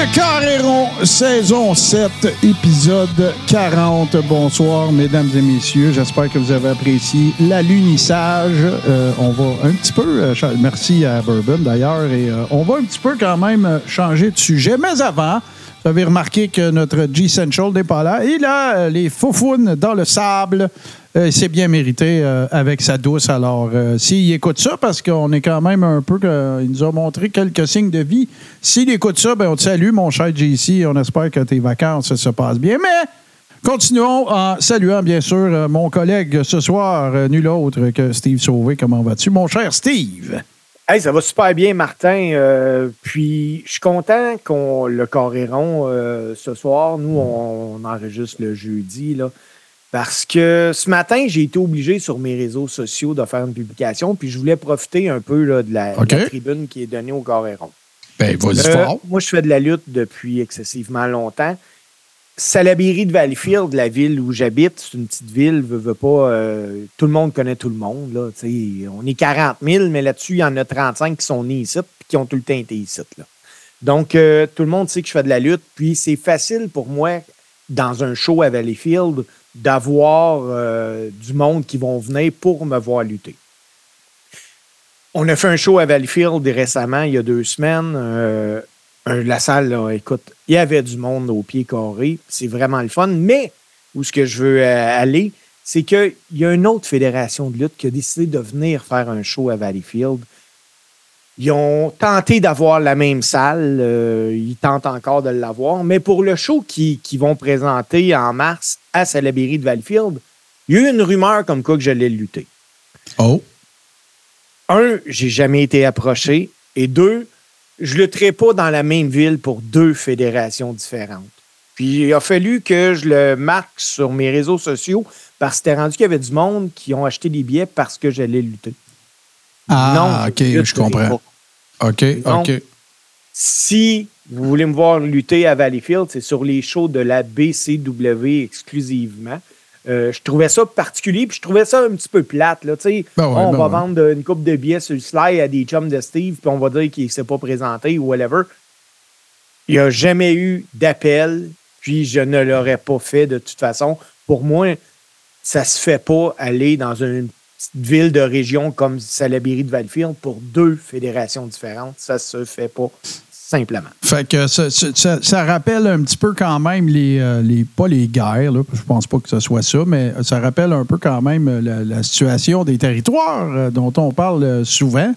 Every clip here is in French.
Le Carréron, saison 7, épisode 40. Bonsoir, mesdames et messieurs. J'espère que vous avez apprécié l'alunissage. Euh, on va un petit peu, euh, merci à Bourbon d'ailleurs, et euh, on va un petit peu quand même euh, changer de sujet. Mais avant, vous avez remarqué que notre G-Central n'est pas là. Là, euh, les faufounes dans le sable. Euh, c'est bien mérité euh, avec sa douce. Alors, euh, s'il écoute ça, parce qu'on est quand même un peu. il nous a montré quelques signes de vie. S'il écoute ça, ben, on te salue, mon cher JC. On espère que tes vacances se passent bien. Mais continuons en saluant, bien sûr, euh, mon collègue ce soir, euh, nul autre que Steve Sauvé. Comment vas-tu, mon cher Steve? Hey, ça va super bien, Martin. Euh, puis, je suis content qu'on le euh, ce soir. Nous, on, on enregistre le jeudi, là. Parce que ce matin, j'ai été obligé sur mes réseaux sociaux de faire une publication, puis je voulais profiter un peu là, de, la, de OK. la tribune qui est donnée au Coréron. Ben, vas-y Euh, moi, je fais de la lutte depuis excessivement longtemps. Salaberry de Valleyfield, la ville où j'habite, c'est une petite ville, veut, veut pas. euh, tout le monde connaît tout le monde. Là, on est 40 000, mais là-dessus, il y en a 35 qui sont nés ici et qui ont tout le temps été ici. Là. Donc, euh, tout le monde sait que je fais de la lutte. Puis, c'est facile pour moi, dans un show à Valleyfield, d'avoir euh, du monde qui vont venir pour me voir lutter. On a fait un show à Valleyfield récemment, il y a deux semaines. Euh, la salle, écoute, il y avait du monde au pied carré. C'est vraiment le fun. Mais où ce que je veux euh, aller, c'est qu'il y a une autre fédération de lutte qui a décidé de venir faire un show à Valleyfield. Ils ont tenté d'avoir la même salle. euh, ils tentent encore de l'avoir. Mais pour le show qu'ils qui vont présenter en mars à Salaberry de Valleyfield, il y a eu une rumeur comme quoi que j'allais lutter Oh. un, j'ai jamais été approché. Et deux, je ne lutterai pas dans la même ville pour deux fédérations différentes. Puis il a fallu que je le marque sur mes réseaux sociaux parce que c'était rendu qu'il y avait du monde qui ont acheté des billets parce que j'allais lutter. Ah, Non, OK, je comprends. pas. OK, Non. OK. Si vous voulez me voir lutter à Valleyfield, c'est sur les shows de la BCW exclusivement. Euh, je trouvais ça particulier, puis je trouvais ça un petit peu plate. Là. Ben ouais, on ben va ouais. vendre une coupe de billets sur le slide à des chums de Steve, puis on va dire qu'il ne s'est pas présenté ou whatever. Il n'y a jamais eu d'appel, puis je ne l'aurais pas fait de toute façon. Pour moi, ça se fait pas aller dans une ville de région comme Salaberry de Valleyfield pour deux fédérations différentes. Ça se fait pas simplement. Fait que ça, rappelle un petit peu quand même les, euh, les pas les guerres, là, je pense pas que ce soit ça, mais ça rappelle un peu quand même euh, la, situation des territoires euh, dont on parle souvent.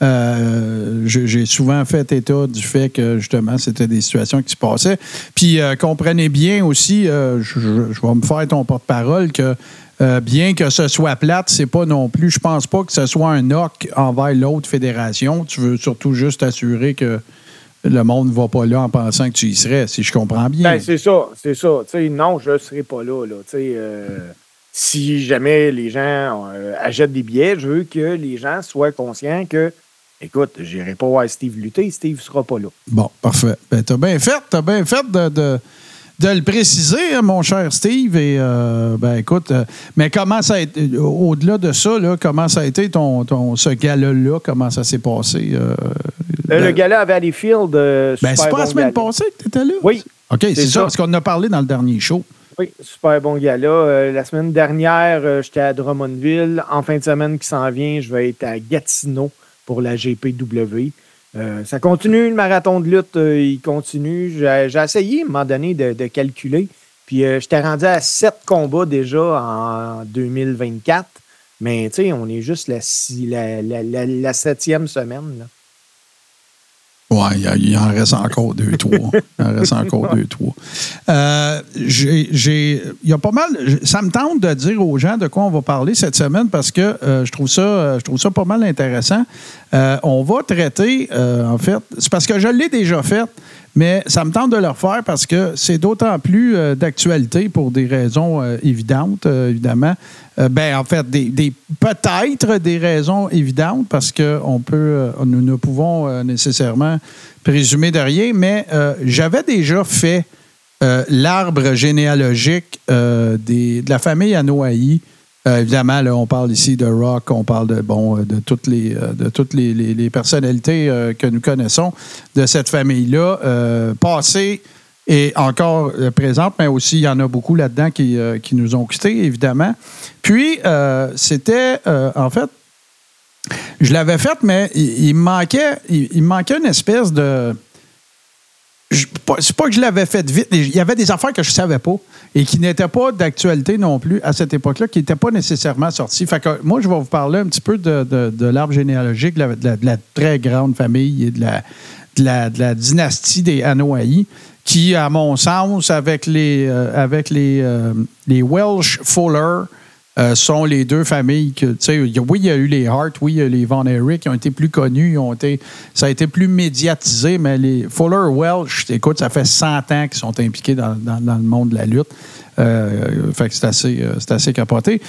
J'ai souvent fait état du fait que justement c'était des situations qui se passaient. Puis comprenez bien aussi, je vais me faire ton porte-parole que euh, bien que ce soit plate, c'est pas non plus. Je pense pas que ce soit un knock envers l'autre fédération. Tu veux surtout juste assurer que le monde ne va pas là en pensant que tu y serais, si je comprends bien. Ben, c'est ça, c'est ça. Non, je ne serai pas là. là. Euh, si jamais les gens euh, achètent des billets, je veux que les gens soient conscients que, écoute, je n'irai pas voir Steve lutter, Steve ne sera pas là. Bon, parfait. Ben, t'as bien fait, t'as bien fait de, de- de le préciser, hein, mon cher Steve. Et euh, ben écoute, euh, mais comment ça a été, au-delà de ça, là, comment ça a été ton, ton ce gala-là, comment ça s'est passé? euh, Euh, le- le gala à Valleyfield, euh, ben, c'est pas la semaine gala. passée que tu étais là? Oui. OK, c'est C'est ça, ça. parce qu'on en a parlé dans le dernier show. Oui, super bon gala. Euh, la semaine dernière, euh, j'étais à Drummondville. En fin de semaine qui s'en vient, je vais être à Gatineau pour la GPW. Euh, ça continue, le marathon de lutte, euh, il continue. J'ai essayé, à un moment donné, de, calculer. Puis euh, j'étais rendu à sept combats déjà en 2024. Mais tu sais, on est juste la- la septième semaine. là. Oui, il, en reste encore deux, trois. Il en reste encore deux, trois. Euh, j'ai- il y a pas mal. Ça me tente de dire aux gens de quoi on va parler cette semaine parce que euh, je, trouve ça, euh, je trouve ça pas mal intéressant. Euh, on va traiter, en fait, c'est parce que je l'ai déjà fait, mais ça me tente de le refaire parce que c'est d'autant plus d'actualité pour des raisons évidentes, évidemment. Euh, ben, en fait, des, peut-être des raisons évidentes parce que on peut, euh, nous ne pouvons euh, nécessairement présumer de rien, mais euh, j'avais déjà fait euh, l'arbre généalogique euh, des- de la famille Anoaï Euh, évidemment, là, on parle ici de rock, on parle de bon de toutes les de toutes les, les personnalités que nous connaissons de cette famille-là, passées et encore présentes, mais aussi il y en a beaucoup là-dedans qui, qui nous ont quittés, évidemment. Puis c'était en fait je l'avais faite, mais il, me manquait, il, manquait une espèce de. C'est pas que je l'avais faite vite. Il y avait des affaires que je savais pas et qui n'étaient pas d'actualité non plus à cette époque-là, qui n'étaient pas nécessairement sorties. Fait que moi, je vais vous parler un petit peu de, l'arbre généalogique, de la, très grande famille et de la, de la, dynastie des Anoaï, qui, à mon sens, avec les, euh, avec les, euh, les Welsh Fuller, euh, sont les deux familles que, tu sais, oui, il y a eu les Hart, oui, il y a les Von Erich qui ont été plus connus, ont été, ça a été plus médiatisé, mais les Fuller Welsh, écoute, ça fait 100 ans qu'ils sont impliqués dans, le monde de la lutte. Euh, fait que c'est assez, euh, assez capoté.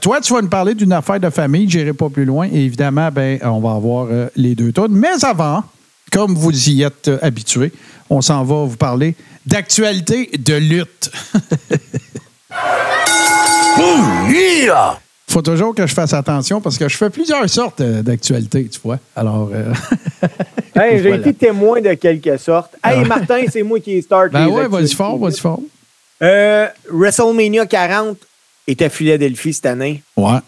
toi, tu vas nous parler d'une affaire de famille, j'irai pas plus loin. Et évidemment, ben, on va avoir les deux tonnes. Mais avant, comme vous y êtes habitués, on s'en va vous parler d'actualité de lutte. faut toujours que je fasse attention parce que je fais plusieurs sortes euh, d'actualités, tu vois. Alors. Euh, j'ai été témoin de quelque sorte. Hey, ah. Martin, c'est moi qui ai start. Ben ouais, vas-y fort, vas-y fort. Euh, WrestleMania 40 est à Philadelphie cette année. Ouais.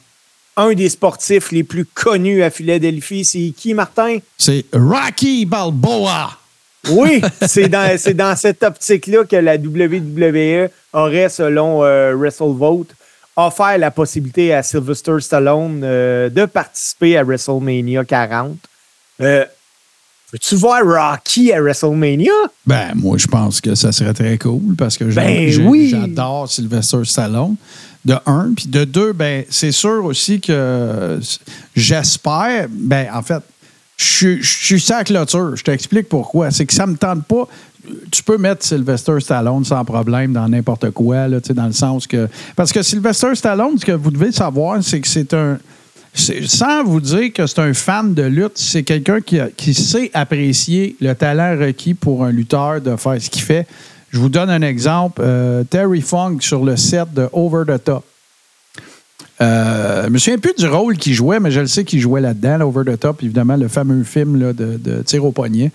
Un des sportifs les plus connus à Philadelphie, c'est qui, Martin? C'est Rocky Balboa. Oui, c'est dans, dans cette optique-là que la WWE aurait, selon WrestleVote, offert la possibilité à Sylvester Stallone euh, de participer à WrestleMania 40. Euh, veux-tu voir Rocky à WrestleMania? Ben, moi, je pense que ça serait très cool parce que ben j'adore Sylvester Stallone. De un. Puis de deux, ben, c'est sûr aussi que j'espère, ben, en fait, je, je suis sa clôture. Je t'explique pourquoi. C'est que ça me tente pas tu peux mettre Sylvester Stallone sans problème dans n'importe quoi, là, dans le sens que. Parce que Sylvester Stallone, ce que vous devez savoir, c'est que c'est un. Sans vous dire que c'est un fan de lutte, c'est quelqu'un qui, qui, sait apprécier le talent requis pour un lutteur de faire ce qu'il fait. Je vous donne un exemple. Euh, Terry Funk sur le set de Over the Top. Euh, je me souviens plus du rôle qu'il jouait, mais je le sais qu'il jouait là-dedans, Over the Top, évidemment, le fameux film là, de, de, tir au poignet.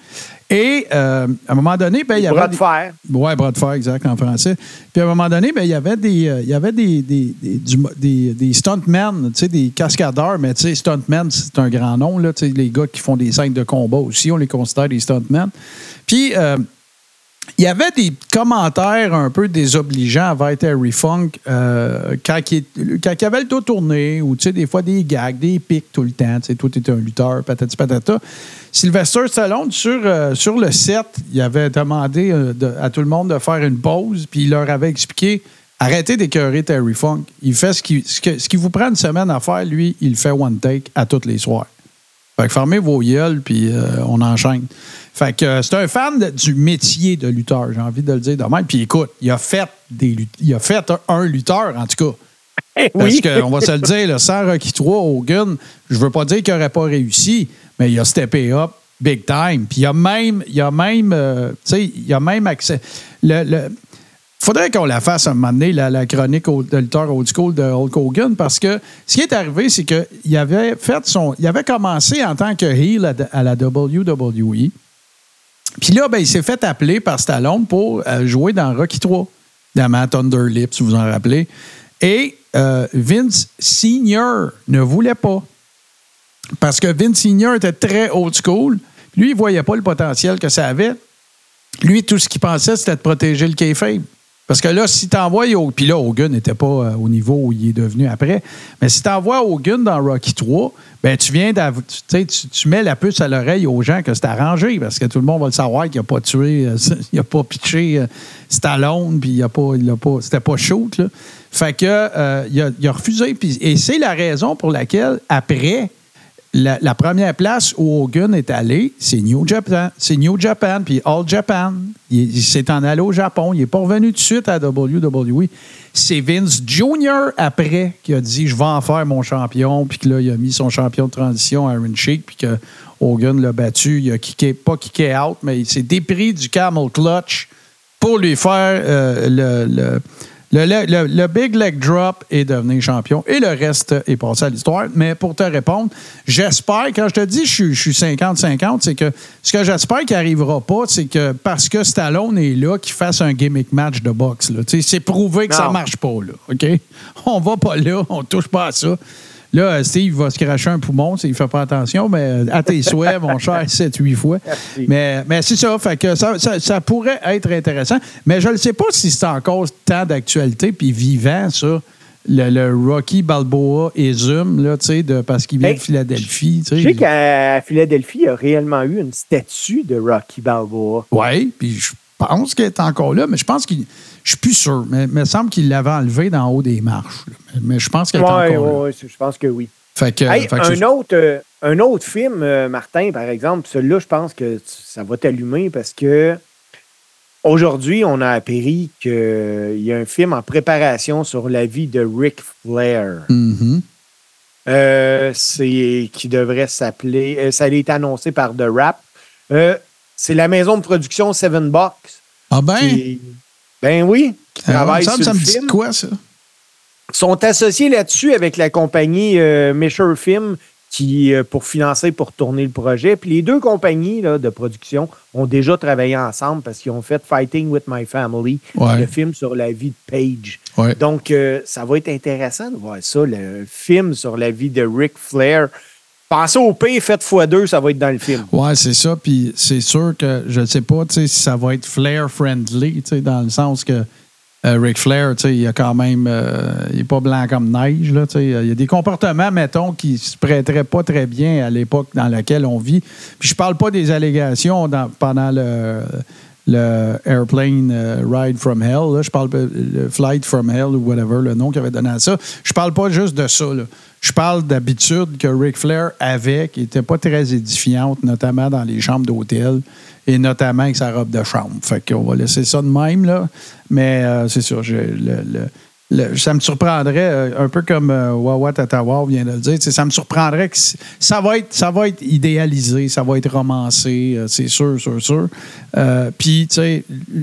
Et euh, à un moment donné, ben, il y avait. Bras de fer. Oui, bras de fer, exact, en français. Puis à un moment donné, ben, il y avait des, euh, il y avait des, des, des, des, stuntmen, des cascadeurs, mais stuntmen, c'est un grand nom, là, les gars qui font des scènes de combat aussi, on les considère des stuntmen. Puis il y avait des commentaires un peu désobligeants avec Terry Funk euh, quand, il, avait le dos tourné, ou des fois des gags, des pics tout le temps. Tu étais un lutteur, patati patata. Sylvester Stallone, sur, euh, sur le set, il avait demandé euh, à tout le monde de faire une pause, puis il leur avait expliqué arrêtez d'écœurer Terry Funk. Il fait ce qui, ce, qui vous prend une semaine à faire, lui, il fait one take à toutes les soirs. Fait que fermez vos gueules, puis on enchaîne. Fait que euh, c'est un fan du métier de lutteur, j'ai envie de le dire de même. Puis écoute, il a fait des il a fait un, lutteur, en tout cas. Eh Parce qu'on va se le dire, le sans Rocky 3, Hogan, je veux pas dire qu'il n'aurait pas réussi, mais il a steppé up big time. Puis il a même, il a même, euh, tu sais, il a même accès. Le, faudrait qu'on la fasse un moment donné, la, chronique de lutteur old school de Hulk Hogan, parce que ce qui est arrivé, c'est qu'il avait fait son. Il avait commencé en tant que heel à la WWE. Puis là, ben, il s'est fait appeler par Stallone pour euh, jouer dans Rocky 3, dans Thunder Lips, si vous en rappelez. Et euh, Vince Senior ne voulait pas. Parce que Vince Senior était très old school. Lui, il ne voyait pas le potentiel que ça avait. Lui, tout ce qu'il pensait, c'était de protéger le kayfabe. Parce que là, si t'envoies puis là, Hogan n'était pas euh, au niveau où il est devenu après, mais si t'envoies Hogan dans Rocky 3, ben tu viens tu, tu mets la puce à l'oreille aux gens que c'est arrangé, parce que tout le monde va le savoir qu'il n'a pas tué, euh, il n'a pas pitché euh, Stallone, puis il a pas, il a pas, c'était pas shoot, là. Fait que il, a, il, a, refusé, et c'est la raison pour laquelle, après, la, première place où Hogan est allé, c'est New Japan. C'est New Japan, puis All Japan. Il, s'est en allé au Japon. Il n'est pas revenu de suite à WWE. C'est Vince Jr. après qui a dit Je vais en faire mon champion. Puis que là, il a mis son champion de transition, Iron Sheik. Puis que Hogan l'a battu. Il a kické, pas kické out, mais il s'est dépris du camel clutch pour lui faire euh, le Le, le- le- le big leg drop est devenu champion et le reste est passé à l'histoire. Mais pour te répondre, j'espère, quand je te dis je suis- je suis 50-50, c'est que ce que j'espère qu'il n'arrivera pas, c'est que parce que Stallone est là, qu'il fasse un gimmick match de boxe. C'est prouvé que ça Non. marche pas. Là, OK? On va pas là, on touche pas à ça. Là, euh, Steve va se cracher un poumon s'il fait pas attention, mais euh, à tes souhaits, mon cher, 7-8 fois. Merci. Mais, mais c'est ça, fait que ça, ça- ça pourrait être intéressant. Mais je ne sais pas si c'est encore tant d'actualité puis vivant, ça. Le, le Rocky Balboa et Zoom, là, tu sais, de- parce qu'il vient de Philadelphie. Je sais. sais qu'à Philadelphie, il y a réellement eu une statue de Rocky Balboa. Oui, puis je pense qu'elle est encore là, mais je pense qu'il. Je suis plus sûr, mais il me semble qu'il l'avait enlevé d'en haut des marches. là. Mais, je pense qu'elle est encore là. oui, je pense que oui. Fait que, Hey, fait que un, autre, euh, un autre film, euh, Martin, par exemple, celui-là, je pense que ça va t'allumer parce que aujourd'hui, on a appris qu'il y a un film en préparation sur la vie de Ric Flair. Mhm. Euh, c'est qui devrait s'appeler. ça a été annoncé par The Rap. C'est la maison de production Seven Box. Ah ben, qui- ben oui, qui euh, travaille ça, sur ça me dit quoi, ça? sont associés là-dessus avec la compagnie euh, Film qui, euh, pour financer, pour tourner le projet. Puis les deux compagnies là, de production ont déjà travaillé ensemble parce qu'ils ont fait Fighting with My Family, Ouais. le film sur la vie de Paige. Ouais. Donc, euh, ça va être intéressant de voir ça, le film sur la vie de Ric Flair. Pensez au P, fait x2, ça va être dans le film. Ouais, c'est ça. Puis c'est sûr que je ne sais pas si ça va être Flair friendly, tu sais, dans le sens que euh, Ric Flair, il a quand même. euh, il n'est pas blanc comme neige. Là, il y a des comportements, mettons, qui se prêteraient pas très bien à l'époque dans laquelle on vit. Puis je parle pas des allégations pendant le. Airplane euh, Ride from Hell, je parle de le Flight from Hell ou whatever, le nom qu'il avait donné à ça. Je parle pas juste de ça. là. Je parle d'habitude que Ric Flair avait, qui n'était pas très édifiante, notamment dans les chambres d'hôtel et notamment avec sa robe de chambre. Fait qu'on va laisser ça de même, là. Mais euh, c'est sûr, ça me surprendrait, euh, un peu comme euh, Tatawa vient de le dire, ça me surprendrait que ça va être, ça va être idéalisé, ça va être romancé, euh, c'est sûr, sûr, sûr. Puis,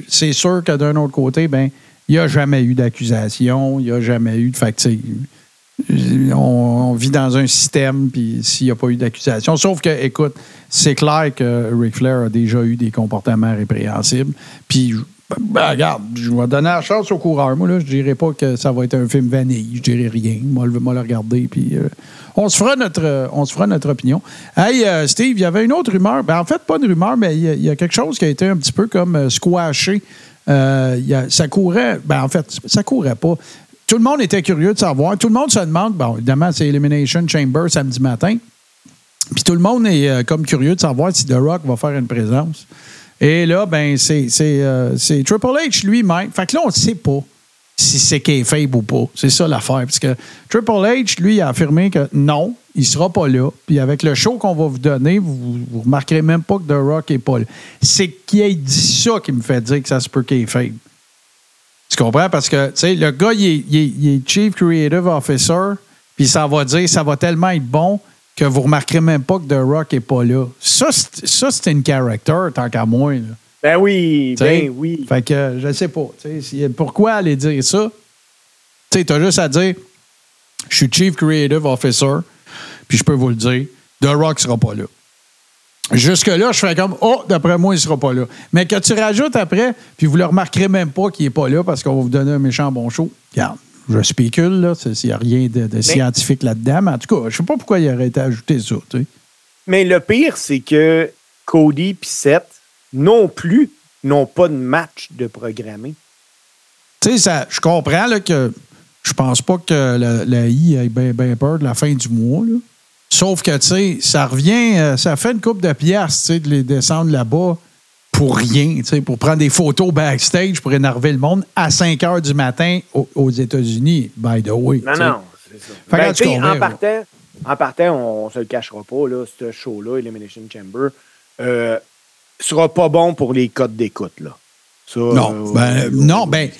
c'est sûr que d'un autre côté, ben, il n'y a jamais eu d'accusation, il n'y a jamais eu de. Sais, on, vit dans un système, puis s'il n'y a pas eu d'accusation. Sauf que, écoute, c'est clair que Ric Flair a déjà eu des comportements répréhensibles. Puis, ben, regarde, je vais donner la chance au coureur. Moi, là, je dirais pas que ça va être un film vanille. Je dirais rien. Moi, le, moi, le regarder, puis euh, on, se fera notre, euh, on se fera notre opinion. Hey, euh, Steve, il y avait une autre rumeur. Ben, en fait, pas une rumeur, mais il y, a- quelque chose qui a été un petit peu comme squashé. Y a- ça courait. Ben, en fait, ça courait pas. Tout le monde était curieux de savoir. Tout le monde se demande. Bon, évidemment, c'est Elimination Chamber samedi matin. Puis tout le monde est euh, comme curieux de savoir si The Rock va faire une présence. Et là, ben, c'est euh, Triple H lui-même. Fait que là, on ne sait pas si c'est kayfabe ou pas. C'est ça l'affaire. Parce que Triple H, lui, a affirmé que non, il ne sera pas là. Puis avec le show qu'on va vous donner, vous ne remarquerez même pas que The Rock n'est pas là. C'est qu'il ait dit ça qui me fait dire que ça se peut kayfabe. Tu comprends? Parce que, tu sais, le gars, il est, il est- il est Chief Creative Officer, puis ça va dire, ça va tellement être bon que vous remarquerez même pas que The Rock n'est pas là. Ça, c'est une character, tant qu'à moi. là. Ben oui, Tu sais? ben oui. Fait que, je sais pas. pourquoi aller dire ça? Tu sais, t'as juste à dire, je suis Chief Creative Officer, puis je peux vous le dire, The Rock sera pas là. Jusque-là, je fais comme, oh, d'après moi, il sera pas là. Mais que tu rajoutes après, puis vous le remarquerez même pas qu'il est pas là parce qu'on va vous donner un méchant bon show. Regarde, je spécule, là, s'il n'y a rien de, de scientifique là-dedans, mais en tout cas, je sais pas pourquoi il aurait été ajouté ça, tu sais. Mais le pire, c'est que Cody et Seth non plus n'ont pas de match de programmé. Tu sais, ça- je comprends là, que je pense pas que la, la I ait bien ben peur de la fin du mois. là. Sauf que, tu sais, ça revient, euh, ça fait une coupe de pièces, tu sais, de les descendre là-bas pour rien, tu sais, pour prendre des photos backstage pour énerver le monde à 5 heures du matin aux, aux États-Unis, by the way. Non, non, c'est ça. Fait Ben, tu en partant, en partant, on ne se le cachera pas, là, ce show-là, Elimination Chamber, euh, sera pas bon pour les codes d'écoute. là. Ça, Non, euh, ben, euh, non, ben,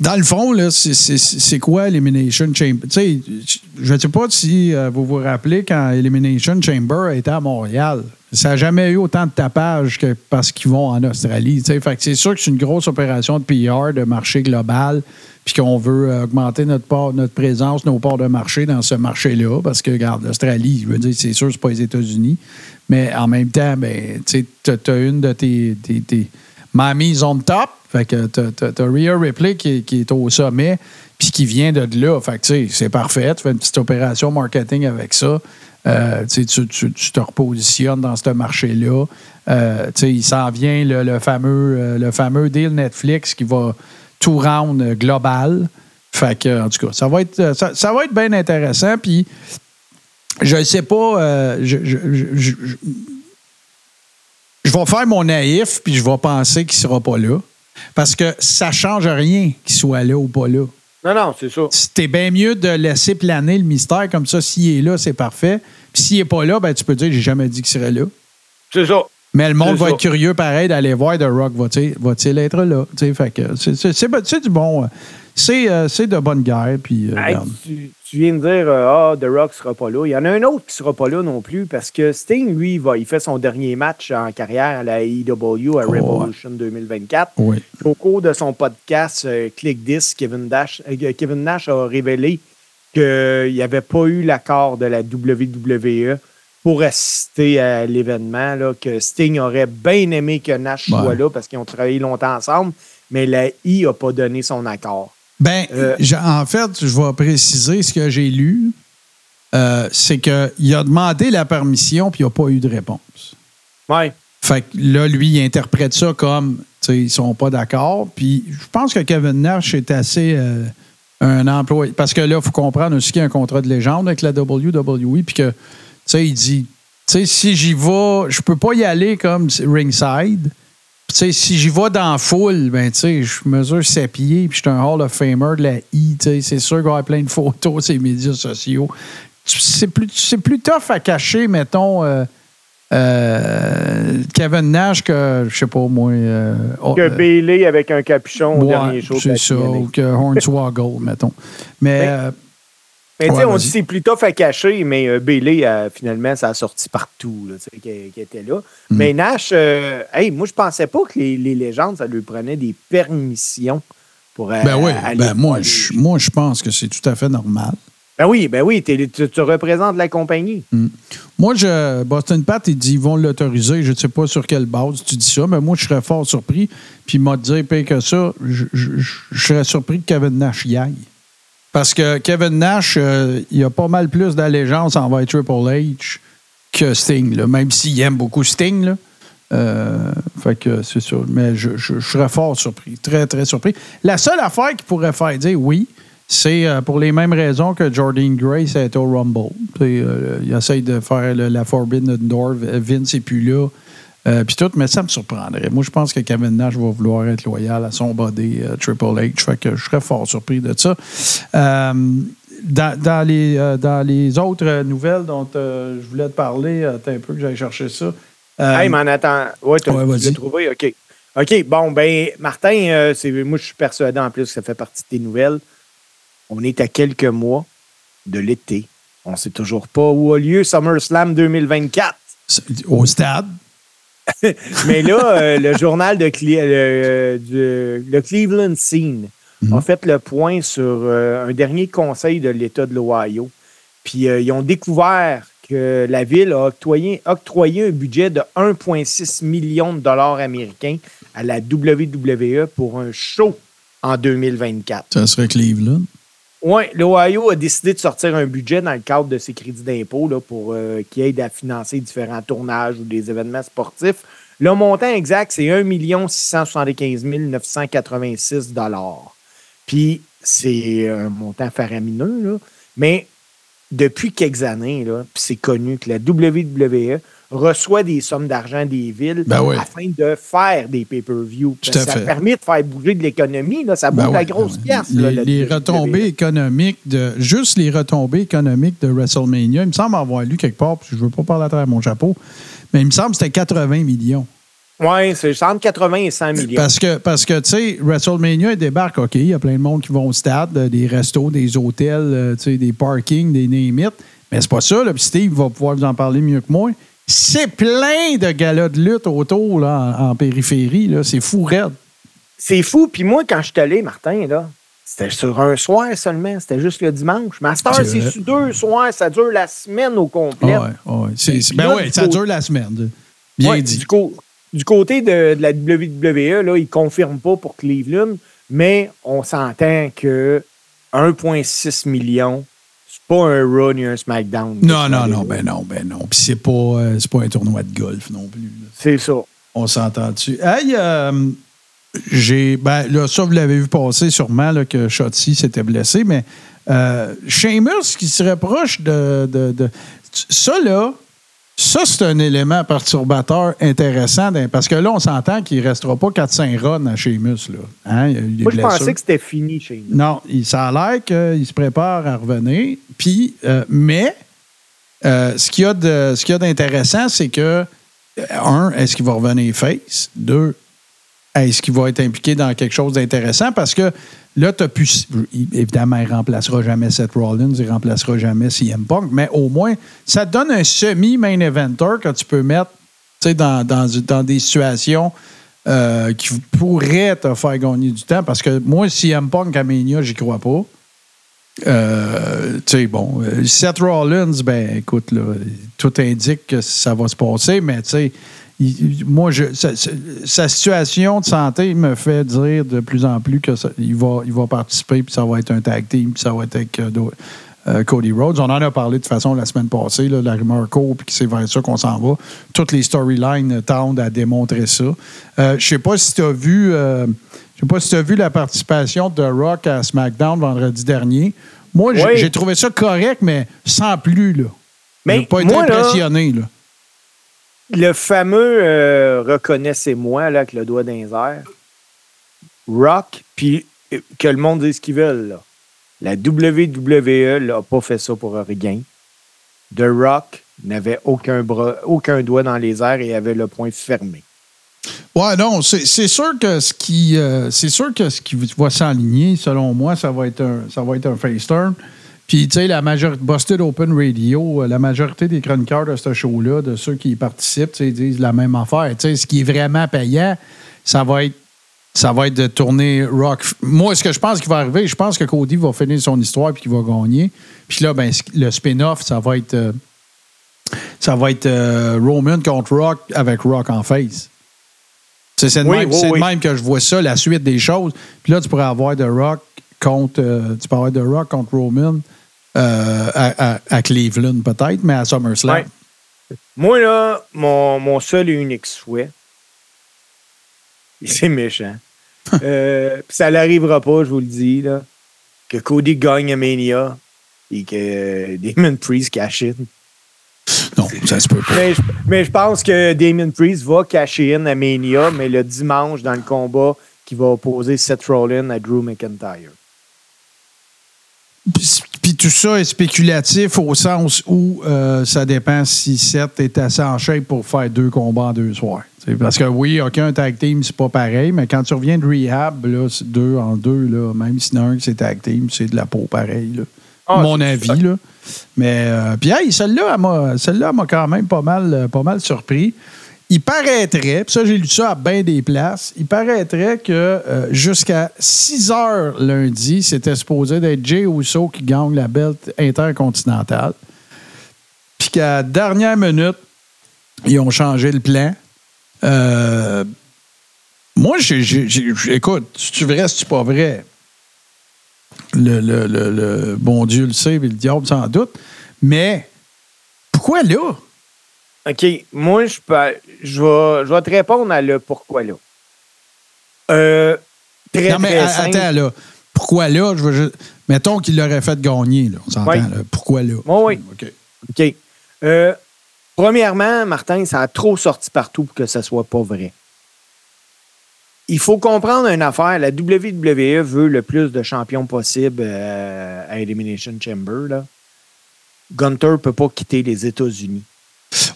Dans le fond, là, c'est- quoi Elimination Chamber? Je ne sais pas si euh, vous vous rappelez quand Elimination Chamber était à Montréal. ça n'a jamais eu autant de tapage que parce qu'ils vont en Australie. Fait que c'est sûr que c'est une grosse opération de PR, de marché global, puis qu'on veut euh, augmenter notre, part, notre présence, nos parts de marché dans ce marché-là. Parce que, regarde, l'Australie, je veux dire, c'est sûr, c'est pas les États-Unis. Mais en même temps, ben, tu as une de tes, tes, tes mamies on top. Fait que tu as, Rhea Ripley qui, qui, est au sommet, puis qui vient de là. Fait que, c'est parfait. Tu fais une petite opération marketing avec ça. Euh, tu, te repositionnes dans ce marché-là. Euh, il s'en vient le, fameux, euh, le fameux deal Netflix qui va tout round global. Fait que, en tout cas, ça va être, ça, va être bien intéressant. Puis, je ne sais pas, vais faire mon naïf, puis je vais penser qu'il ne sera pas là. Parce que ça ne change rien qu'il soit là ou pas là. Non, non, c'est ça. C'était bien mieux de laisser planer le mystère comme ça. S'il est là, c'est parfait. Puis s'il n'est pas là, ben, tu peux dire j'ai jamais dit qu'il serait là. C'est ça. Mais le monde va être curieux pareil d'aller voir The Rock va-t-il être là? Fait que c'est du bon. Euh, c'est de bonne guerre. Puis, euh, tu, viens de dire euh, Ah, The Rock sera pas là. Il y en a un autre qui sera pas là non plus parce que Sting, lui, va, il fait son dernier match en carrière à la AEW à Revolution 2024. Au cours de son podcast Click This, Kevin, Dash, Kevin Nash a révélé qu'il n'y avait pas eu l'accord de la WWE pour assister à l'événement, que Sting aurait bien aimé que Nash soit là parce qu'ils ont travaillé longtemps ensemble, mais la I n'a pas donné son accord. Ben, euh, en fait, je vais préciser ce que j'ai lu. Euh, c'est qu'il a demandé la permission puis il n'y a pas eu de réponse. Oui. Fait que là, lui, il interprète ça comme, tu sais, ils sont pas d'accord. Puis je pense que Kevin Nash est assez euh, un employé. Parce que là, il faut comprendre aussi qu'il y a un contrat de légende avec la WWE. Puis que, tu sais, il dit, tu sais, si j'y vais, je peux pas y aller comme ringside si j'y vais dans la foule, ben, je mesure 7 pieds, puis je suis un Hall of Famer de la I. C'est sûr qu'il y aura plein de photos sur les médias sociaux. C'est plus, plus tough à cacher, mettons, euh, euh, Kevin Nash que, je sais pas, moi. Euh, oh, que Bailey avec un capuchon au dernier jour. C'est ça, ou que Hornswoggle, mettons. Mais. Mais tu sais, on dit c'est tough à cacher, mais euh, Bailey, finalement, ça a sorti partout, qui, était là. Mm. Mais Nash, euh, hey, moi, je pensais pas que les, légendes, ça lui prenait des permissions pour euh, Ben oui, ben moi, je, moi, je pense que c'est tout à fait normal. Ben oui, ben oui, tu, représentes la compagnie. Mm. Moi, je, Boston Pat, il dit ils vont l'autoriser. Je ne sais pas sur quelle base tu dis ça, mais moi, je serais fort surpris. Puis il m'a dit, que ça, je, serais surpris que Kevin Nash y aille. Parce que Kevin Nash, euh, il a pas mal plus d'allégeance envers Triple H que Sting, même s'il aime beaucoup Sting. Euh, fait que c'est sûr. Mais je, serais fort surpris, très, très surpris. La seule affaire qui pourrait faire dire oui, c'est euh, pour les mêmes raisons que Jordan Grace est au Rumble. il essaye de faire la Forbidden Door. Vince n'est plus là. Euh, puis tout, mais ça me surprendrait. Moi, je pense que Kevin Nash va vouloir être loyal à son body euh, Triple H. Fait que je serais fort surpris de ça. Euh, dans, les, dans les autres nouvelles dont je voulais te parler, attends un peu que j'aille chercher ça. hey, mais en attendant. Ouais, tu l'as trouvé? OK. OK, bon, ben, Martin, moi, je suis persuadé en plus que ça fait partie de tes nouvelles. On est à quelques mois de l'été. On ne sait toujours pas où a lieu SummerSlam 2024. Au stade. Mais là, euh, le journal de euh, le Cleveland Scene a mhm. fait le point sur euh, un dernier conseil de l'État de l'Ohio. Puis ils ont découvert que la ville a octroyé, octroyé un budget de 1,6 million de dollars américains à la WWE pour un show en 2024. Ça serait Cleveland. Oui, l'Ohio a décidé de sortir un budget dans le cadre de ses crédits d'impôt pour euh, qui aide à financer différents tournages ou des événements sportifs. Le montant exact, c'est 1 675 986 Puis c'est un montant faramineux, mais depuis quelques années, c'est connu que la WWE reçoit des sommes d'argent des villes ben afin de faire des pay-per-view. Ça permet de faire bouger de l'économie. Ça ben bouge la grosse pièce. Les, retombées économiques de. Juste les retombées économiques de WrestleMania, il me semble avoir lu quelque part, puis je ne veux pas parler à travers mon chapeau, mais il me semble que c'était 80 millions. Oui, c'est entre 80 et 100 millions. Parce que, parce que tu sais, WrestleMania débarque, OK, il y a plein de monde qui vont au stade, des restos, des hôtels, euh, des parkings, des name Mais c'est pas ça, là. Puis Steve va pouvoir vous en parler mieux que moi c'est plein de galas de lutte autour là, en, en périphérie. là. C'est fou raide. C'est fou. Puis moi, quand je suis allé, Martin, là, c'était sur un soir seulement. C'était juste le dimanche. Master, C'est sur deux soirs. Ça dure la semaine au complet. Ah ouais, ah ouais. C'est- Puis c'est- ben là, ouais, du ça côté- dure la semaine. Bien Ouais, dit. Du, co- du côté de, de la WWE, là, ils ne confirment pas pour Cleveland, mais on s'entend que 1,6 million, pas un Raw ni un SmackDown. Non, non, non, ben non, ben non. Puis c'est pas, euh, c'est pas un tournoi de golf non plus. C'est ça. On s'entend dessus. Hey, euh, j'ai. Ben là, ça, vous l'avez vu passer sûrement là, que Shotzi s'était blessé, mais euh, Sheamus qui se rapproche de, de, de- Ça, là, ça, c'est un élément perturbateur intéressant d'un- parce que là, on s'entend qu'il ne restera pas 4-5 runs à Sheamus. Là. Hein, il y a eu des Moi, je pensais que c'était fini chez nous. Non, il, ça a l'air qu'il se prépare à revenir. Puis, euh, mais, euh, ce qu'il y a de- ce qu'il y a d'intéressant, c'est que, euh, un, est-ce qu'il va revenir face? Deux, est-ce qu'il va être impliqué dans quelque chose d'intéressant? Parce que là, tu as pu. Évidemment, il ne remplacera jamais Seth Rollins, il ne remplacera jamais CM Punk, mais au moins, ça te donne un semi-main eventer que tu peux mettre dans, dans, dans des situations euh, qui pourraient te faire gagner du temps. Parce que moi, CM Punk à Mania, j'y crois pas. Euh, tu sais, bon, euh, Seth Rollins, ben écoute, là, tout indique que ça va se passer, mais tu sais, il- moi, je, sa, situation de santé me fait dire de plus en plus que ça- il, va, il va participer, puis ça va être un tag team, puis ça va être avec euh, euh, Cody Rhodes. On en a parlé de toute façon la semaine passée, là, la rumeur court, puis c'est vers ça qu'on s'en va. Toutes les storylines tendent à démontrer ça. Euh, je sais pas si tu as vu. euh, je sais pas si tu as vu la participation de Rock à SmackDown vendredi dernier. Moi, j'ai Oui. j'ai trouvé ça correct, mais sans plus. Là. Mais J'ai pas été moi, là- impressionné. Là. Le fameux euh, reconnaissez-moi là, avec le doigt les airs. Rock, puis euh, que le monde dise ce qu'ils veulent. La WWE n'a pas fait ça pour rien. The Rock n'avait aucun, doigt dans les airs et avait le poing fermé. Ouais, non, c'est sûr que ce qui euh, c'est sûr qui va s'aligner, selon moi, ça va être un ça va être un face turn. Puis tu sais, la majorité Busted Open Radio, euh, la majorité des chroniqueurs de ce show-là, de ceux qui y participent, ils disent la même affaire. Tu sais, ce qui est vraiment payant, ça va être ça va être de tourner Rock. Moi, ce que je pense qui va arriver, je pense que Cody va finir son histoire puis qu'il va gagner. Puis là, ben, le spin-off, ça va être euh, ça va être euh, Roman contre Rock avec Rock en face. C'est de, Oui, même, oui, de que je vois ça, la suite des choses. Puis là, tu pourrais avoir The Rock contre, euh, tu peux avoir The Rock contre Roman euh, à, à- à Cleveland peut-être, mais à SummerSlam. Ouais. Moi, là, mon, mon seul et unique souhait, c'est méchant, euh, ça n'arrivera pas, je vous le dis, là, que Cody gagne à Mania et que euh, Damon Priest cash in. Non, ça se peut pas. Mais je, mais je pense que Damon Priest va cacher in à Mania, mais le dimanche, dans le combat qui va opposer Seth Rollins à Drew McIntyre. Puis- tout ça est spéculatif au sens où euh, ça dépend si Seth est assez en shape pour faire deux combats en deux soirs. Parce que oui, OK, un tag team, c'est pas pareil, mais quand tu reviens de rehab, là, c'est deux en deux, là, même si un c'est tag team, c'est de la peau pareil. Là. Ah, Mon avis. ça. Là. Mais euh, puis hey, celle-là, elle m'a, celle-là elle m'a quand même pas mal, euh, pas mal surpris. Il paraîtrait, puis ça, j'ai lu ça à bien des places, il paraîtrait que euh, jusqu'à 6 heures lundi, c'était supposé d'être Jay Uso qui gagne la belt intercontinentale. Puis qu'à la dernière minute, ils ont changé le plan. Euh, moi, j'ai, j'ai- écoute, si tu vrai, si tu pas vrai, le, le- le- le bon Dieu le sait, puis le diable sans doute. Mais pourquoi là? OK, moi, je, peux, je, vais, je vais te répondre à le pourquoi là. Euh, très, non, mais très a- simple. attends, là. Pourquoi là? Je veux juste- Mettons qu'il l'aurait fait gagner, là. On s'entend, Oui. là. Pourquoi là? Oui, oui. OK. OK. Euh, premièrement, Martin, ça a trop sorti partout pour que ça soit pas vrai. Il faut comprendre une affaire. La WWE veut le plus de champions possible euh, à Elimination Chamber. Là. Gunter ne peut pas quitter les États-Unis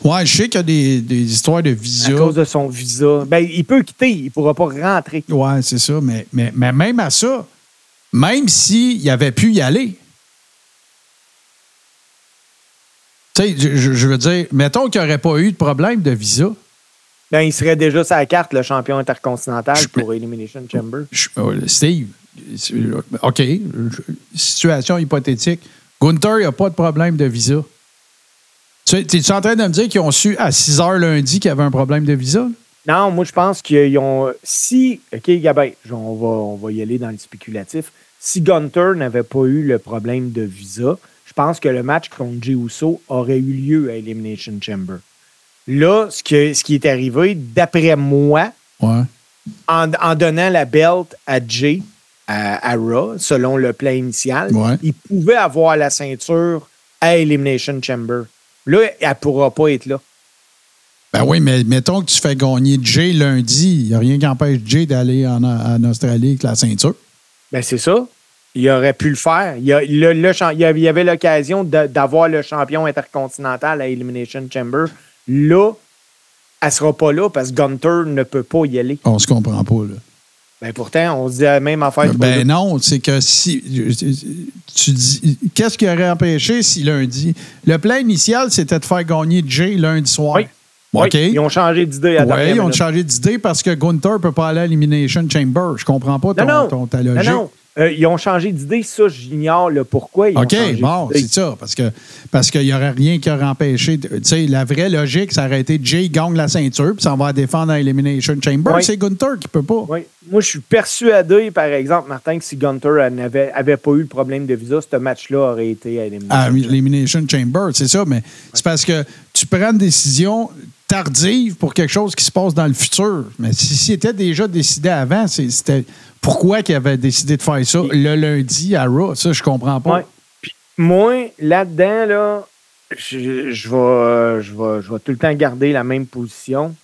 Ouais, je sais qu'il y a des, des histoires de à visa. cause de son visa. Ben, il peut quitter, il ne pourra pas rentrer. Ouais, c'est ça. Mais, mais, mais même à ça, même s'il avait pu y aller, Tu sais, je, je veux dire, mettons qu'il n'y aurait pas eu de problème de visa. Ben, il serait déjà sur la carte, le champion intercontinental Je- pour Elimination Chamber. Je- euh, Steve, OK, situation hypothétique. Gunther, il n'y a pas de problème de visa. Tu es en train de me dire qu'ils ont su à 6 heures lundi qu'il y avait un problème de visa? Non, moi, je pense qu'ils ont. Si. OK, Gabin, on va, on va y aller dans le spéculatif. Si Gunter n'avait pas eu le problème de visa, je pense que le match contre Jey Uso aurait eu lieu à Elimination Chamber. Là, ce, que- ce qui est arrivé, d'après moi, Ouais. en, en donnant la belt à Jay, à, à Raw, selon le plan initial, Ouais. il pouvait avoir la ceinture à Elimination Chamber. Là, elle ne pourra pas être là. Ben oui, mais mettons que tu fais gagner Jay lundi. Il n'y a rien qui empêche Jay d'aller en, en Australie avec la ceinture. Ben, c'est ça. Il aurait pu le faire. Il y, a- le- le champ- il y avait- l'occasion d'avoir le champion intercontinental à Elimination Chamber. Là, elle ne sera pas là parce que Gunter ne peut pas y aller. On se comprend pas, là. Ben, pourtant, on se dit la même affaire. Ben non, c'est que si. Tu dis. Qu'est-ce qui aurait empêché si lundi. Le plan initial, c'était de faire gagner Jay lundi soir? Oui. Oui, OK. Ils ont changé d'idée à la Oui, ils ont changé d'idée parce que Gunther ne peut pas aller à l'Elimination Chamber. Je comprends pas ton, Non, non. ton- ta Non, logique. non. Euh, ils ont changé d'idée. Ça, j'ignore le pourquoi. Ils ont OK, changé bon, c'est ça. Parce que parce qu'il n'y aurait rien qui aurait empêché. Tu sais, la vraie logique, ça aurait été Jay gagne la ceinture, puis ça va défendre à Elimination Chamber. Oui. C'est Gunther qui peut pas. Oui. Moi, je suis persuadé, par exemple, Martin, que si Gunter n'avait avait pas eu le problème de visa, ce match-là aurait été à Elimination à Chamber. Elimination Chamber, c'est ça, mais c'est parce que tu prends une décision tardive pour quelque chose qui se passe dans le futur. Mais si c'était déjà décidé avant, c'était pourquoi qu'il avait décidé de faire ça le lundi à Raw? Ça, je comprends pas. Ouais. Puis moi, là-dedans, là, je, je vais, je, vais, je vais tout le temps garder la même position.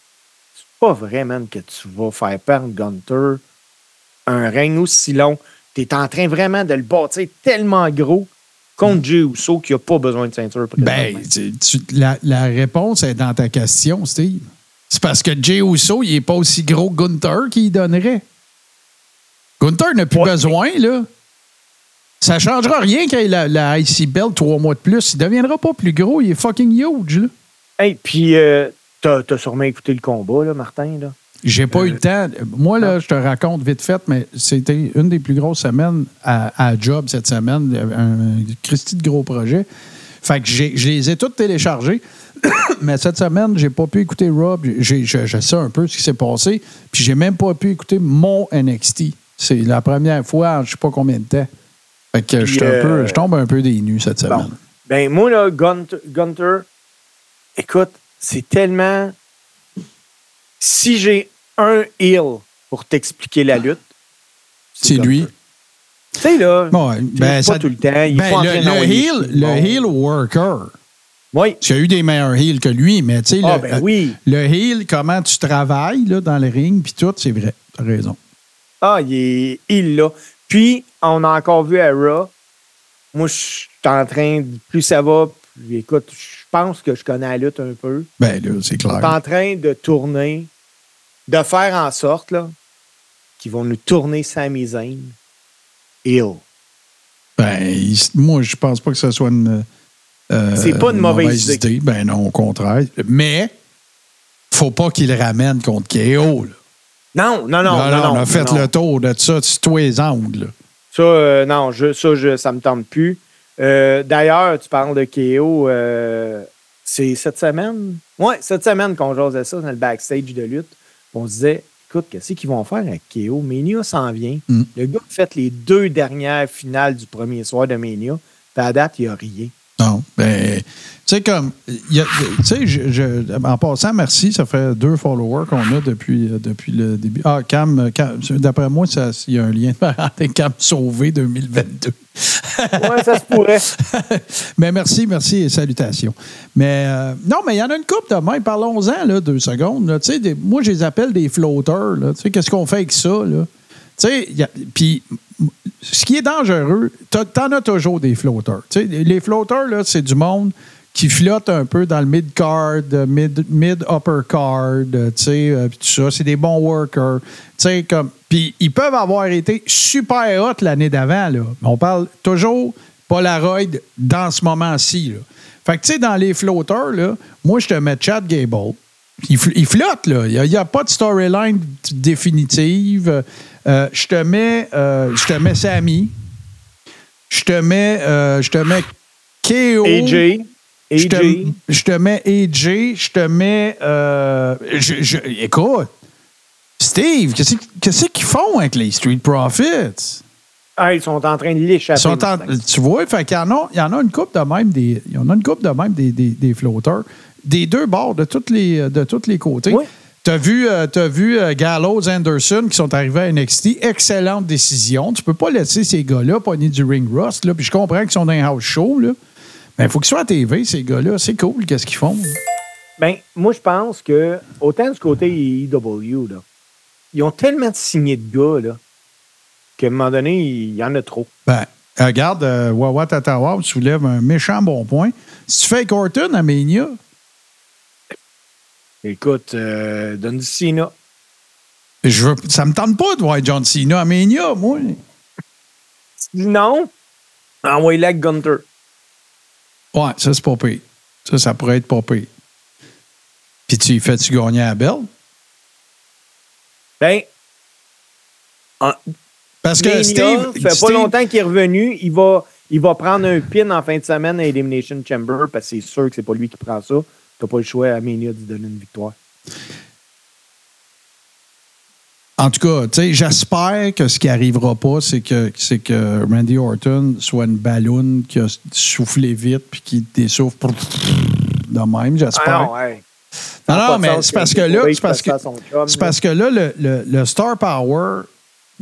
C'est pas vrai, man, que tu vas faire perdre Gunter un règne aussi long. Tu es en train vraiment de le bâtir tellement gros contre Jey Uso qu'il n'a pas besoin de ceinture. Ben, présentement. tu- tu- la, la réponse est dans ta question, Steve. C'est parce que Jey Uso, il n'est pas aussi gros que Gunther qu'il donnerait. Gunther n'a plus Ouais. besoin, là. Ça ne changera rien qu'il ait la, la IC Belt trois mois de plus. Il ne deviendra pas plus gros. Il est fucking huge, là. Hey, puis euh, t'as as sûrement écouté le combat, là, Martin. Là. J'ai pas Euh, eu le temps. Moi, là, je te raconte vite fait, mais c'était une des plus grosses semaines à, à Job cette semaine. Un Christy de gros projet. Fait que j'ai- je les ai toutes téléchargés. mais cette semaine, j'ai pas pu écouter Rob. Je, je sais un peu ce qui s'est passé. Puis j'ai même pas pu écouter mon NXT. C'est la première fois en je sais pas combien de temps. Fait que je, euh, tombe un peu des nues cette semaine. Bon. Ben, moi, là, Gunter, Gunter, écoute, c'est tellement. Si j'ai un heel pour t'expliquer la lutte, C'est lui. Tu sais, là, Bon, ben, pas ça- tout le temps. Il ben, faut le, le heel, le heel worker. Oui. Tu as eu des meilleurs heels que lui, mais tu sais, Ah, le, ben oui. le heel, comment tu travailles là, dans le ring, puis tout, c'est vrai. T'as raison. Ah, il est il là. Puis, on a encore vu à Raw. Moi, je suis en train, de- plus ça va, plus, écoute, je pense que je connais la lutte un peu. Ben là, c'est On est clair. en train de tourner, de faire en sorte là, qu'ils vont nous tourner Sami Zayn. Hill. Ben, moi, je pense pas que ce soit une. euh, C'est pas une mauvaise idée. Ben non, au contraire. Mais, faut pas qu'il ramène contre KO. Là. Non, non, non, non. Non, on a fait non. le tour de ça sur tous les angles. Ça, euh, non, je, ça, je, ça me tente plus. Euh, D'ailleurs, tu parles de KO. euh, c'est cette semaine? Oui, cette semaine qu'on jasait ça dans le backstage de lutte. On se disait, écoute, qu'est-ce qu'ils vont faire avec KO? Mania s'en vient. Mm. Le gars a fait les deux dernières finales du premier soir de Mania. Puis à date, il n'y a rien. Non, ben, tu sais, comme, tu sais, je, je- en passant, merci, ça fait deux followers qu'on a depuis, euh, depuis le début. Ah, Cam, Cam, d'après moi, il y a un lien de parenté Cam Sauvé 2022. Ouais, ça se pourrait. mais merci, merci et salutations. Mais euh, non, mais il y en a une coupe de main. Parlons-en, là, deux secondes. là. Des- moi, je les appelle des floaters. là. Tu sais, qu'est-ce qu'on fait avec ça, là? Tu sais, puis ce qui est dangereux, t'en as toujours des sais, les floaters, là, c'est du monde qui flotte un peu dans le mid-card, mid- mid-upper card, euh, tout ça. C'est des bons workers. Puis ils peuvent avoir été super hot l'année d'avant. On parle toujours... Polaroid dans ce moment-ci. Fait que, dans les flotteurs, là, moi, je te mets Chad Gable. Il, il flotte, là. Il n'y a, pas de storyline définitive. Euh, je te mets, euh, je te mets Sammy. Je te mets, euh, je te mets KO. AJ. Je te, je te mets AJ, je te mets. je- je- écoute, Steve, qu'est-ce qu'ils font avec les Street Profits? Ah, ils sont en train de l'échapper. tu vois, fait qu'il y en a, il y en a une coupe de même des, il y en a une coupe de même des, des, des flotteurs, des deux bords, de tous les, de les côtés. Oui. Tu as vu, euh, t'as vu euh, Gallows, Anderson qui sont arrivés à NXT. Excellente décision. Tu peux pas laisser ces gars-là pogner du ring rust. Là. Puis je comprends qu'ils sont dans un house show. Là. Mais il faut qu'ils soient à TV, ces gars-là. C'est cool, qu'est-ce qu'ils font. Ben, moi, je pense que, autant du côté EW, là, ils ont tellement signé de gars, là, qu'à un moment donné, il y en a trop. Ben, regarde, euh, Wawa Tatawa soulève un méchant bon point. Si tu fais Orton à Mania, Écoute, euh, donne Cena. je veux, ça me tente pas de voir John Cena à Mania, moi. Sinon, envoie-le avec Gunter. Ouais, ça, c'est pas pire. Ça, ça pourrait être pas pire. Puis tu y fais-tu gagner à belle? Ben, en- Parce que Mania, Steve. ça fait pas longtemps qu'il est revenu. Il va, il va prendre un pin en fin de semaine à Elimination Chamber parce que c'est sûr que c'est pas lui qui prend ça. T'as pas le choix à Mania de donner une victoire. En tout cas, tu sais, j'espère que ce qui arrivera pas, c'est que, c'est que Randy Orton soit une balloune qui a soufflé vite puis qui dessouffle de même, j'espère. Ah non, ouais. Mais c'est parce que là, c'est parce que, c'est parce que là, le, le- le Star Power,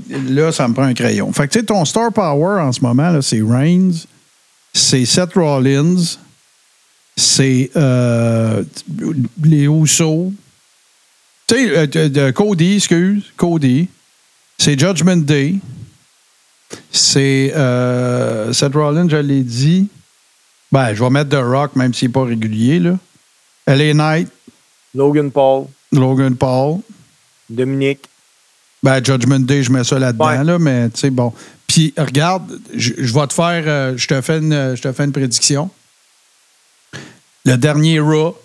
là, ça me prend un crayon. Fait que, tu sais, ton Star Power en ce moment, là, c'est Reigns, c'est Seth Rollins, c'est euh, les Usos. Tu sais, euh, Cody, excuse, Cody. C'est Judgment Day. C'est euh, Seth Rollins, je l'ai dit. Ben, je vais mettre The Rock, même s'il n'est pas régulier, là. LA Knight, Logan Paul, Logan Paul. Dominique. Ben, Judgment Day, je mets ça là-dedans, Ouais. là, mais tu sais, bon. Puis, regarde, je, je vais te faire, euh, je, te fais une, je te fais une prédiction. Le dernier Raw,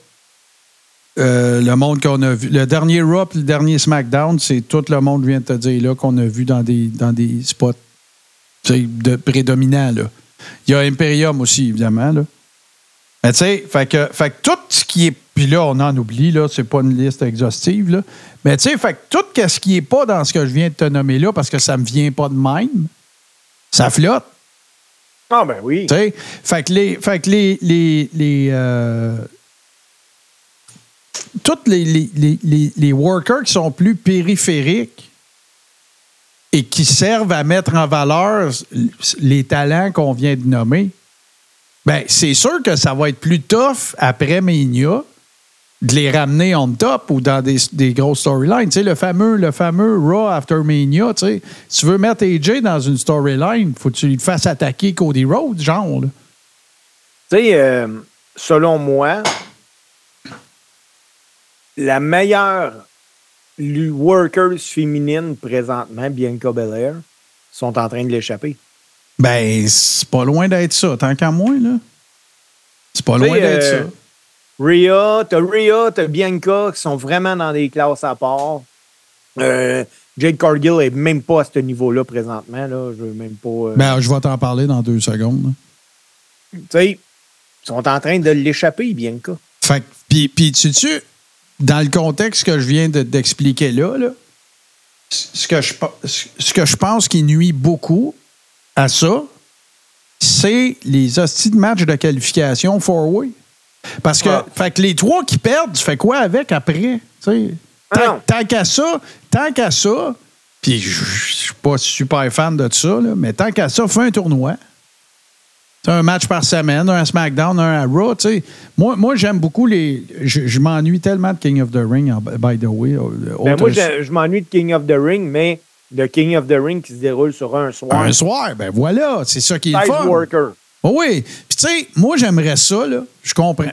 euh, le monde qu'on a vu, le dernier Raw le dernier SmackDown, c'est tout le monde vient de te dire là qu'on a vu dans des, dans des spots de prédominants, là. Il y a Imperium aussi, évidemment, là. Mais tu sais, fait que, fait que tout ce qui est. Puis là, on en oublie, là, c'est pas une liste exhaustive, là. Mais tu sais, fait que tout ce qui est pas dans ce que je viens de te nommer là, parce que ça me vient pas de même, ça flotte. Ah, ben oui. Fait que les. Fait que les. les, les euh, toutes les, les, les, workers qui sont plus périphériques et qui servent à mettre en valeur les talents qu'on vient de nommer, ben c'est sûr que ça va être plus tough après Mania de les ramener on top ou dans des, des grosses storylines. Tu sais, le fameux, le fameux Raw After Mania, tu sais, si tu veux mettre AJ dans une storyline, faut que tu lui fasses attaquer Cody Rhodes, genre. Tu sais, euh, selon moi, la meilleure workers féminine présentement, Bianca Belair, sont en train de l'échapper. Ben, c'est pas loin d'être ça, tant qu'à moi, là. C'est pas loin d'être euh, ça. Rhea, t'as Rhea, t'as Bianca qui sont vraiment dans des classes à part. Euh, Jade Cargill est même pas à ce niveau-là présentement. Là. Je veux même pas. euh, Ben, je vais t'en parler dans deux secondes. Tu sais, ils sont en train de l'échapper, Bianca. Fait puis, puis tu sais, dans le contexte que je viens de- d'expliquer là, là, ce que, je, ce que je pense qui nuit beaucoup à ça, c'est les hosties de match de qualification four-way. Parce que, Ah. fait que les trois qui perdent, tu fais quoi avec après? Ah Tant, qu'à ça, tant qu'à ça, puis je suis pas super fan de ça, là, mais tant qu'à ça, fais un tournoi. Un match par semaine, un SmackDown, un à Raw. tu sais. Moi, moi j'aime beaucoup les. Je, je m'ennuie tellement de King of the Ring, by the way. euh, Ben, autre- moi, je, je m'ennuie de King of the Ring, mais de King of the Ring qui se déroule sur un soir. un soir, ben voilà, c'est ça qui est le fun. worker. Oh oui. Puis, tu sais, moi, j'aimerais ça, là. Je comprends.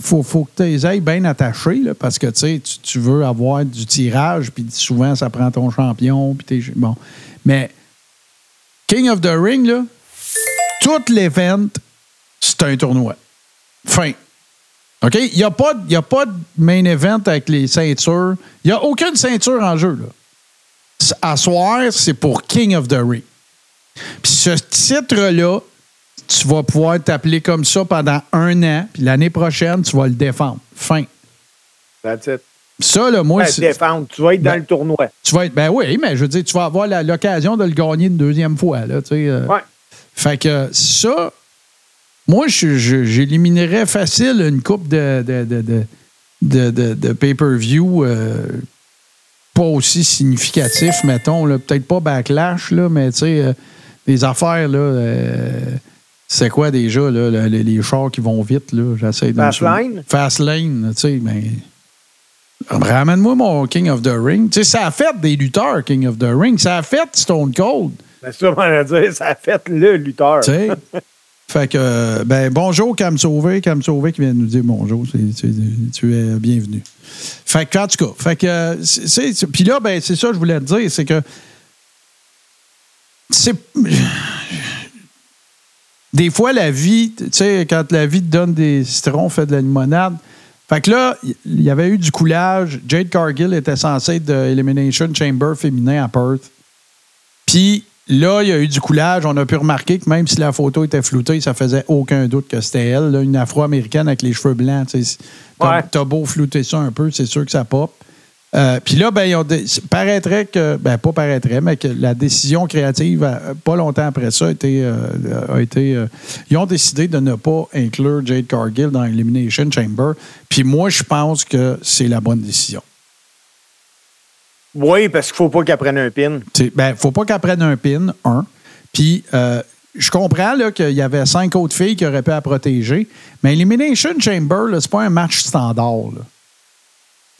Faut, faut que tu les ailles bien attachés, là, parce que, tu tu- veux avoir du tirage, puis souvent, ça prend ton champion, puis t'es. Bon. Mais, King of the Ring, là, Tout l'event, c'est un tournoi. Fin. OK? Il n'y a, pas a pas de main event avec les ceintures. Il n'y a aucune ceinture en jeu. Là. À soir, c'est pour King of the Ring. Puis ce titre-là, tu vas pouvoir t'appeler comme ça pendant un an, puis l'année prochaine, tu vas le défendre. Fin. That's it. Ça, là, moi, c'est- défendre. Tu vas être dans Ben- le tournoi. tu vas être. Ben oui, mais je veux dire, tu vas avoir l'occasion de le gagner une deuxième fois. Là, tu sais, euh. Ouais. Fait que ça, moi, j'éliminerais facile une coupe de, de, de, de, de- pay-per-view euh, pas aussi significatif, mettons. Peut-être pas backlash, là, mais tu sais, euh, des affaires, là. C'est quoi déjà, là, le- les, les chars qui vont vite, là? J'essaie de. me Fast souvenir. Lane? Fast lane, tu sais, mais. Ramène-moi mon King of the Ring. Tu sais, ça a fait des lutteurs, King of the Ring. Ça a fait Stone Cold. Ben, ça, on va dire, ça a fait le lutteur. Tu sais? fait que, ben, bonjour, Cam Sauvé. Cam Sauvé qui vient de nous dire bonjour. C'est- c'est- tu es bienvenu. Fait que, en tout cas, fait que, c'est- c'est- puis là, ben, c'est ça que je voulais te dire, c'est que, c'est. Des fois, la vie, tu sais, quand la vie te donne des citrons, fait de la limonade. Fait que là, il y avait eu du coulage. Jade Cargill était censée être de Elimination Chamber féminin à Perth. Puis là, il y a eu du coulage. On a pu remarquer que même si la photo était floutée, ça faisait aucun doute que c'était elle, là, une afro-américaine avec les cheveux blancs. T'as Ouais. beau flouter ça un peu, c'est sûr que ça pop. Euh, Puis là, ben, ils ont dé- paraîtrait que, ben, pas paraîtrait, mais que la décision créative, euh, pas longtemps après ça, a été, euh, a été euh, ils ont décidé de ne pas inclure Jade Cargill dans Elimination Chamber. Puis moi, je pense que c'est la bonne décision. Oui, parce qu'il faut pas qu'elle prenne un pin. Il ben, faut pas qu'elle prenne un pin, un. Puis, je comprends là, qu'il y avait cinq autres filles qui auraient pu la protéger, mais Elimination Chamber, c'est pas un match standard. là.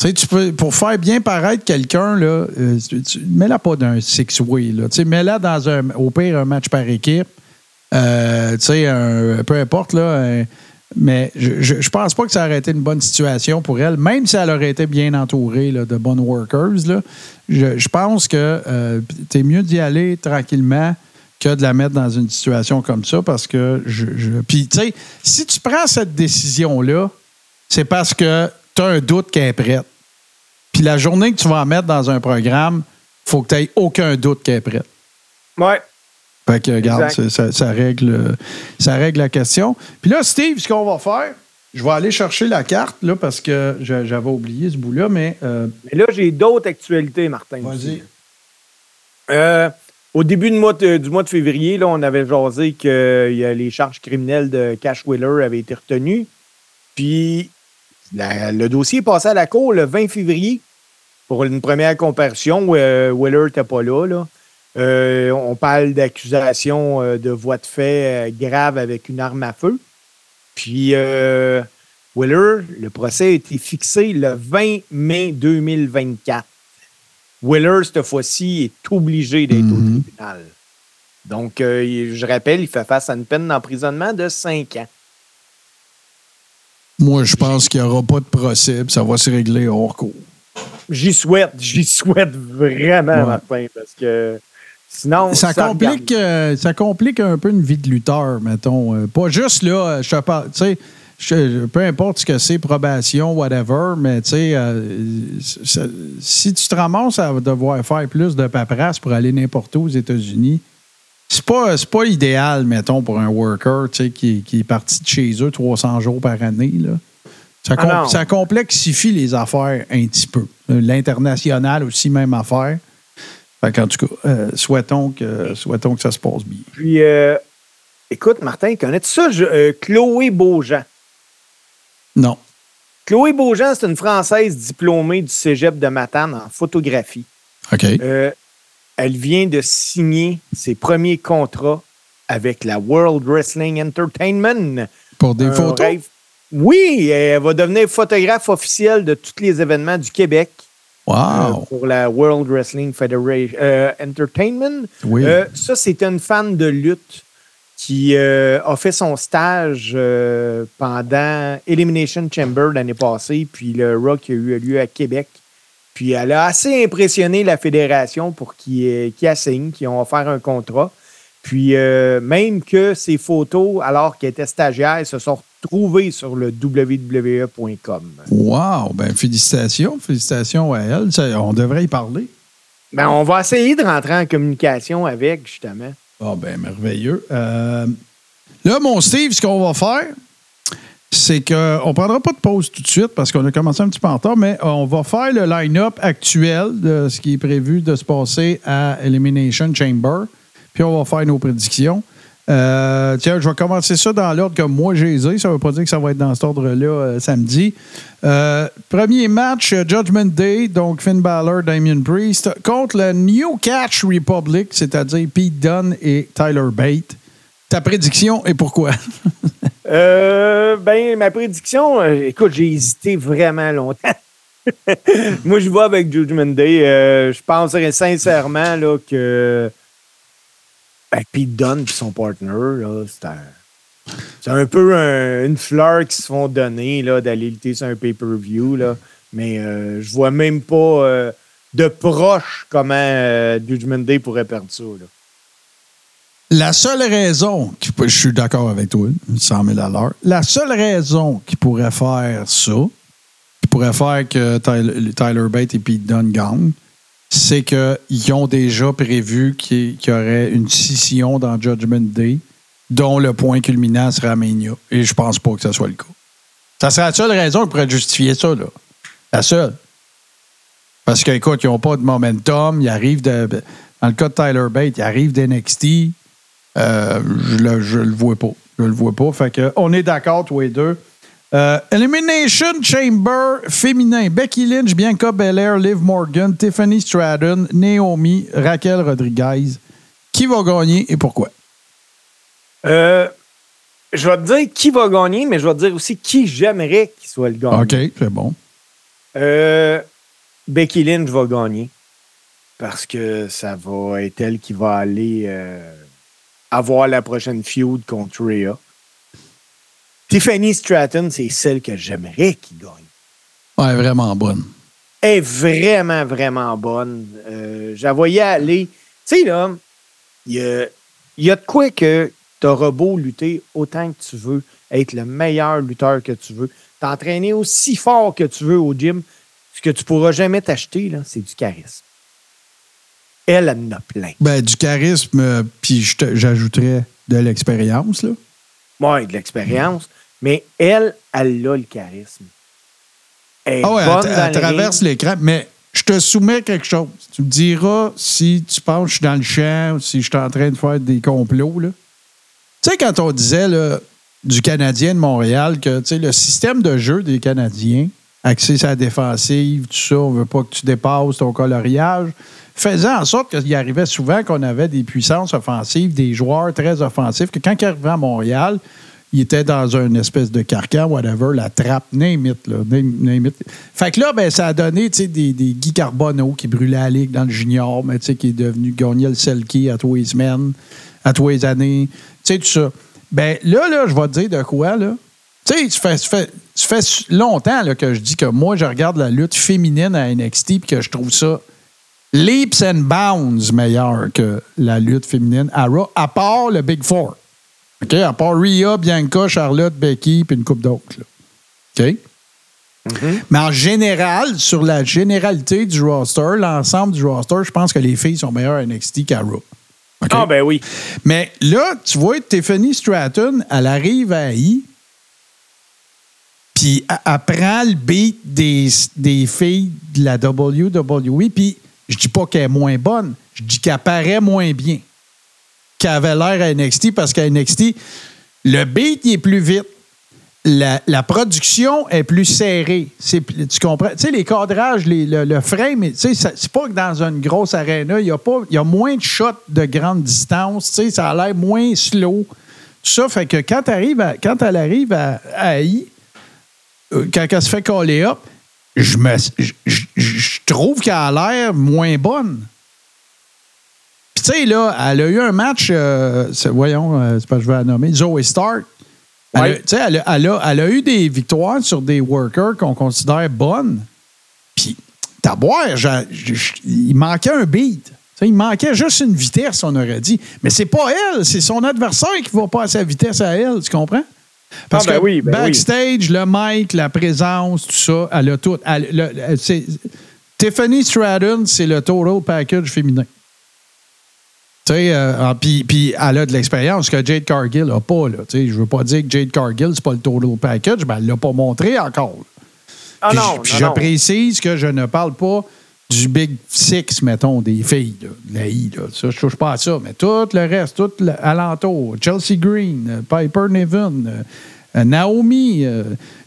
Tu sais, tu peux, pour faire bien paraître quelqu'un, là, euh, tu, mets-la pas d'un six-way. Tu Mets-la dans un, au pire un match par équipe. Euh, tu sais, peu importe, là. un- mais je, je pense pas que ça aurait été une bonne situation pour elle, même si elle aurait été bien entourée là, de bonnes workers. Là, je, je pense que euh, c'est mieux d'y aller tranquillement que de la mettre dans une situation comme ça parce que je. je- Puis, tu sais, si tu prends cette décision-là, c'est parce que tu as un doute qu'elle est prête. Puis la journée que tu vas en mettre dans un programme, faut que tu n'aies aucun doute qu'elle est prête. Ouais. Fait que, regarde, ça, ça- ça règle, ça règle la question. Puis là, Steve, ce qu'on va faire, je vais aller chercher la carte, là, parce que j'avais oublié ce bout-là, mais euh, Mais là, j'ai d'autres actualités, Martin. vas-y. Euh, au début du mois de, du mois de février, là, on avait jasé que a les charges criminelles de Cash Wheeler avaient été retenues. Puis la- le dossier est passé à la cour le 20 février pour une première comparution euh, Wheeler n'était pas là. là. Euh, on parle d'accusation euh, de voie de fait euh, grave avec une arme à feu. Puis Wheeler, le procès a été fixé le 20 mai 2024. Wheeler, cette fois-ci, est obligé d'être Mhm. au tribunal. Donc, je rappelle, il fait face à une peine d'emprisonnement de 5 ans. Moi, je pense qu'il n'y aura pas de procès, ça va se régler hors cours. J'y souhaite, j'y souhaite vraiment, Ouais. Martin, parce que sinon. Ça regarde. complique, euh, ça complique un peu une vie de lutteur, mettons. Euh, pas juste là, euh, je te parle, tu sais, je- peu importe ce que c'est, probation, whatever, mais tu sais, euh, ça- si tu te ramasses à devoir faire plus de paperasse pour aller n'importe où aux États-Unis, c'est pas, pas idéal, mettons, pour un worker qui, qui est parti de chez eux 300 jours par année. Là. Ça, Ah com- ça complexifie les affaires un petit peu. Euh, L'international aussi, même affaire. Fait qu'en tout cas, euh, souhaitons, que, souhaitons que ça se passe bien. Puis, euh, écoute, Martin, connais-tu ça? Je- euh, Chloé Beaujean? Non. Chloé Beaujean, c'est une Française diplômée du cégep de Matane en photographie. OK. Elle vient de signer ses premiers contrats avec la World Wrestling Entertainment. Pour des Un photos? rêve. Oui, elle va devenir photographe officielle de tous les événements du Québec euh, Wow! pour la World Wrestling Federation euh, Entertainment. Oui. Euh, ça, c'est une fan de lutte qui a fait son stage pendant Elimination Chamber l'année passée, puis le Rock qui a eu lieu à Québec. Puis elle a assez impressionné la fédération pour qu'ils euh, qu'ils assignent, qu'ils ont offert un contrat. Puis euh, même que ces photos, alors qu'elle était stagiaire, se sont retrouvées sur le www.com. Wow! Ben, félicitations. Félicitations à elle. Ça, on devrait y parler. Ben, on va essayer de rentrer en communication avec, justement. Ah, ben, merveilleux. Euh, là, mon Steve, ce qu'on va faire, c'est qu'on ne prendra pas de pause tout de suite parce qu'on a commencé un petit peu en retard, mais on va faire le line-up actuel de ce qui est prévu de se passer à Elimination Chamber. Puis on va faire nos prédictions. Euh, tiens, je vais commencer ça dans l'ordre que moi j'ai. Ça ne veut pas dire que ça va être dans cet ordre-là euh, samedi. Euh, premier match, Judgment Day, donc Finn Balor, Damien Priest, contre le New Catch Republic, c'est-à-dire Pete Dunne et Tyler Bate. Ta prédiction et pourquoi? ben, ma prédiction, écoute, j'ai hésité vraiment longtemps. moi, je vois avec Judgment Day. je penserais sincèrement là, que ben, Pete Dunne et son partner, c'est un, peu une fleur qu'ils se font donner d'aller lutter sur un pay-per-view. Mais euh, je vois même pas euh, de proche comment euh, Judgment Day pourrait perdre ça. La seule raison, je suis d'accord avec toi, 100 000 à l'heure, la seule raison qui pourrait faire ça, qui pourrait faire que Tyler, Tyler Bate et Pete Dunne gagnent, c'est qu'ils ont déjà prévu qu'il y aurait une scission dans Judgment Day, dont le point culminant serait Mania. Et je pense pas que ce soit le cas. Ça serait la seule raison qui pourrait justifier ça, là. La seule. Parce qu'écoute, ils n'ont pas de momentum. Ils arrivent de. Dans le cas de Tyler Bate, ils arrivent d'NXT. Euh, je le, le vois pas. Je le vois pas. Fait que on est d'accord, tous les deux. Euh, Elimination Chamber féminin. Becky Lynch, Bianca Belair, Liv Morgan, Tiffany Stratton, Naomi, Raquel Rodriguez. Qui va gagner et pourquoi? Euh, je vais te dire qui va gagner, mais je vais te dire aussi qui j'aimerais qu'il soit le gagnant. OK, c'est bon. Euh, Becky Lynch va gagner parce que ça va être elle qui va aller avoir la prochaine feud contre Rhea. Tiffany Stratton, c'est celle que j'aimerais qu'il gagne. Ouais, vraiment bonne. Elle est vraiment, vraiment bonne. Euh, je la voyais aller. Tu sais, là, il y a, de quoi que tu auras beau lutter autant que tu veux, être le meilleur lutteur que tu veux, t'entraîner aussi fort que tu veux au gym. Ce que tu pourras jamais t'acheter, là, c'est du charisme. Elle, en a plein. Ben, du charisme, euh, puis j'ajouterais de l'expérience, là. Oui, de l'expérience. Mais elle, elle a le charisme. Elle, ah ouais, elle, traverse l'écran. Mais je te soumets quelque chose. Tu me diras si tu penses que je suis dans le champ ou si je suis en train de faire des complots. Tu sais, quand on disait là, du Canadien de Montréal que le système de jeu des Canadiens, axé sur la défensive, tout ça, on veut pas que tu dépasses ton coloriage, faisait en sorte qu'il arrivait souvent qu'on avait des puissances offensives, des joueurs très offensifs, que quand ils arrivaient à Montréal, il était dans une espèce de carcan, whatever, la trappe, name là, Fait que là, ben, ça a donné, des, des Guy Carbonneau qui brûlait la ligue dans le junior, mais qui est devenu gagner le Selkie à tous les semaines, à tous les années, tu sais, tout ça. Ben là, là, je vais te dire de quoi, là. Tu sais, ça fait, longtemps que je dis que moi, je regarde la lutte féminine à NXT et que je trouve ça leaps and bounds meilleur que la lutte féminine à Raw, à part le Big Four. OK? À part Rhea, Bianca, Charlotte, Becky, puis une coupe d'autres. OK? Mm-hmm. Mais en général, sur la généralité du roster, l'ensemble du roster, je pense que les filles sont meilleures à NXT qu'à Raw. Ah, ben oui. Mais là, tu vois, Tiffany Stratton, elle arrive à I, puis elle, prend le beat des, des filles de la WWE, puis je dis pas qu'elle est moins bonne, je dis qu'elle paraît moins bien qu'elle avait l'air à NXT parce qu'à NXT, le beat est plus vite. La, production est plus serrée. tu comprends? Tu sais, les cadrages, le, frame, tu sais, c'est pas que dans une grosse arena, il y, a y a moins de shots de grande distance. Tu sais, ça a l'air moins slow. Ça fait que quand, quand elle arrive à, à I, euh, quand elle se fait coller up, je, me, je trouve qu'elle a l'air moins bonne tu sais, là, elle a eu un match, euh, voyons, euh, c'est pas je vais la nommer, Zoe Stark. Elle, elle, elle, a, elle, a, eu des victoires sur des workers qu'on considère bonnes. Puis, t'as boire, il manquait un beat. il manquait juste une vitesse, on aurait dit. Mais c'est pas elle, c'est son adversaire qui va pas à sa vitesse à elle, tu comprends? Parce Ah, ben que oui, ben backstage, le mic, la présence, tout ça, elle a tout. elle- le- elle- c'est- Tiffany Stratton, c'est le total package féminin. Tu sais, euh, ah, puis puis elle a de l'expérience que Jade Cargill n'a pas. Là, Tu sais, je veux pas dire que Jade Cargill, c'est pas le total package, mais elle l'a pas montré encore. Ah Puis non, puis non, je non. précise que je ne parle pas du Big Six, mettons, des filles, là, de la I. Ça, je touche pas à ça. Mais tout le reste, tout l'alentour, Chelsea Green, euh, Piper Niven, euh, euh, Naomi,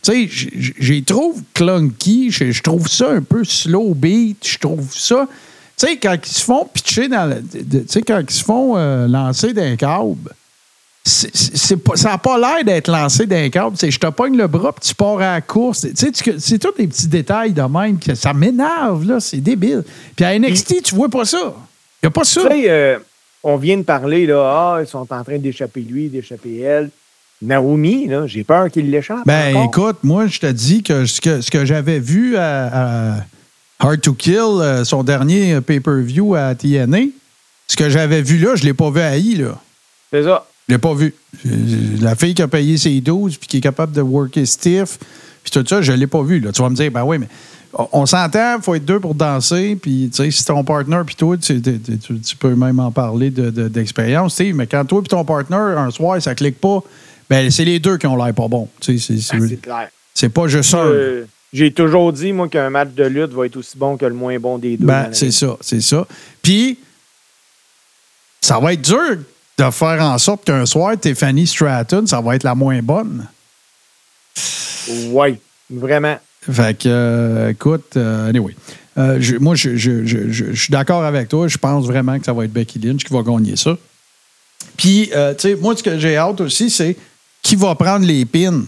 tu sais, j'y trouve clunky, je trouve ça un peu slow beat, je trouve ça. Tu sais, quand ils se font pitcher dans Tu sais, quand ils se font lancer d'un câble, c'est- pas- ça n'a pas l'air d'être lancé d'un câble. Je te pogne le bras puis tu pars à la course. Tu sais, tu- c'est tous des petits détails de même que ça m'énerve, là. C'est débile. Puis à NXT, tu vois pas ça. Il n'y a pas ça. Tu sais, euh, on vient de parler, là, ah, ils sont en train d'échapper lui, d'échapper elle. Naomi, là, j'ai peur qu'il l'échappe. Ben encore. écoute, moi, je te dis que ce que, ce que j'avais vu à, à Hard to Kill, euh, son dernier pay-per-view à TNA, ce que j'avais vu là, je l'ai pas vu à I, là. C'est ça. Je l'ai pas vu. Euh, La fille qui a payé ses 12 puis qui est capable de worker stiff, puis tout ça, je l'ai pas vu. Là. Tu vas me dire, ben oui, mais on- s'entend, il faut être deux pour danser, puis tu sais, si ton partner puis toi, tu, tu- tu- tu peux même en parler de- de- d'expérience, sais, mais quand toi puis ton partner, un soir, ça clique pas, ben c'est les deux qui ont l'air pas sais, c'est- c'est clair. c'est pas juste un. Euh, j'ai toujours dit, moi, qu'un match de lutte va être aussi bon que le moins bon des deux. Ben, c'est ça, c'est ça. Puis, ça va être dur de faire en sorte qu'un soir, Tiffany Stratton, ça va être la moins bonne. Oui, vraiment. Fait que, euh, écoute, euh, anyway. Euh, je- moi, je, suis d'accord avec toi. Je pense vraiment que ça va être Becky Lynch qui va gagner ça. Puis, tu sais, moi, ce que j'ai hâte aussi, c'est qui va prendre les pins.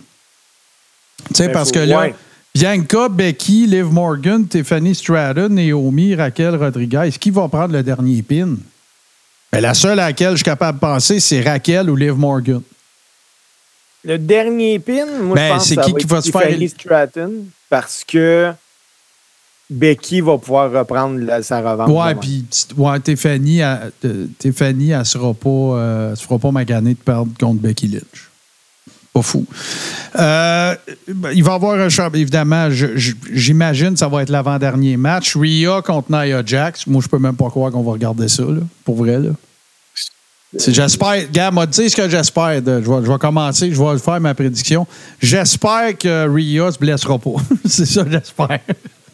Tu sais, Ben, parce que là. Bianca, Becky, Liv Morgan, Tiffany Stratton, Naomi, Raquel Rodriguez, qui va prendre le dernier pin? Ben, la seule à laquelle je suis capable de penser, c'est Raquel ou Liv Morgan. Le dernier pin, moi, Ben, je pense c'est qui va qui être va se faire Stratton parce que Becky va pouvoir reprendre la- sa revanche. Ouais, puis ouais, Tiffany, elle, euh, Tiffany, elle sera pas, euh, elle se fera pas maganer de perdre contre Becky Lynch. Pas fou. Euh, ben, il va y avoir un champ, évidemment, j'imagine que ça va être l'avant-dernier match. Rhea contre Nia Jax. Moi, je peux même pas croire qu'on va regarder ça, là, pour vrai. Là. J'espère, gars, m'a dit ce que j'espère. Je vais, je vais commencer, je vais faire ma prédiction. J'espère que Rhea se blessera pas. c'est ça, j'espère.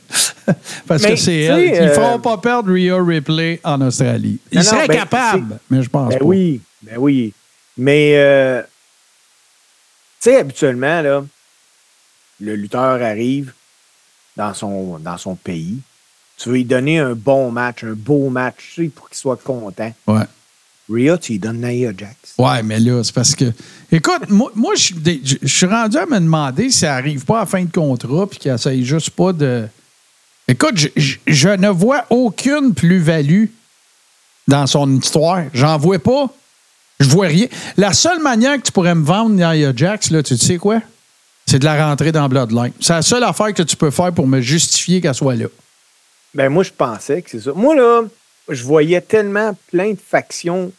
Parce Mais, que c'est elle. Ils ne euh, feront pas perdre Rhea Ripley en Australie. Ils Non, ben, capables, mais je pense Ben pas. oui, ben oui. Mais, euh, sais, habituellement, là, le lutteur arrive dans son, dans son pays. Tu veux lui donner un bon match, un beau match, tu sais, pour qu'il soit content. Ouais. Rhea, tu lui donnes Nia Jax. Ouais, mais là, c'est parce que. Écoute, moi, moi je suis dé- je je suis rendu à me demander si elle n'arrive pas à la fin de contrat puis qu'elle essaye juste pas de. Écoute, je ne vois aucune plus-value dans son histoire. J'en vois pas. Je vois rien. La seule manière que tu pourrais me vendre Nia Jax, là, tu sais quoi? C'est de la rentrer dans Bloodline. C'est la seule affaire que tu peux faire pour me justifier qu'elle soit là. Ben, moi, je pensais que c'est ça. Moi, là, je voyais tellement plein de factions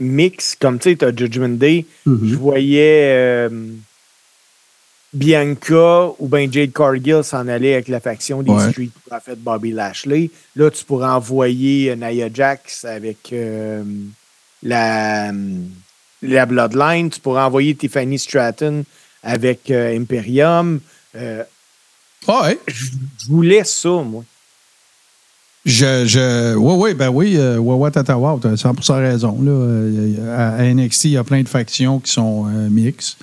mixtes, comme tu sais, tu as Judgment Day. Je voyais euh, Bianca ou bien Jade Cargill s'en aller avec la faction des Ouais. Street Profits Bobby Lashley. Là, tu pourrais envoyer euh, Nia Jax avec euh, la, la Bloodline. Tu pourrais envoyer Tiffany Stratton avec euh, Imperium. Euh, Ah ouais. je voulais ça, moi. Je, je, oui, oui, ben oui, euh, Wawa Tatawa, tu as 100 raison. Là. Euh, À, NXT, il y a plein de factions qui sont euh, mixtes.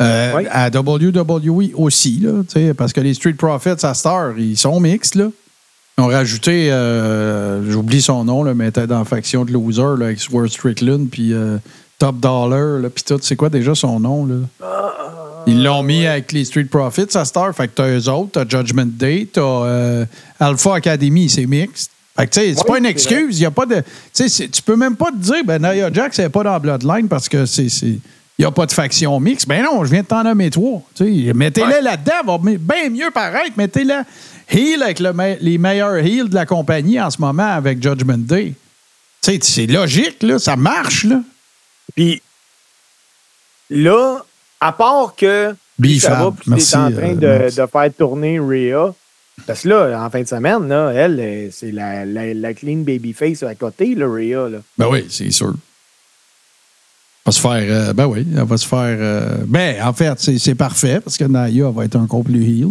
Oui. À WWE aussi, là, parce que les Street Profits à Star, ils sont mixtes. Là. Ils ont rajouté, euh, j'oublie son nom, là, mais il était dans la faction de Loser là, avec Swerve Strickland, puis euh, Top Dollar, là, puis tout. C'est quoi déjà son nom? Là? Ils l'ont mis avec les Street Profits à Star. Fait que t'as eux autres, t'as Judgment Day, t'as euh, Alpha Academy, c'est mixte. Fait que, tu sais, c'est Oui, pas une excuse. Il y a pas de. Tu sais, c'est- tu peux même pas te dire, ben, Nia Jax, elle n'est pas dans Bloodline parce que c'est. Il n'y a pas de faction mixte. Ben non, je viens de t'en nommer trois. Mettez-les Ouais. là-dedans, va bien mieux paraître. Mettez-les heel avec le me- les meilleurs heels de la compagnie en ce moment avec Judgment Day. c'est logique, là, ça marche, là. Puis là, à part que merci, en train euh, de, de faire tourner Rhea. Parce que là, en fin de semaine, là, elle, euh, c'est la, la, la clean babyface à côté, là, Rhea. Là. Ben oui, c'est sûr. Va se faire. euh, ben oui, elle va se faire. euh, ben, en fait, c'est c'est parfait parce que Naya va être encore plus heal.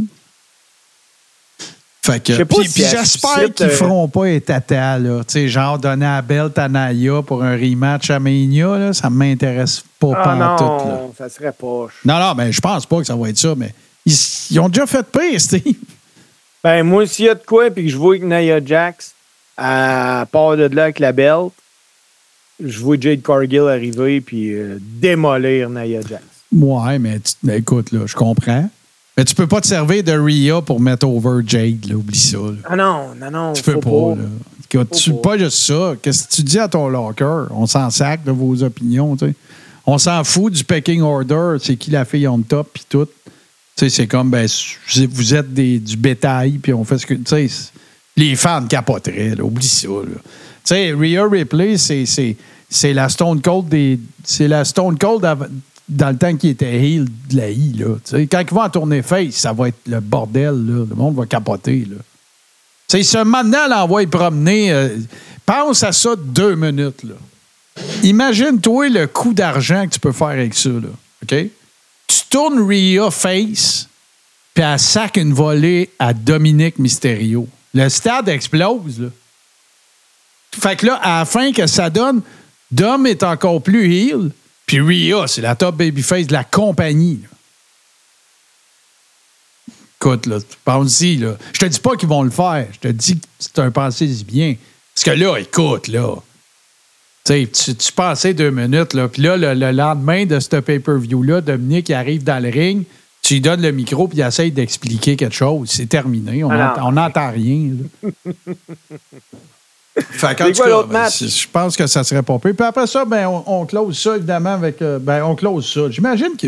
Fait que. Puis, si j'espère qu'ils euh, feront pas un tata, là. Tu sais, genre donner la belt à Naya pour un rematch à Mania, là, ça m'intéresse pas Ah pantoute, là. non, ça serait poche. Non, non, mais je pense pas que ça va être ça, mais ils, ils ont déjà fait pire, Steve. Ben, moi, s'il y a de quoi, puis que je vois que Nia Jax, à part de là avec la belt, je vois Jade Cargill arriver puis euh, démolir Nia Jax. Ouais, mais tu- mais écoute, là, je comprends. Mais tu peux pas te servir de Rhea pour mettre over Jade, là, oublie ça. là. Ah non, non, non. Tu peux faut pas, là. Faut tu pas. pas juste ça. Qu'est-ce que tu dis à ton locker? On s'en sac de vos opinions, tu sais. On s'en fout du pecking order, c'est qui la fille on top, puis tout. Tu sais, c'est comme, ben, vous êtes des, du bétail, puis on fait ce que. Tu sais, les fans capoteraient, là, oublie ça, là. Tu sais, Rhea Ripley, c'est, la Stone Cold des. C'est la Stone Cold dans le temps qui était heel de la I, là. Quand ils vont en tourner face, ça va être le bordel. Le monde va capoter, là. Sais, ce maintenant l'envoie promener. euh, pense à ça deux minutes. Imagine-toi le coût d'argent que tu peux faire avec ça. OK? Tu tournes Rhea face, puis elle sac une volée à Dominique Mysterio. Le stade explose, là. Fait que là, à que ça donne, Dom est encore plus heel, puis Rhea, c'est la top babyface de la compagnie, là. Écoute, là, pense-y, là. Je te dis pas qu'ils vont le faire. Je te dis que c'est un pensée si bien. Parce que là, écoute, là. Tu sais, tu, pensais deux minutes, là. Puis là, le, le lendemain de ce pay-per-view-là, Dominique il arrive dans le ring, tu lui donnes le micro, puis il essaye d'expliquer quelque chose. C'est terminé. On Ah n'entend rien. Fait quoi l'autre ben, match? c'est- je pense que ça serait pas pire. Puis après ça, ben, on, on close ça, évidemment, avec. euh, ben, on close ça. J'imagine que.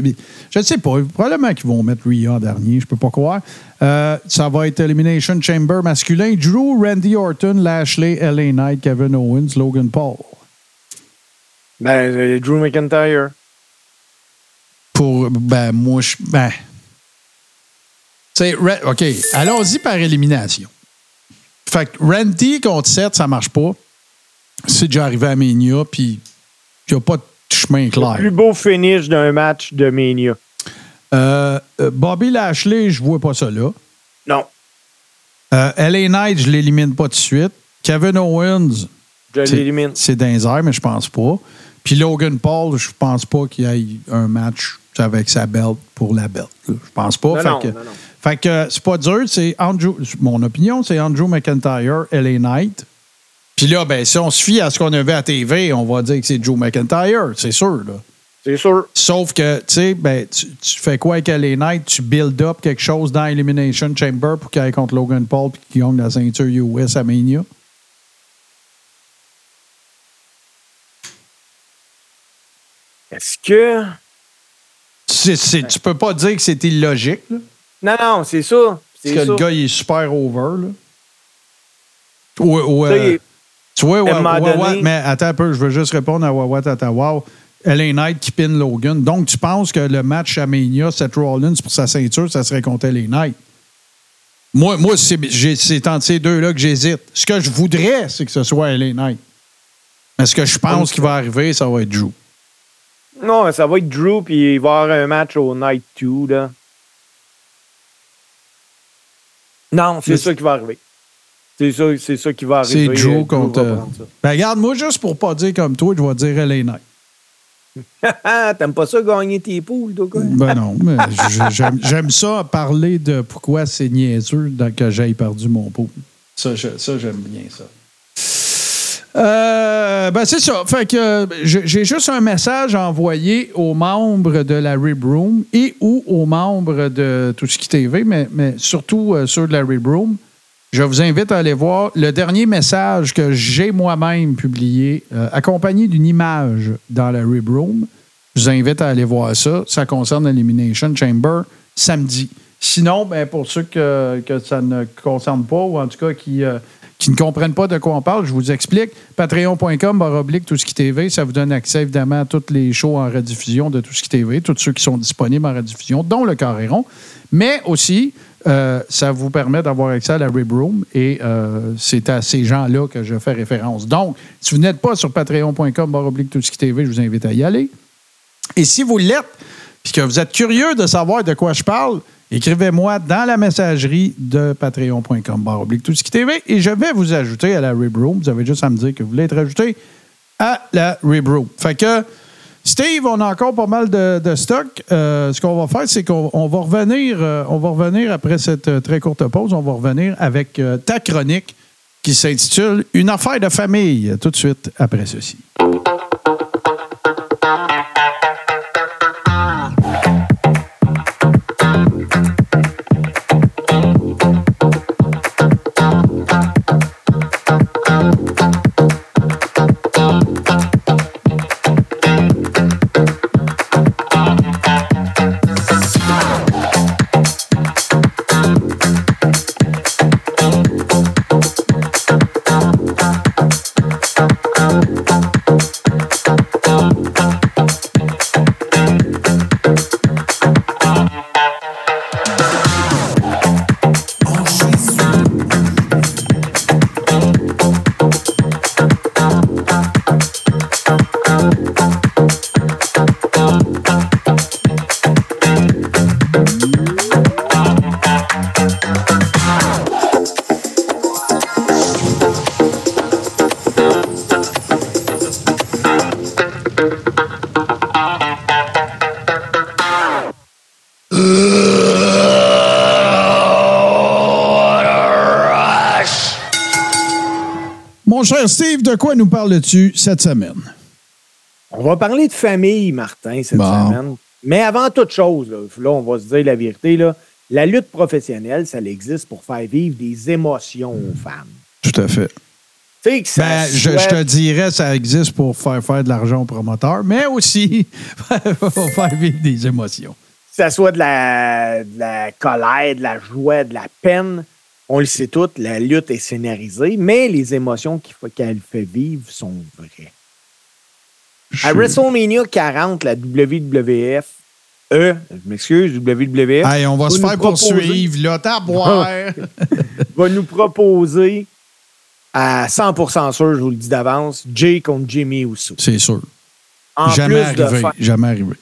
Je ne sais pas. Probablement qu'ils vont mettre Rhea en dernier. Je peux pas croire. Euh, ça va être Elimination Chamber masculin. Drew, Randy Orton, Lashley, LA Knight, Kevin Owens, Logan Paul. Ben, euh, Drew McIntyre. Pour. Ben, moi, je. Ben. Tu sais, OK. Allons-y par élimination. Fait que Randy contre Seth, ça marche pas. C'est déjà arrivé à Mania, puis il n'y a pas de chemin Le clair. plus beau finish d'un match de Mania. Euh, euh, Bobby Lashley, je vois pas ça là. Non, Euh, LA Knight, je l'élimine pas tout de suite. Kevin Owens, je c'est- l'élimine. c'est airs, mais je pense pas. Puis Logan Paul, je pense pas qu'il y ait un match avec sa belt pour la belt. Je pense pas. Non, fait non, que, non, non. fait que c'est pas dur. C'est Andrew, mon opinion, c'est Andrew McIntyre, LA Knight. Puis là, ben, si on se fie à ce qu'on a vu à TV, on va dire que c'est Joe McIntyre, c'est sûr. Là. C'est sûr. Sauf que, tu sais, ben, tu, tu fais quoi avec LA Knight? Tu build up quelque chose dans Elimination Chamber pour qu'il aille contre Logan Paul et qu'il gagne la ceinture US à Mania? Est-ce que. C'est- c'est- tu peux pas dire que c'est illogique, là. Non, non, c'est ça. Parce que le gars, il est super over, là. Ça, est- Tu vois, donné- ouais, mais attends un peu, je veux juste répondre à Wawa Tatawa. LA Knight qui pin Logan. Donc, tu penses que le match à Mania, Seth Rollins pour sa ceinture, ça serait contre LA Knight? Moi, moi c'est entre ces deux-là que j'hésite. Ce que je voudrais, c'est que ce soit LA Knight. Mais ce que je pense qui va arriver, ça va être Drew. Non, mais ça va être Drew, puis il va y avoir un match au Night 2, là. Non, c'est ça qui va arriver. C'est ça, c'est ça qui va C'est arriver. Drew Euh, contre. euh. Ben, regarde, moi, juste pour pas dire comme toi, je vais dire LA Knight. T'aimes pas ça gagner tes poules, toi, quoi? Ben non, mais j'aime- ça parler de pourquoi c'est niaiseux que j'aille perdu mon je- ça, j'aime bien ça. Euh, ben c'est ça. Fait que euh, j'ai juste un message à envoyer aux membres de la Rib Room et ou aux membres de Tout ce qui TV, mais, mais surtout euh, ceux de la Rib Room. Je vous invite à aller voir le dernier message que j'ai moi-même publié, euh, accompagné d'une image dans la Rib Room. Je vous invite à aller voir ça. Ça concerne Elimination Chamber samedi. Sinon, ben, pour ceux que, que ça ne concerne pas, ou en tout cas qui, qui ne comprennent pas de quoi on parle, je vous explique. Patreon.com, ce qui TV, ça vous donne accès évidemment à toutes les shows en rediffusion de tout ce qui TV, tous ceux qui sont disponibles en rediffusion, dont le Carréron. Mais aussi, euh, ça vous permet d'avoir accès à la Rib Room et euh, c'est à ces gens-là que je fais référence. Donc, si vous n'êtes pas sur patreon.com, qui TV, je vous invite à y aller. Et si vous l'êtes, puis que vous êtes curieux de savoir de quoi je parle, écrivez-moi dans la messagerie de patreon.com oblique tout TV et je vais vous ajouter à la Rib. Vous avez juste à me dire que vous voulez être ajouté à la Rib. Fait que, Steve, on a encore pas mal de, stock. Euh, ce qu'on va faire, c'est qu'on va revenir, euh, on va revenir après cette euh, très courte pause. On va revenir avec ta chronique qui s'intitule Une affaire de famille, tout de suite après ceci. Steve, de quoi nous parles-tu cette semaine? On va parler de famille, Martin, cette semaine. Mais avant toute chose, là, on va se dire la vérité, là, la lutte professionnelle, ça existe pour faire vivre des émotions aux femmes. Tout à fait. Ben, je, te dirais, ça existe pour faire faire de l'argent aux promoteurs, mais aussi pour faire vivre des émotions. Que ça soit de la, de la colère, de la joie, de la peine, on le sait toutes, la lutte est scénarisée, mais les émotions qu'elle fait vivre sont vraies. À WrestleMania 40, la WWF, euh, je m'excuse, WWF. Hey, on va, se faire poursuivre, là, t'as boire. va nous proposer, à 100% sûr, je vous le dis d'avance, Jay contre Jimmy Uso. C'est sûr. jamais arrivé. jamais arrivé.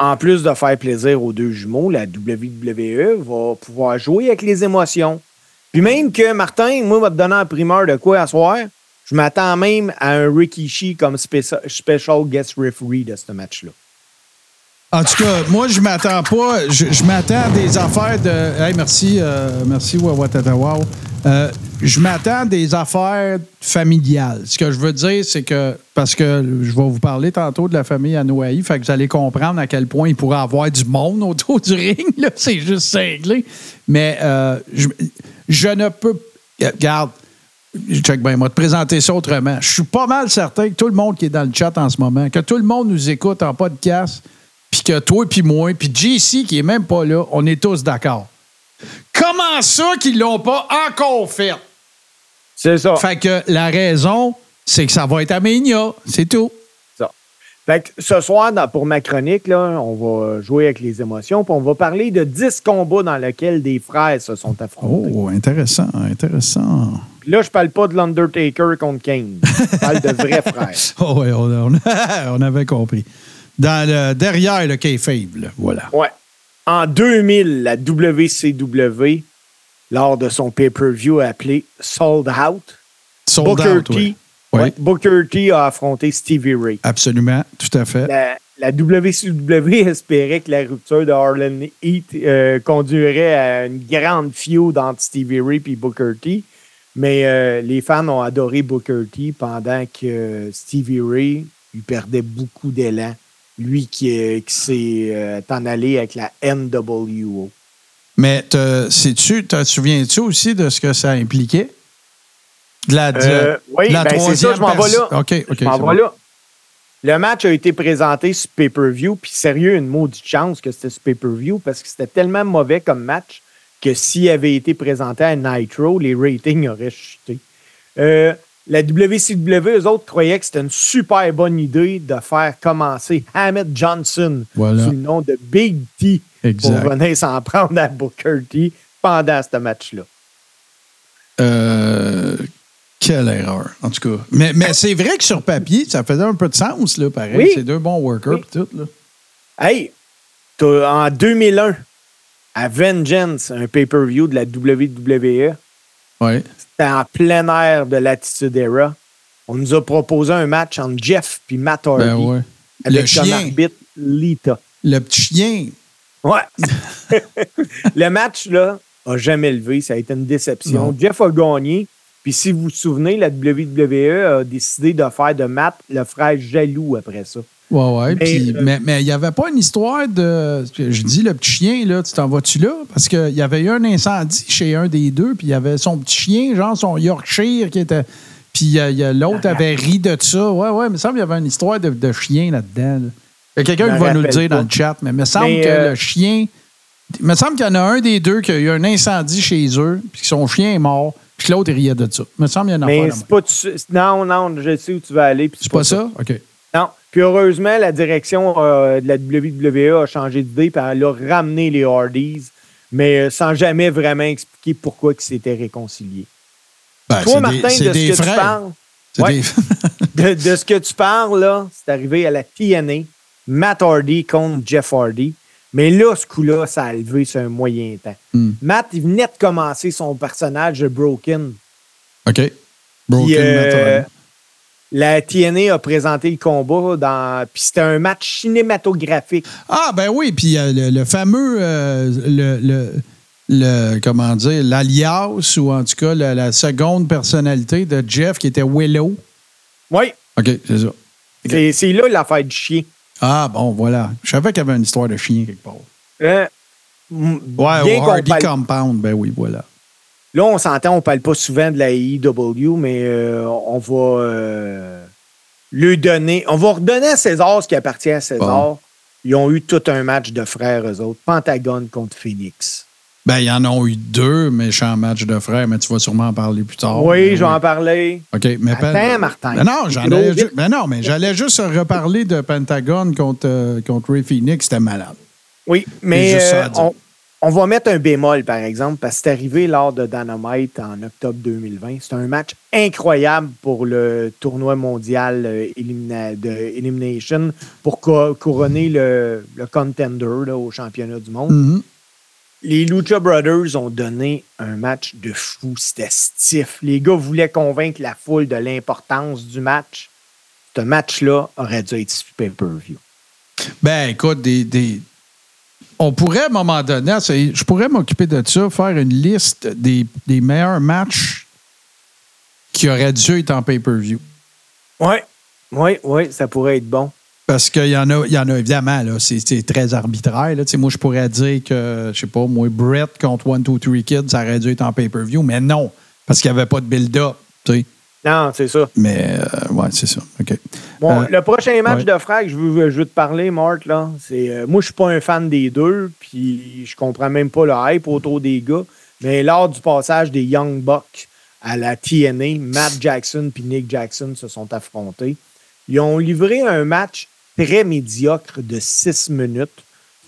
En plus de faire plaisir aux deux jumeaux, la WWE va pouvoir jouer avec les émotions. Puis même que, Martin, moi, va te donner un primeur de quoi à soir? Je m'attends même à un Rikishi comme special guest referee de ce match-là. En tout cas, moi, je m'attends pas. Je, m'attends à des affaires de. Hey, merci, euh, merci, Wawatatawao. Euh, je m'attends à des affaires familiales. Ce que je veux dire, c'est que. Parce que je vais vous parler tantôt de la famille Anoaï, fait que vous allez comprendre à quel point il pourrait avoir du monde autour du ring. C'est juste cinglé. Mais euh, je, je ne peux. Regarde, check bien, moi, te présenter ça autrement. Je suis pas mal certain que tout le monde qui est dans le chat en ce moment, que tout le monde nous écoute en podcast, puis que toi, puis moi, puis JC qui est même pas là, on est tous d'accord. Comment ça qu'ils l'ont pas encore fait? C'est ça. Fait que la raison, c'est que ça va être à Ménia. C'est tout. Fait ce soir, pour ma chronique, là, on va jouer avec les émotions, puis on va parler de 10 combats dans lesquels des frères se sont affrontés. Oh, intéressant, intéressant. Puis là, je parle pas de l'Undertaker contre Kane. Je parle de vrais frères. Oh, oui, on, avait compris. Dans le, derrière le kayfabe, voilà. Ouais. En 2000, la WCW, lors de son pay-per-view appelé Sold Out, Sold Booker Out, T, Booker T a affronté Stevie Ray. Absolument, tout à fait. La, WCW espérait que la rupture de Harlan Heat euh, conduirait à une grande feud entre Stevie Ray et Booker T. Mais euh, les fans ont adoré Booker T pendant que Stevie Ray lui perdait beaucoup d'élan. Lui qui, euh, qui s'est en allé avec la NWO. Mais sais-tu, te souviens-tu aussi de ce que ça impliquait? La, euh, oui, ben c'est ça, je m'en vais là. Je m'en vais là. Le match a été présenté sur pay-per-view, puis sérieux, une maudite chance que c'était sur pay-per-view parce que c'était tellement mauvais comme match que s'il avait été présenté à Nitro, les ratings auraient chuté. Euh, la WCW, eux autres croyaient que c'était une super bonne idée de faire commencer Hammett Johnson Voilà. sous le nom de Big T Exact. pour venir s'en prendre à Booker T pendant ce match-là. Euh, quelle erreur, en tout cas. Mais, mais c'est vrai que sur papier, ça faisait un peu de sens, là, pareil. Oui. C'est deux bons workers Oui. pis tout, là. Hey, en 2001, à Vengeance, un pay-per-view de la WWE, c'était en plein air de l'Attitude Era. On nous a proposé un match entre Jeff et Matt Hardy Ben ouais. avec Le chien. arbitre Lita. Le petit chien. Ouais. le match, là, a jamais levé. Ça a été une déception. Non. Jeff a gagné. Puis si vous vous souvenez, la WWE a décidé de faire de Matt le frère jaloux après ça. Ouais, ouais. Mais, euh, Mais mais il n'y avait pas une histoire de. Je dis le petit chien, là, tu t'en vas-tu là? Parce qu'il y avait eu un incendie chez un des deux, puis il y avait son petit chien, genre son Yorkshire, qui était. Puis euh, l'autre avait ri de ça. Ouais, ouais, il me semble qu'il y avait une histoire de, de chien là-dedans. là. Il y a quelqu'un qui va nous le dire pas. dans le chat, mais il me semble Mais, que euh, le chien. Il me semble qu'il y en a un des deux qui a eu un incendie chez eux, puis que son chien est mort, puis l'autre il riait de ça. Il me semble qu'il y a une Mais c'est pas tout- Non, non, je sais où tu vas aller. puis C'est pas ça? OK. Non. Puis heureusement, la direction euh, de la WWE a changé d'idée puis elle a ramené les Hardys, mais euh, sans jamais vraiment expliquer pourquoi ils s'étaient réconciliés. Ben, Toi, Martin, c'est de ce que tu parles, C'est Ouais. des- de, de ce que tu parles, là, c'est arrivé à la TNA, Matt Hardy contre Jeff Hardy. Mais là, ce coup-là, ça a levé sur un moyen temps. Hmm. Matt, il venait de commencer son personnage de Broken. OK. Broken Puis, euh, la TNA a présenté le combat dans. Puis c'était un match cinématographique. Ah, ben oui, puis euh, le, le fameux, euh, le, le, le- comment dire, l'alias, ou en tout cas la, la seconde personnalité de Jeff qui était Willow. Oui, OK, c'est ça. c'est c'est là l'affaire du chien. Ah, bon, voilà. Je savais qu'il y avait une histoire de chien quelque part. M- Ouais, bien au Hardy parle- Compound, ben oui, voilà. Là, on s'entend, on parle pas souvent de la AEW, mais euh, on va euh, lui donner. On va redonner à César ce qui appartient à César. Bon. Ils ont eu tout un match de frères, eux autres. Pentagone contre Phoenix. Ben, il y en a eu deux méchants matchs de frères, mais tu vas sûrement en parler plus tard. oui, je vais en parler. OK, mais Attends, Pen- Martin. Ben non, j'en ju- ben non, mais j'allais juste reparler de Pentagone contre, euh, contre Ray Phoenix, c'était malade. Oui, mais euh, on, on va mettre un bémol, par exemple, parce que c'est arrivé lors de Dynamite en octobre 2020. C'est un match incroyable pour le tournoi mondial euh, élimina- de Elimination pour co- couronner le, le contender là, au championnat du monde. Mhm. Les Lucha Brothers ont donné un match de fou. C'était stiff. Les gars voulaient convaincre la foule de l'importance du match. Ce match-là aurait dû être pay-per-view. Ben, écoute, des, des- on pourrait, à un moment donné, je pourrais m'occuper de ça, faire une liste des, des meilleurs matchs qui auraient dû être en pay-per-view. Oui, oui, oui, ça pourrait être bon. Parce qu'il y en a, il y en a évidemment, là, c'est, très arbitraire. Là. Moi, je pourrais dire que, je sais pas, moi, Brett contre One, Two, Three Kids, ça aurait dû être en pay-per-view, mais non, parce qu'il n'y avait pas de build-up. Non, c'est ça. Mais, euh, ouais, c'est ça. OK. Bon, Euh, le prochain match ouais. de frag, je veux, je veux te parler, Marc, là. C'est, euh, moi, je suis pas un fan des deux, puis je comprends même pas le hype autour des gars. Mais lors du passage des Young Bucks à la TNA, Matt Jackson puis Nick Jackson se sont affrontés. Ils ont livré un match très médiocre de six minutes.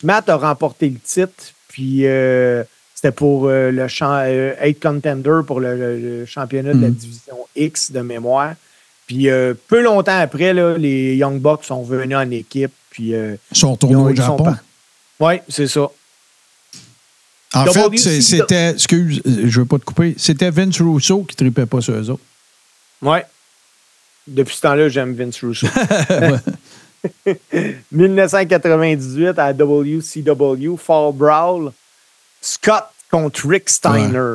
Matt a remporté le titre, puis euh, c'était pour euh, le champ, euh, être contender pour le, le- le championnat de la Mhm. division X de mémoire. Puis euh, peu longtemps après, là, les Young Bucks sont venus en équipe. Puis Ils sont retournés au Japon. par- Oui, c'est ça. En fait, c'était, excuse, je veux pas te couper, c'était Vince Russo qui tripait pas sur eux autres. Oui. Depuis ce temps-là, j'aime Vince Russo. Ouais. 1998 à WCW, Fall Brawl, Scott contre Rick Steiner.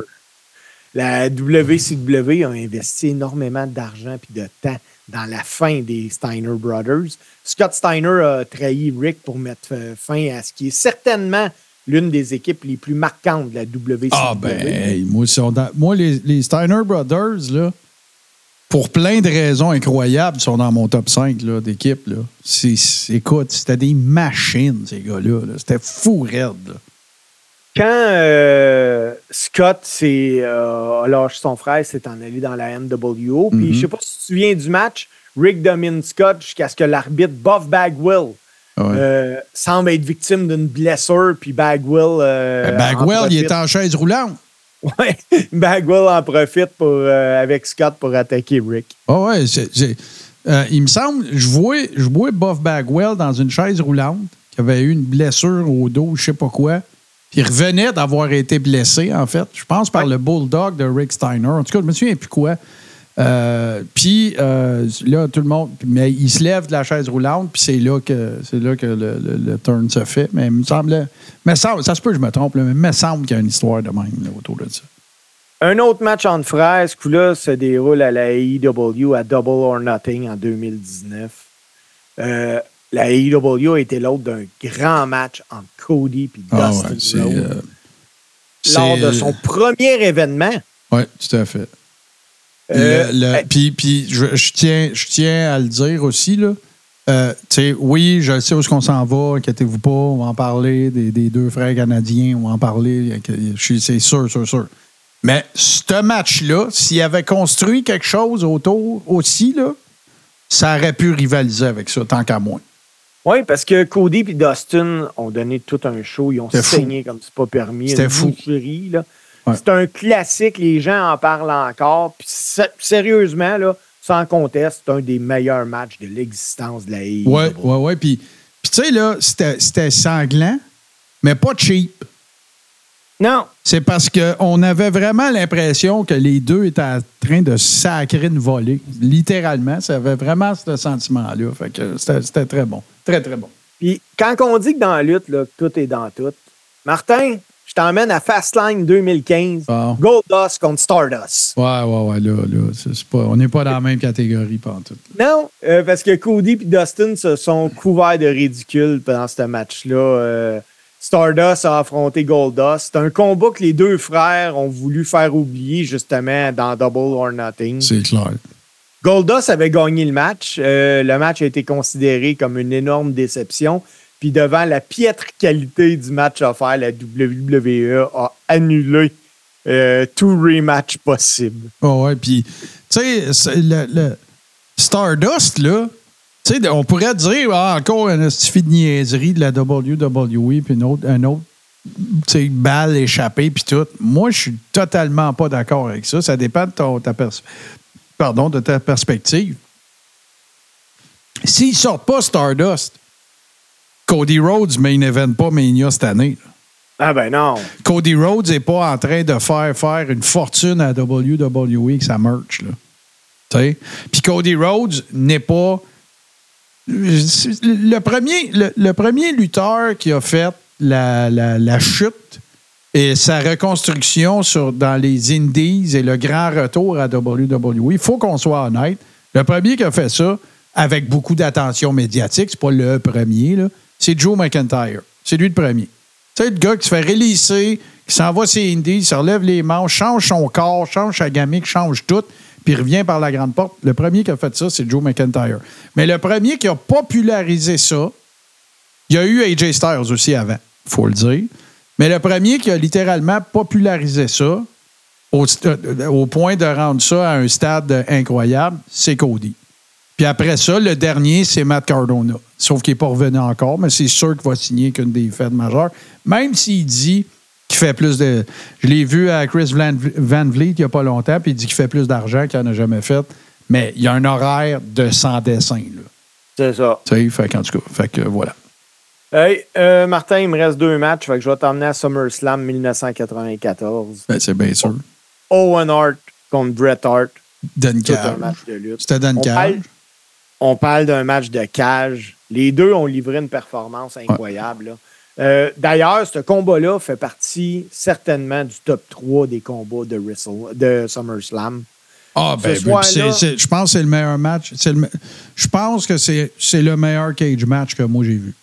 La WCW a investi énormément d'argent et de temps dans la fin des Steiner Brothers. Scott Steiner a trahi Rick pour mettre euh, fin à ce qui est certainement l'une des équipes les plus marquantes de la WCW. Ah, ben, hey, moi, les Steiner Brothers, là, pour plein de raisons incroyables, sont dans mon top 5 là, d'équipe. Écoute, c'était des machines, ces gars-là. là. C'était fou raide. là. Quand euh, Scott euh, a lâché son frère, s'est en allé dans la NWO. Puis Mhm. je sais pas si tu te souviens du match, Rick domine Scott jusqu'à ce que l'arbitre Buff Bagwell Ouais. euh, semble être victime d'une blessure. Puis Bagwell. euh, Ben, Bagwell, il est en chaise roulante. Ouais, Bagwell en profite pour, euh, avec Scott pour attaquer Rick. Ah ouais, euh, il me semble, je vois, je vois Buff Bagwell dans une chaise roulante qui avait eu une blessure au dos, je sais pas quoi. Puis il revenait d'avoir été blessé, en fait. Je pense par Ouais. le Bulldog de Rick Steiner. En tout cas, je me souviens plus quoi. Euh, puis euh, là, tout le monde. Mais il se lève de la chaise roulante, puis c'est là que c'est là que le, le- le turn se fait. Mais il me semble. Mais ça, ça se peut que je me trompe, là, mais il me semble qu'il y a une histoire de même là, autour de ça. Un autre match entre frères, ce coup-là, se déroule à la AEW à Double or Nothing en 2019. Euh, la AEW a été l'autre d'un grand match entre Cody et Ah Dustin ouais, euh, lors de son premier événement. Oui, tout à fait. Euh, Le- le- hey, Puis, puis je, je tiens, je tiens à le dire aussi, là. Euh, tu sais, oui, je sais où est-ce qu'on s'en va, inquiétez-vous pas, on va en parler, des, des deux frères canadiens, on va en parler, je suis- c'est sûr, sûr, sûr. Mais ce match-là, s'il avait construit quelque chose autour aussi, là, ça aurait pu rivaliser avec ça, tant qu'à moins. Oui, parce que Cody et Dustin ont donné tout un show. Ils ont C'était fou. saigné comme c'est pas permis. C'était une fou. boucherie, là. Ouais. C'est un classique. Les gens en parlent encore. Puis sé- sérieusement, là, sans conteste, c'est un des meilleurs matchs de l'existence de la AEW. Oui, oui, oui. Puis, puis tu sais, là, c'était sanglant, mais pas cheap. Non, C'est parce qu'on avait vraiment l'impression que les deux étaient en train de sacrer une volée. Littéralement, ça avait vraiment ce sentiment-là. Fait que c'était très bon. Très, très bon. Puis quand on dit que dans la lutte, là, tout est dans tout, Martin, je t'emmène à Fastlane 2015. Bon. Goldust contre Stardust. Ouais, ouais, ouais. Là, là, c'est pas, on n'est pas dans la même catégorie, pas en tout. Non, euh, parce que Cody et Dustin se sont couverts de ridicule pendant ce match-là. Euh, Stardust a affronté Goldust. C'est un combat que les deux frères ont voulu faire oublier justement dans Double or Nothing. C'est clair. Goldust avait gagné le match. Euh, le match a été considéré comme une énorme déception. Puis devant la piètre qualité du match offert, la WWE a annulé euh, tout rematch possible. Oh, ouais, puis, tu sais, le, Stardust, là, tu sais, on pourrait dire ah, encore un stifi de niaiserie de la WWE, puis une autre, un autre, sais, balle échappée, puis tout. Moi, je suis totalement pas d'accord avec ça. Ça dépend de ton- ta, pardon, de ta perspective. S'ils sortent pas Stardust, Cody Rhodes main event pas Mania cette année. là. Ah ben non. Cody Rhodes n'est pas en train de faire faire une fortune à WWE avec sa merch. Là. Puis Cody Rhodes n'est pas. Le premier, le, le premier lutteur qui a fait la, la- la chute et sa reconstruction sur, dans les Indies et le grand retour à WWE, il faut qu'on soit honnête. Le premier qui a fait ça avec beaucoup d'attention médiatique, c'est pas le premier, là, c'est Joe McIntyre. C'est lui le premier. Tu sais, le gars qui se fait relisser, qui s'en va ses Indies, se relève les manches, change son corps, change sa gamique, change tout, puis revient par la grande porte. Le premier qui a fait ça, c'est Joe McIntyre. Mais le premier qui a popularisé ça, il y a eu AJ Styles aussi avant, il faut le dire. Mais le premier qui a littéralement popularisé ça, au, au point de rendre ça à un stade incroyable, c'est Cody. Puis après ça, le dernier, c'est Matt Cardona. Sauf qu'il n'est pas revenu encore, mais c'est sûr qu'il va signer qu'une des fêtes majeures. Même s'il dit qu'il fait plus de. Je l'ai vu à Chris Van, Vliet il n'y a pas longtemps, puis il dit qu'il fait plus d'argent qu'il n'en a jamais fait. Mais il y a un horaire de 100 dessins. Là. C'est ça. Tu sais, fait qu'en tout cas, fait que voilà. Hey, euh, Martin, il me reste deux matchs. Fait que je vais t'emmener à SummerSlam 1994. Ben, c'est bien sûr. Owen Hart contre Bret Hart. Lutte. C'était Dan On parle, d'un match de cage. Les deux ont livré une performance incroyable. Euh, D'ailleurs, ce combat-là fait partie certainement du top 3 des combats de, Wrestle, de SummerSlam. Ah, ben, je pense que c'est le meilleur match. Je pense que c'est le meilleur cage match que moi j'ai vu.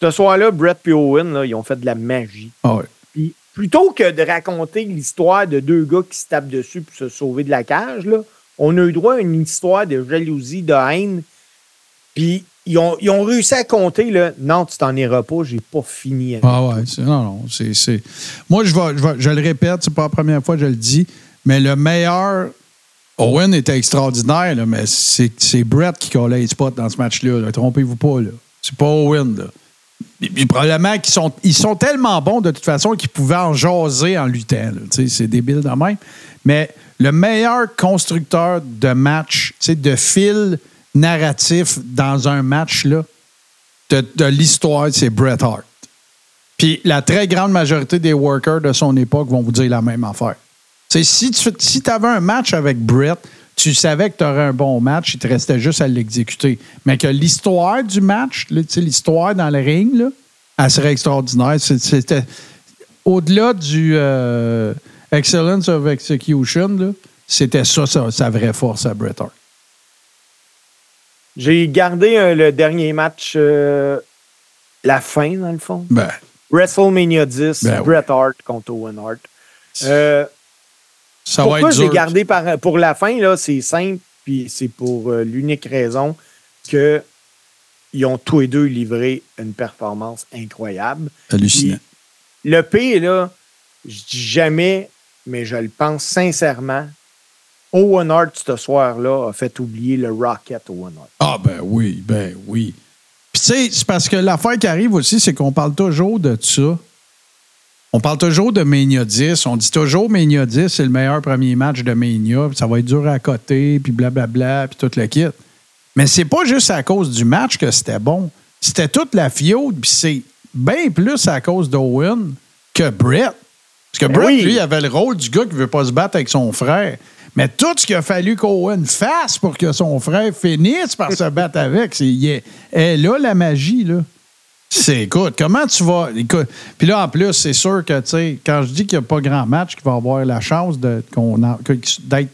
Ce soir-là, Bret et Owen, là, ils ont fait de la magie. Ah ouais. Puis, plutôt que de raconter l'histoire de deux gars qui se tapent dessus pour se sauver de la cage, là, on a eu droit à une histoire de jalousie, de haine. Puis ils ont, ils ont réussi à compter, là, non, tu t'en iras pas, j'ai pas fini. avec Ah ouais, c'est- non, non, c'est, c'est- Moi, je, vais, je, vais- je le répète, c'est pas la première fois que je le dis, mais le meilleur. Owen était extraordinaire, là, mais c'est, c'est Brett qui collait les spots dans ce match-là. là. Trompez-vous pas. Là. C'est pas Owen. Là. Puis, probablement qu'ils sont, ils sont tellement bons de toute façon qu'ils pouvaient en jaser en luttant. C'est débile de même. Mais le meilleur constructeur de match, de fil narratif dans un match de, l'histoire, c'est Bret Hart. Puis la très grande majorité des workers de son époque vont vous dire la même affaire. Si tu avais un match avec Brett, tu savais que tu aurais un bon match, il te restait juste à l'exécuter. Mais que l'histoire du match, l'histoire dans le ring, elle serait extraordinaire. C'était au-delà du euh, excellence of execution, c'était ça, sa, sa vraie force à Bret Hart. J'ai gardé euh, le dernier match, euh, la fin, dans le fond. Ben, WrestleMania 10, Ben oui. Bret Hart contre Owen Hart. Euh, ça va pourquoi être j'ai gardé par, pour la fin, là, c'est simple, puis c'est pour euh, l'unique raison que ils ont tous les deux livré une performance incroyable. Hallucinant. Puis, le pire, là, je dis jamais, mais je le pense sincèrement, Owen Hart, ce soir-là, a fait oublier le Rocket Owen Hart. Ah, ben oui, ben oui. Puis, tu sais, c'est parce que l'affaire qui arrive aussi, c'est qu'on parle toujours de ça. On parle toujours de Mania 10. On dit toujours Mania 10, c'est le meilleur premier match de Mania. ça va être dur à côté, puis blablabla, puis tout le kit. Mais c'est pas juste à cause du match que c'était bon. C'était toute la fiode, puis c'est bien plus à cause d'Owen que Brett. Parce que Ben Brett, oui. lui, avait le rôle du gars qui veut pas se battre avec son frère. Mais tout ce qu'il a fallu qu'Owen fasse pour que son frère finisse par se battre avec, c'est il est, est là la magie, là. C'est, écoute, comment tu vas. Écoute, puis là, en plus, c'est sûr que, tu sais, quand je dis qu'il n'y a pas grand match qui va avoir la chance d'être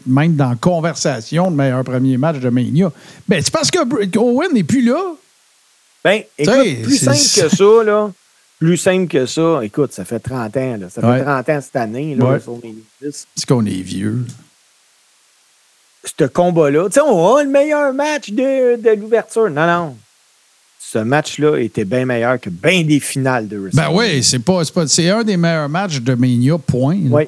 même dans la conversation de meilleur premier match de Mania, ben, c'est parce que Owen n'est plus là. Ben, écoute, T'sais, plus c'est- simple que ça, là. Plus simple que ça. Écoute, ça fait 30 ans, là. Ça fait Ouais. 30 ans cette année, là, Ouais. 10. C'est qu'on est vieux? Ce combat-là. Tu sais, on a le meilleur match de, de l'ouverture. Non, non. Ce match-là était bien meilleur que bien des finales de Ben WrestleMania. oui, c'est pas, c'est un des meilleurs matchs de Mania, point. Oui.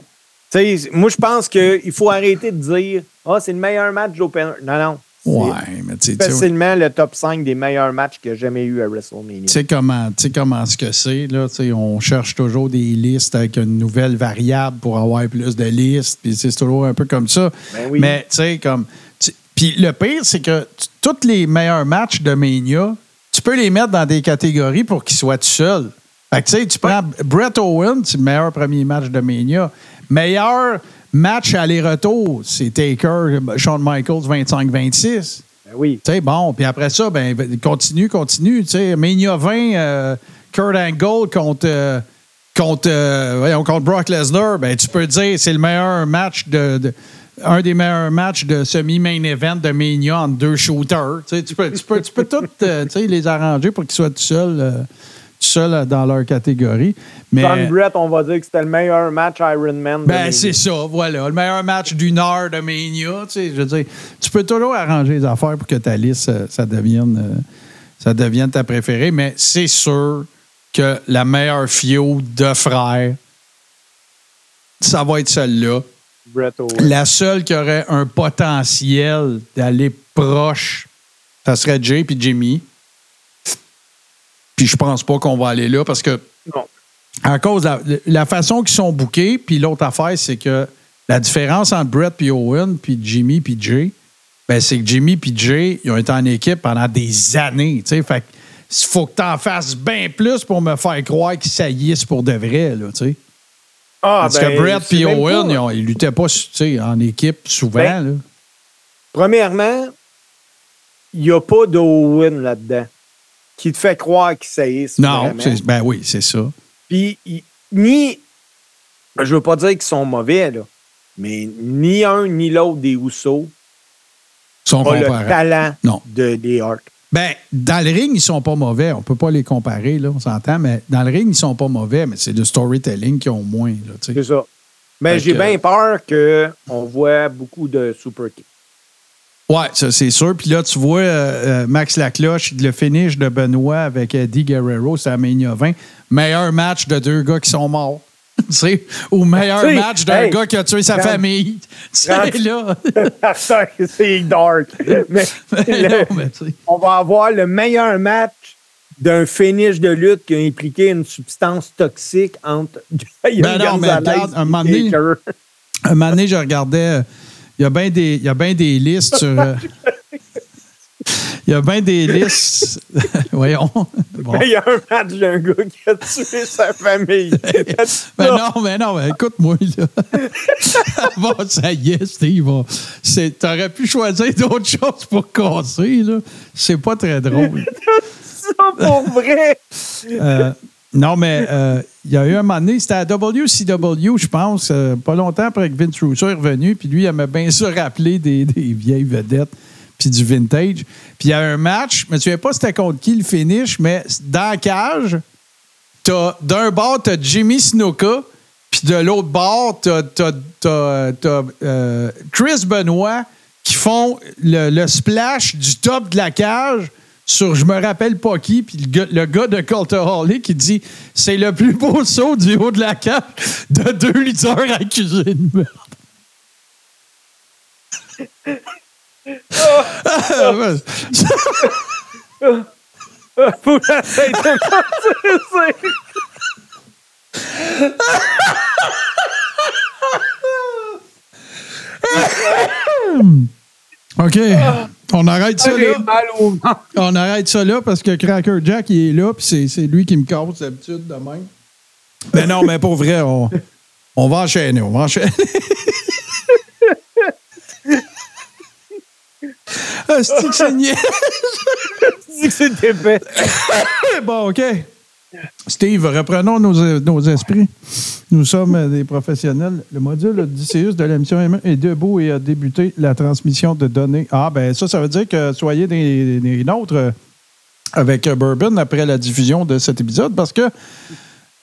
Tu sais, moi, je pense qu'il faut arrêter de dire Ah, c'est le meilleur match d'opener. Non, non. Ouais, mais tu facilement le top 5 des meilleurs matchs qu'il y a jamais eu à WrestleMania. Tu sais comment, tu sais comment ce que c'est, là. tu sais, On cherche toujours des listes avec une nouvelle variable pour avoir plus de listes. Puis c'est toujours un peu comme ça. Ben oui. Mais tu sais, comme. Puis le pire, c'est que tous les meilleurs matchs de Mania, tu peux les mettre dans des catégories pour qu'ils soient tout seuls. Fait que tu sais, tu prends Brett Owen, c'est le meilleur premier match de Mania. Meilleur match aller-retour, c'est Taker, Shawn Michaels 25-26. Ben oui. Tu sais, bon, puis après ça, ben, continue, continue. Tu sais, Mania 20, euh, Kurt Angle contre, euh, contre, euh, contre Brock Lesnar, ben, tu peux dire c'est le meilleur match de. de- un des meilleurs matchs de semi-main event de Mania entre deux shooters. Tu, sais, tu peux, tu peux, tu peux tout euh, tu sais, les arranger pour qu'ils soient tout seuls, euh, seuls dans leur catégorie. Mais, John Brett, on va dire que c'était le meilleur match Iron Man. de ben, c'est ça, voilà. Le meilleur match d'une heure de Mania. Tu sais, je veux dire, tu peux toujours arranger les affaires pour que ta liste, euh, ça devienne, euh, ça devienne ta préférée, mais c'est sûr que la meilleure fio de frères, ça va être celle-là. Owen. La seule qui aurait un potentiel d'aller proche, ça serait Jay puis Jimmy. Puis je pense pas qu'on va aller là parce que Non. à cause de la, la façon qu'ils sont bookés, puis l'autre affaire, c'est que la différence entre Brett puis Owen, puis Jimmy puis Jay, ben, c'est que Jimmy puis Jay, ils ont été en équipe pendant des années. tu sais. Fait il faut que tu en fasses bien plus pour me faire croire qu'ils saillissent pour de vrai. Là. Ah, Parce ben, que Brett c'est puis même Owen, pas- ils, ont- ils luttaient pas en équipe souvent. Ben, là. Premièrement, il n'y a pas d'Owen là-dedans qui te fait croire qu'il saillisse. Non, ben oui, c'est ça. Puis, ni. ben, je veux pas dire qu'ils sont mauvais, là. Mais ni un ni l'autre des Housseaux sont a le talent Non. de des Hart. Ben, dans le ring, ils sont pas mauvais. On peut pas les comparer, là, on s'entend, mais dans le ring, ils sont pas mauvais, mais c'est le storytelling qu'ils ont moins. C'est ça. Mais j'ai bien peur qu'on voit beaucoup de super kick. Ouais, ça, c'est sûr. Puis là, tu vois euh, euh, Max Lacloche, le finish de Benoît avec Eddie Guerrero, c'est à Mania 20. Meilleur match de deux gars qui sont morts. tu sais, ou meilleur match d'un hey, gars qui a tué sa quand- famille. Tu sais, quand- là. c'est dark. Mais non, on va avoir le meilleur match d'un finish de lutte qui a impliqué une substance toxique entre Ben non, mais regarde, un moment donné- Un moment donné, je regardais. Euh, Il y a bien des, il y a bien des listes sur. euh, Il y a bien des listes. Voyons. Bon. Il y a un match d'un gars qui a tué sa famille. Ben non, mais non, mais écoute-moi, là. bon, ça y est, Steve. on- c'est- T'aurais pu choisir d'autres choses pour casser, là. C'est pas très drôle. ça pour vrai. Euh, non, mais euh, il y a eu un moment donné, c'était à WCW, je pense, euh, pas longtemps après que Vince Russo est revenu, puis lui, il aimait bien ça rappeler des, vieilles vedettes, puis du vintage. Puis il y a un match, je me souviens pas c'était contre qui le finish, mais dans la cage, d'un bord, t'as Jimmy Snuka, puis de l'autre bord, t'as, t'as- euh, Chris Benoit qui font le splash du top de la cage sur je me rappelle pas qui, puis le gars, le gars de Cultaholic qui dit c'est le plus beau saut du haut de la cage de deux lutteurs accusés de meurtre. Faut de. OK. On arrête ça là. On arrête ça là parce que Cracker Jack, il est là, puis c'est, c'est lui qui me casse d'habitude de même. Mais non, mais pour vrai, on, on va enchaîner. On va enchaîner. Ah, c'est-tu que c'est niais? dis que c'est épais. Bon, OK. Steve, reprenons nos, esprits. Nous sommes des professionnels. Le module Odysseus de l'émission M1 est debout et a débuté la transmission de données. Ah, ben ça, ça veut dire que soyez des, nôtres avec Bourbon après la diffusion de cet épisode parce que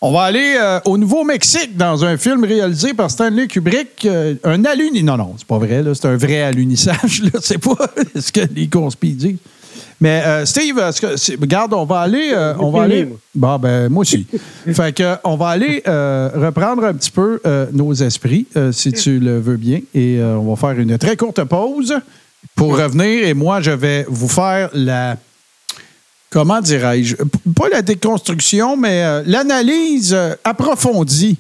on va aller euh, au Nouveau-Mexique dans un film réalisé par Stanley Kubrick. euh, un aluni... Non, non, c'est pas vrai. C'est un vrai alunissage. C'est pas ce que les conspires disent. Mais euh, Steve, est-ce que, regarde, on va aller... euh, on va aller. Bon, ben, moi aussi. fait que, on va aller euh, reprendre un petit peu nos esprits, si tu le veux bien. Et on va faire une très courte pause pour revenir. Et moi, je vais vous faire la. Comment dirais-je? Pas la déconstruction, mais l'analyse approfondie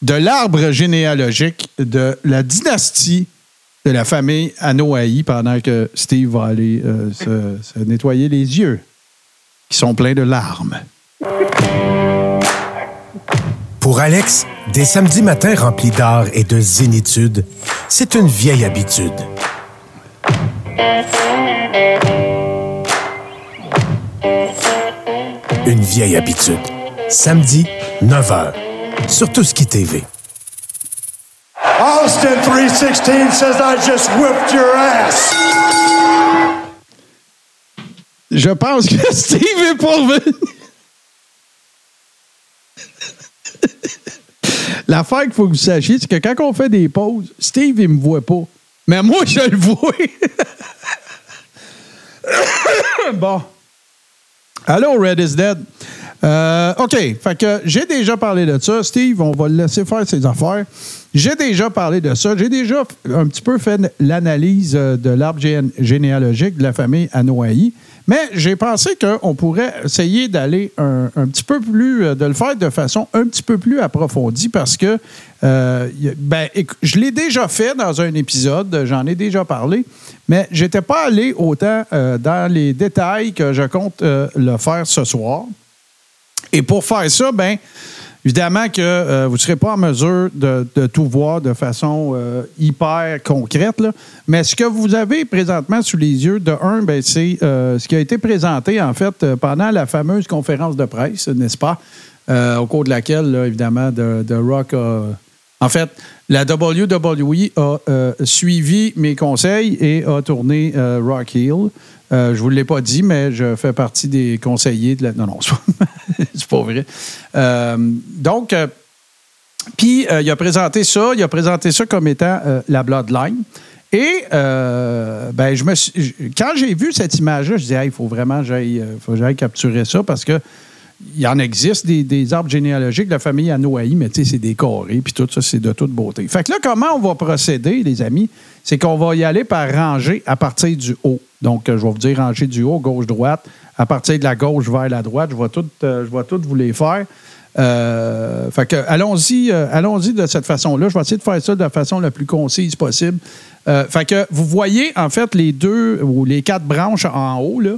de l'arbre généalogique de la dynastie de la famille Anoaï pendant que Steve va aller euh, se- se nettoyer les yeux qui sont pleins de larmes. Pour Alex, des samedis matins remplis d'art et de zénitude, c'est une vieille habitude. Une vieille habitude. Samedi, 9h. Sur Touski TV. Austin 316 says I just whipped your ass. Je pense que Steve est revenu. L'affaire qu'il faut que vous sachiez, c'est que quand on fait des pauses, Steve, il me voit pas. Mais moi, je le vois. bon. Allô, Red is Dead. Euh, OK. Fait que j'ai déjà parlé de ça. Steve, on va le laisser faire ses affaires. J'ai déjà parlé de ça. J'ai déjà un petit peu fait l'analyse euh, de l'arbre gén- généalogique de la famille Anoaï. Mais j'ai pensé qu'on pourrait essayer d'aller un, un petit peu plus, euh, de le faire de façon un petit peu plus approfondie parce que euh, ben, je l'ai déjà fait dans un épisode, j'en ai déjà parlé, mais je n'étais pas allé autant euh, dans les détails que je compte le faire ce soir. Et pour faire ça, ben, évidemment que euh, vous ne serez pas en mesure de, tout voir de façon euh, hyper concrète. là. Mais ce que vous avez présentement sous les yeux, de un, ben, c'est euh, ce qui a été présenté, en fait, pendant la fameuse conférence de presse, n'est-ce pas? Au cours de laquelle, évidemment, de, de Rock a. En fait, la WWE a suivi mes conseils et a tourné Rock Hill. Euh, je ne vous l'ai pas dit, mais je fais partie des conseillers de la. Non, non, c'est pas, vrai. Euh, donc, euh, puis, il a présenté ça, il a présenté ça comme étant la Bloodline. Et ben, je me suis- quand j'ai vu cette image-là, je disais, il faut vraiment que j'aille capturer ça parce que il en existe des, des arbres généalogiques de la famille Anoaï, mais tu sais, c'est décoré, puis tout ça, c'est de toute beauté. Fait que là, comment on va procéder, les amis? C'est qu'on va y aller par rangée à partir du haut. Donc, euh, je vais vous dire rangée du haut, gauche-droite. À partir de la gauche vers la droite, je vais tout, euh, je vais tout vous les faire. Euh, fait que allons-y, allons-y de cette façon-là. Je vais essayer de faire ça de la façon la plus concise possible. Fait que vous voyez en fait les deux ou les quatre branches en haut là.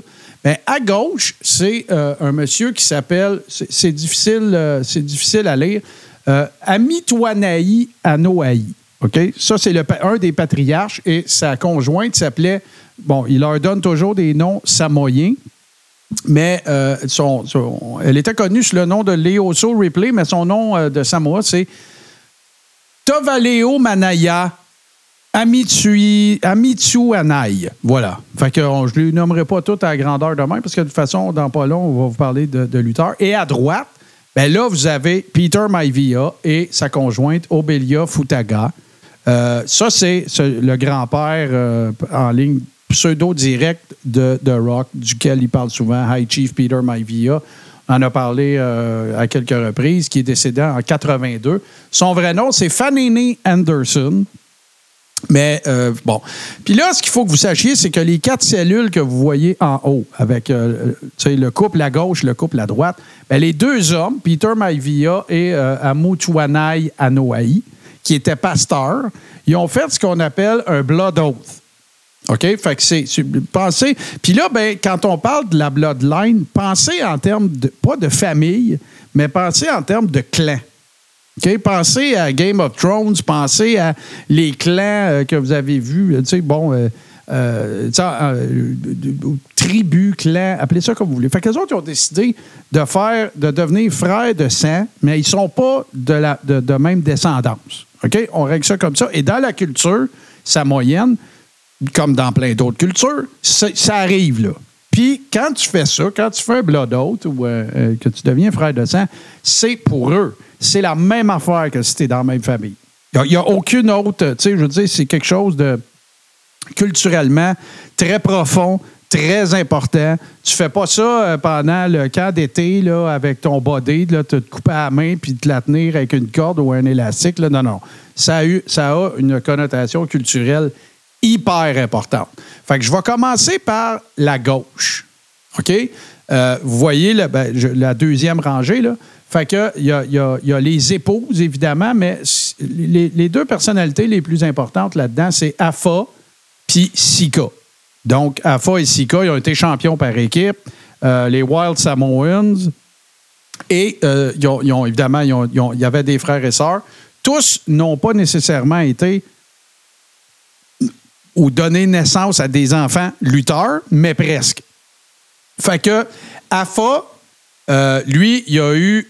Ben, à gauche, c'est un monsieur qui s'appelle, c'est difficile, c'est difficile à lire, Amitwanaï Anoaï. OK? Ça, c'est un des patriarches et sa conjointe s'appelait, bon, il leur donne toujours des noms samoyens, mais euh, elle était connue sous le nom de Leoso Ripley, mais son nom euh, de Samoa, c'est Tovaleo Manaya Amitui, Anai. Voilà. Fait que je ne les nommerai pas toutes à la grandeur de même, parce que de toute façon, dans pas long, on va vous parler de, lutteurs. Et à droite, ben là, vous avez Peter Maivia et sa conjointe Obelia Futaga. Euh, ça, c'est ce- le grand-père euh, en ligne pseudo-direct de, de Rock, duquel il parle souvent, High Chief Peter Maivia. En a parlé euh, à quelques reprises, qui est décédé en 82. Son vrai nom, c'est Fanini Anderson. Mais bon. Puis là, ce qu'il faut que vous sachiez, c'est que les quatre cellules que vous voyez en haut, avec le couple à gauche, le couple à droite, ben, les deux hommes, Peter Maivia et euh, Amutuanai Anoa'i, qui étaient pasteurs, ils ont fait ce qu'on appelle un blood oath. OK? Fait que c'est. Pensez. Puis là, ben, quand on parle de la bloodline, pensez en termes de. pas de famille, mais pensez en termes de clan. OK? Pensez à Game of Thrones, pensez à les clans euh, que vous avez vus. Tu sais, bon. euh, euh, tribus, clans, appelez ça comme vous voulez. Fait que les autres ont décidé de faire, de devenir frères de sang, mais ils sont pas de, la, de même descendance. OK? On règle ça comme ça. Et dans la culture samoyenne, comme dans plein d'autres cultures, ça, arrive. Puis quand tu fais ça, quand tu fais un blood oath ou euh, euh, que tu deviens frère de sang, c'est pour eux. C'est la même affaire que si tu es dans la même famille. Il n'y a, aucune autre, tu sais, je veux dire, c'est quelque chose de culturellement très profond, très important. Tu fais pas ça euh, pendant le camp d'été avec ton body, là, te couper à la main puis te la tenir avec une corde ou un élastique. Là. Non, non. Ça a, eu, ça a une connotation culturelle hyper importante. Fait que je vais commencer par la gauche. OK? Euh, vous voyez ben, la deuxième rangée, là. Fait que il y a, y a- les épouses, évidemment, mais les, les deux personnalités les plus importantes là-dedans, c'est Afa puis Sika. Donc, Afa et Sika, ils ont été champions par équipe. Euh, les Wild Samoans. Et euh, ils ont, ils ont- évidemment, il y avait des frères et sœurs. Tous n'ont pas nécessairement été ou donné naissance à des enfants lutteurs, mais presque. Fait que Afa, euh, lui, il a eu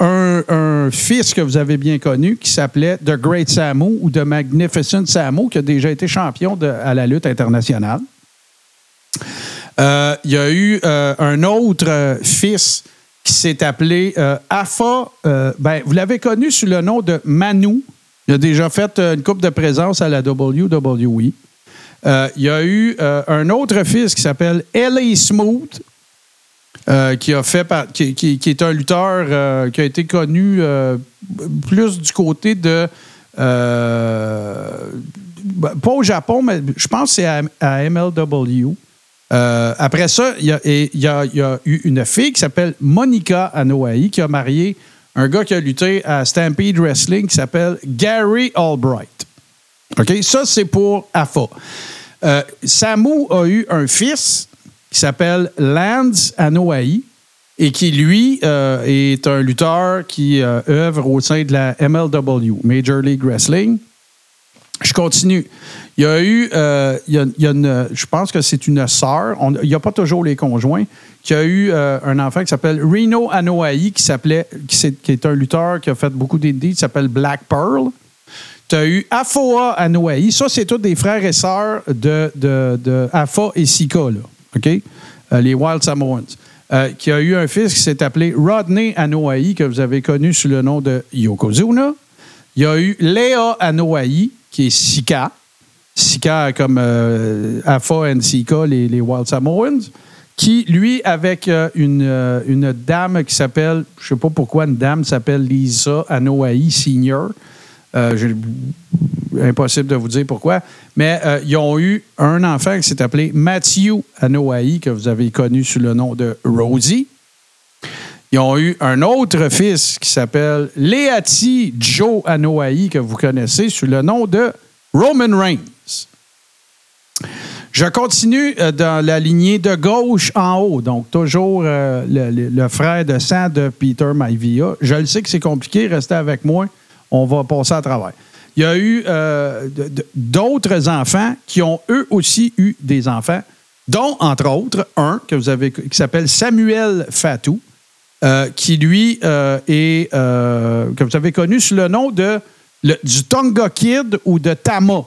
un, fils que vous avez bien connu qui s'appelait The Great Samu ou The Magnificent Samu, qui a déjà été champion à la lutte internationale. Euh, il y a eu euh, un autre euh, fils qui s'est appelé Afa. ben, vous l'avez connu sous le nom de Manu. Il a déjà fait une coupe de présence à la WWE. Il y a eu un autre fils qui s'appelle Ellie Smooth, qui a fait par- qui, est un lutteur qui a été connu plus du côté de ben, pas au Japon, mais je pense que c'est à MLW. Euh, après ça, il y, a, eu une fille qui s'appelle Monica Anoa'i qui a marié un gars qui a lutté à Stampede Wrestling qui s'appelle Gary Albright. OK? Ça, c'est pour AFA. Euh, Samu a eu un fils qui s'appelle Lance Anoa'i et qui, lui, euh, est un lutteur qui œuvre au sein de la MLW, Major League Wrestling. Je continue. Il y a eu, euh, il y a, une, je pense que c'est une sœur, il n'y a pas toujours les conjoints, qui a eu euh, un enfant qui s'appelle Reno Anoa'i, qui s'appelait, qui, est un lutteur qui a fait beaucoup d'indies, qui s'appelle Black Pearl. Tu as eu Afoa Anoa'i. Ça, c'est tous des frères et sœurs de, et Sika? Euh, les Wild Samoans. Qui a eu un fils qui s'est appelé Rodney Anoa'i, que vous avez connu sous le nom de Yokozuna. Il y a eu Léa Anoa'i, qui est Sika. Sika comme euh, Afa and Sika, les, Wild Samoans, qui, lui, avec euh, une, euh, une dame qui s'appelle, je sais pas pourquoi une dame s'appelle Lisa Anoa'i Senior. Euh, impossible de vous dire pourquoi. Mais ils ont eu un enfant qui s'est appelé Matthew Anoa'i, que vous avez connu sous le nom de Rosie. Ils ont eu un autre fils qui s'appelle Leati Joe Anoa'i, que vous connaissez sous le nom de Roman Reigns. Je continue euh, dans la lignée de gauche en haut, donc toujours euh, le, frère de sang de Peter Maivia. Je le sais que c'est compliqué, restez avec moi, on va passer à travers. Il y a eu euh, d'autres enfants qui ont eux aussi eu des enfants, dont entre autres un que vous avez qui s'appelle Samuel Fatou, qui lui est que vous avez connu sous le nom de du Tonga Kid ou de Tama,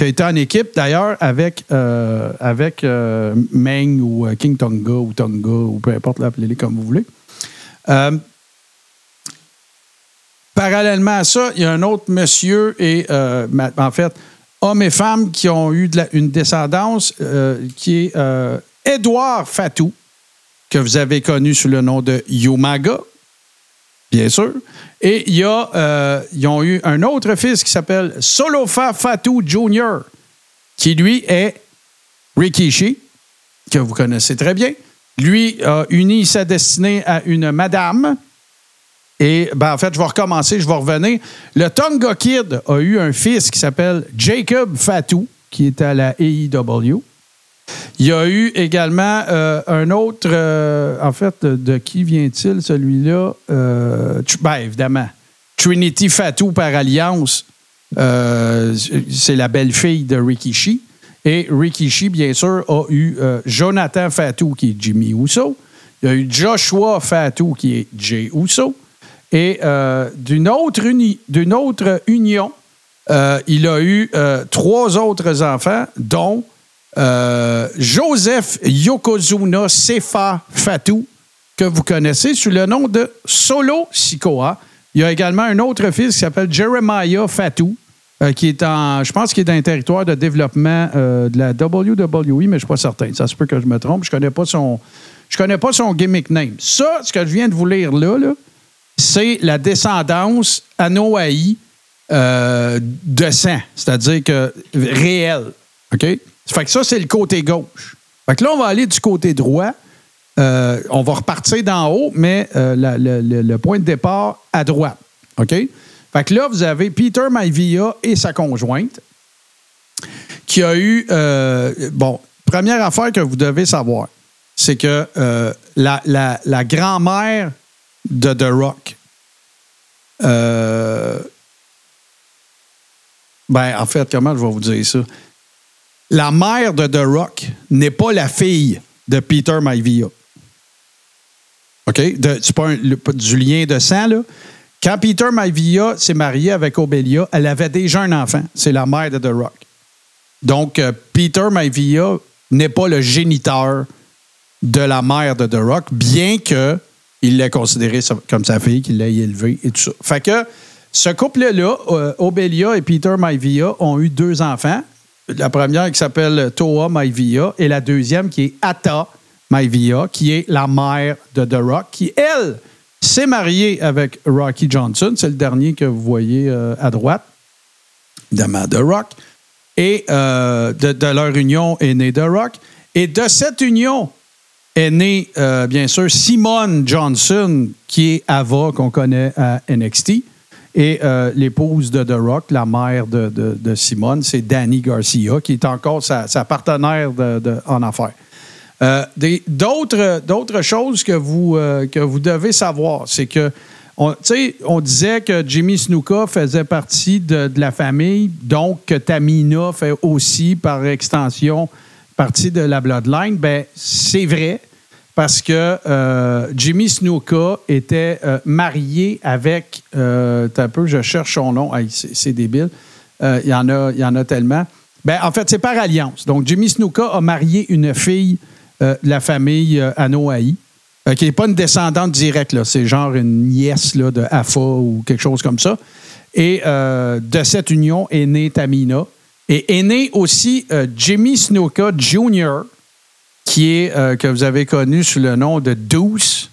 qui a été en équipe d'ailleurs avec, euh, avec euh, Meng ou euh, King Tonga ou Tonga ou peu importe, appelez-les comme vous voulez. Parallèlement à ça, il y a un autre monsieur et en fait, hommes et femmes qui ont eu une descendance qui est Édouard Fatou, que vous avez connu sous le nom de Yumaga, bien sûr. Et il y a, euh, ils ont eu un autre fils qui s'appelle Solofa Fatou Jr., qui lui est Rikishi, que vous connaissez très bien. Lui a uni sa destinée à une madame. Et ben, en fait, je vais recommencer, je vais revenir. Le Tonga Kid a eu un fils qui s'appelle Jacob Fatou, qui est à la AEW. Il y a eu également euh, un autre, euh, en fait, de, qui vient-il celui-là? Euh, ben, évidemment, Trinity Fatou par alliance, euh, c'est la belle-fille de Rikishi. Et Rikishi, bien sûr, a eu Jonathan Fatou, qui est Jimmy Uso. Il y a eu Joshua Fatou, qui est Jay Uso. Et d'une autre, union, il a eu trois autres enfants, dont euh, Joseph Yokozuna Sefa Fatou, que vous connaissez sous le nom de Solo Sikoa. Il y a également un autre fils qui s'appelle Jeremiah Fatou, euh, qui est en, je pense qu'il est dans un territoire de développement euh, de la WWE, mais je ne suis pas certain. Ça se peut que je me trompe. Je ne connais pas son, je connais pas son gimmick name. Ça, ce que je viens de vous lire là, c'est la descendance Anoaï euh, de sang, c'est-à-dire que réel. OK? Fait que ça, c'est le côté gauche. Fait que là, on va aller du côté droit. Euh, on va repartir d'en haut, mais euh, le, point de départ à droite. OK? Fait que là, vous avez Peter Maivia et sa conjointe qui a eu. euh, bon, première affaire que vous devez savoir, c'est que la, grand-mère de The Rock, ben, en fait, comment je vais vous dire ça? La mère de The Rock n'est pas la fille de Peter Maivia. OK? C'est pas, du lien de sang, là. Quand Peter Maivia s'est marié avec Obelia, elle avait déjà un enfant. C'est la mère de The Rock. Donc, euh, Peter Maivia n'est pas le géniteur de la mère de The Rock, bien que il l'ait considéré comme sa fille, qu'il l'ait élevé et tout ça. Fait que ce couple-là, euh, Obelia et Peter Maivia, ont eu deux enfants. La première qui s'appelle Toa Maivia et la deuxième qui est Atta Maivia, qui est la mère de The Rock, qui, elle, s'est mariée avec Rocky Johnson. C'est le dernier que vous voyez euh, à droite, évidemment, The Rock. Et euh, de, leur union est né The Rock. Et de cette union est né, euh, bien sûr, Simone Johnson, qui est Ava, qu'on connaît à NXT. Et euh, l'épouse de The Rock, la mère de, Simone, c'est Danny Garcia, qui est encore sa, partenaire en affaires. Euh, D'autres choses que vous, euh, que vous devez savoir, c'est que, on, on disait que Jimmy Snuka faisait partie de, de la famille, donc que Tamina fait aussi, par extension, partie de la Bloodline. Ben, c'est vrai, parce que euh, Jimmy Snuka était euh, marié avec, euh, un peu, je cherche son nom, c'est débile, Euh, il y, en a- y en a tellement. Ben, en fait, c'est par alliance. Donc, Jimmy Snuka a marié une fille de la famille Anoa'i, qui n'est pas une descendante directe, c'est genre une nièce de Afa ou quelque chose comme ça. Et de cette union est née Tamina. Et est né aussi Jimmy Snuka Jr., qui est, euh, que vous avez connu sous le nom de Deuce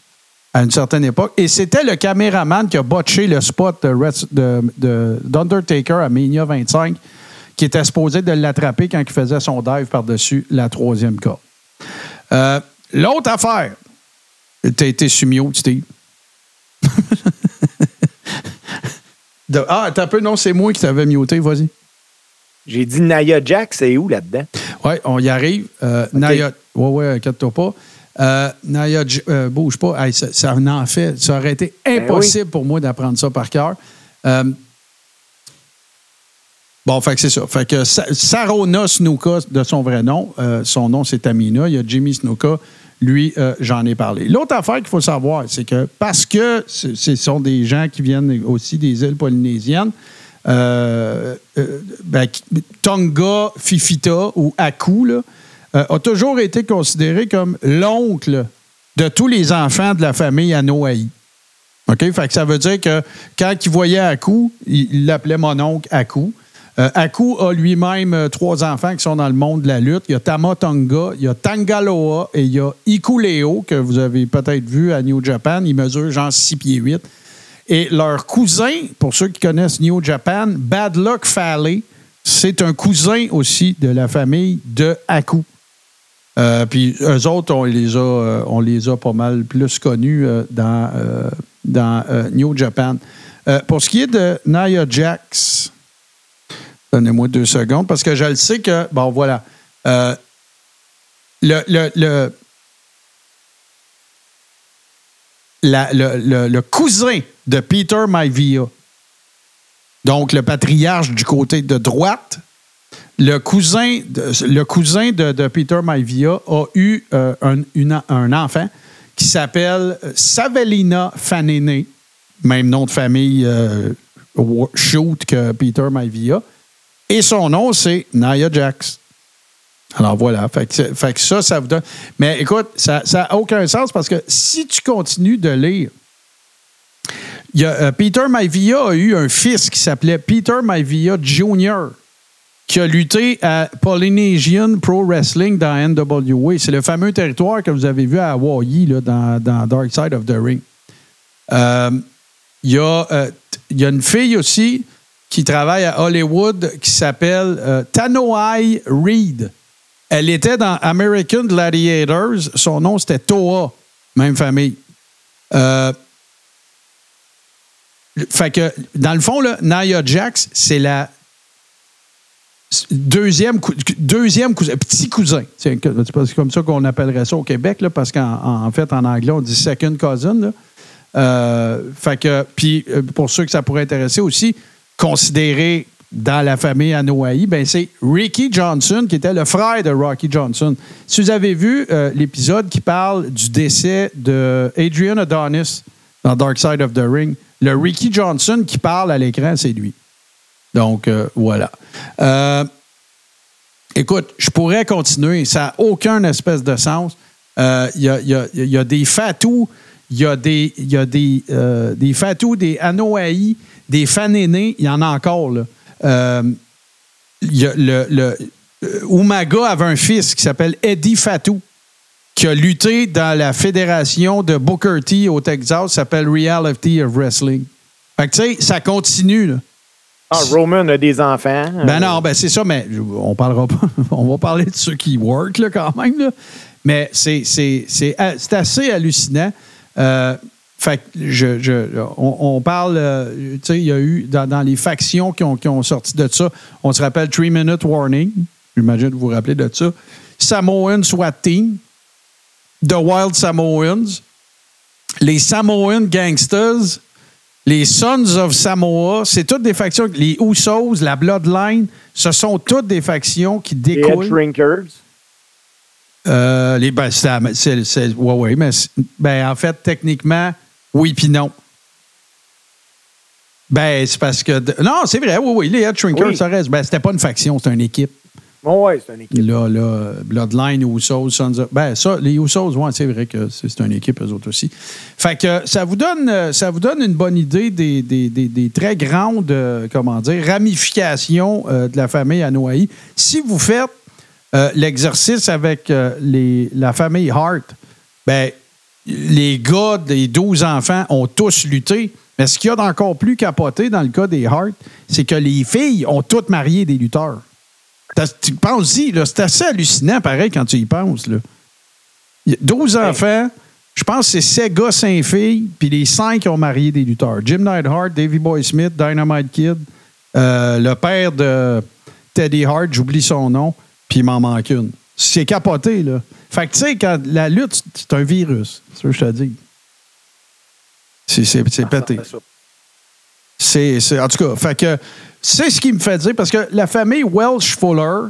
à une certaine époque. Et c'était le caméraman qui a botché le spot de, d'Undertaker à Mania 25, qui était supposé de l'attraper quand il faisait son dive par-dessus la troisième corde. Euh, l'autre affaire, t'as été sumio, Steve. De- ah, t'as un peu, non, c'est moi qui t'avais muté, vas-y. J'ai dit Naya Jack, c'est où là-dedans? Oui, on y arrive. Euh, Naya, ouais, ouais, inquiète-toi pas. Euh, euh, bouge pas. Hey, ça, ça en fait. Ça aurait été impossible pour moi d'apprendre ça par cœur. Euh, bon, fait que c'est ça. Fait que Sa- Sarona Snuka, de son vrai nom, euh, son nom c'est Tamina. Il y a Jimmy Snuka. Lui, euh, j'en ai parlé. L'autre affaire qu'il faut savoir, c'est que parce que ce sont des gens qui viennent aussi des îles polynésiennes, euh, euh, ben, Tonga Fifita ou Aku euh, a toujours été considéré comme l'oncle de tous les enfants de la famille Anoa'i. OK? Ça veut dire que quand il voyait Aku, il l'appelait mon oncle Aku. Aku a lui-même trois enfants qui sont dans le monde de la lutte. Il y a Tama Tonga, il y a Tangaloa et il y a Ikuleo, que vous avez peut-être vu à New Japan. Il mesure genre 6 pieds 8. Et leur cousin, pour ceux qui connaissent New Japan, Bad Luck Fale, c'est un cousin aussi de la famille de Aku. Euh, puis eux autres, on les a, euh, on les a pas mal plus connus euh, dans, dans New Japan. Pour ce qui est de Nia Jax, donnez-moi deux secondes, parce que je le sais que, bon, voilà. Le, le, le, le- cousin de Peter Maivia, donc le patriarche du côté de droite, le cousin de, Peter Maivia a eu euh, un, enfant qui s'appelle Savelina Fanene, même nom de famille euh, shoot que Peter Maivia. Et son nom, c'est Nia Jax. Alors voilà, fait que, ça, ça vous donne. Mais écoute, ça n'a aucun sens parce que si tu continues de lire, y a, euh, Peter Maivia a eu un fils qui s'appelait Peter Maivia Jr., qui a lutté à Polynesian Pro Wrestling dans NWA. C'est le fameux territoire que vous avez vu à Hawaii, là, dans, Dark Side of the Ring. Euh, Il y, a, euh, il y a une fille aussi qui travaille à Hollywood qui s'appelle Tanoai Reed. Elle était dans American Gladiators. Son nom, c'était Toa, même famille. Euh, fait que, dans le fond, là, Nia Jax, c'est la deuxième, deuxième cousin, petit cousin. C'est comme ça qu'on appellerait ça au Québec, là, parce qu'en en fait, en anglais, on dit second cousin. Euh, puis euh, pour ceux que ça pourrait intéresser aussi, considéré dans la famille Anoa'i, ben c'est Ricky Johnson qui était le frère de Rocky Johnson. Si vous avez vu euh, l'épisode qui parle du décès de Adrian Adonis dans Dark Side of the Ring, le Ricky Johnson qui parle à l'écran, c'est lui. Donc, euh, voilà. Euh, écoute, je pourrais continuer. Ça n'a aucun espèce de sens. Il y, a, des fatous, il y a des, y des, des des fanénés. Il y en a encore. Là. Euh, y a le, le- euh, Umaga avait un fils qui s'appelle Eddie Fatou, qui a lutté dans la fédération de Booker T au Texas, s'appelle Reality of Wrestling. Fait que, tu sais, ça continue. Là. Ah, Roman a des enfants. Ben Euh, non, ben c'est ça, mais on parlera pas. On va parler de ceux qui work là, quand même. là. Mais c'est, c'est assez hallucinant. Euh, fait que je, je- on, on parle, euh, tu sais, il y a eu dans, dans les factions qui ont, qui ont sorti de ça, on se rappelle Three Minute Warning. J'imagine que vous vous rappelez de ça. Samoan SWAT Team, The Wild Samoans, les Samoan Gangsters, les Sons of Samoa, c'est toutes des factions. Les Usos, la Bloodline, ce sont toutes des factions qui les découlent. Shrinkers. Euh, les, ben, c'est, ouais, ouais, mais ben, en fait, techniquement, oui puis non. Ben, c'est parce que. Non, c'est vrai, oui, oui, les Head Shrinkers, Oui. ça reste. Ben, c'était pas une faction, c'était une équipe. Bon, ouais, c'est une équipe. Là, là, Bloodline, Usos, Sons of... Ben, ça, les Usos, ouais, c'est vrai que c'est une équipe, eux autres aussi. Fait que ça vous donne, euh, ça vous donne une bonne idée des, des- des- des très grandes, euh, comment dire, ramifications euh, de la famille Anoa'i. Si vous faites euh, l'exercice avec les, la famille Hart, ben, les gars des 12 enfants ont tous lutté. Mais ce qu'il y a d'encore plus capoté dans le cas des Hart, c'est que les filles ont toutes marié des lutteurs. Tu penses-y, c'est assez hallucinant, pareil, quand tu y penses. Là. Il y a 12 enfants, je pense que c'est 7 gars, 5 filles, puis les 5 ont marié des lutteurs. Jim Neidhart, Davy Boy Smith, Dynamite Kid, euh, le père de Teddy Hart, j'oublie son nom, puis il m'en manque une. C'est capoté, là. Fait que, tu sais, quand la lutte, c'est un virus. C'est ça que je te dis. C'est, c'est pété. C'est en tout cas, fait que c'est ce qui me fait dire, parce que la famille Welsh Fuller,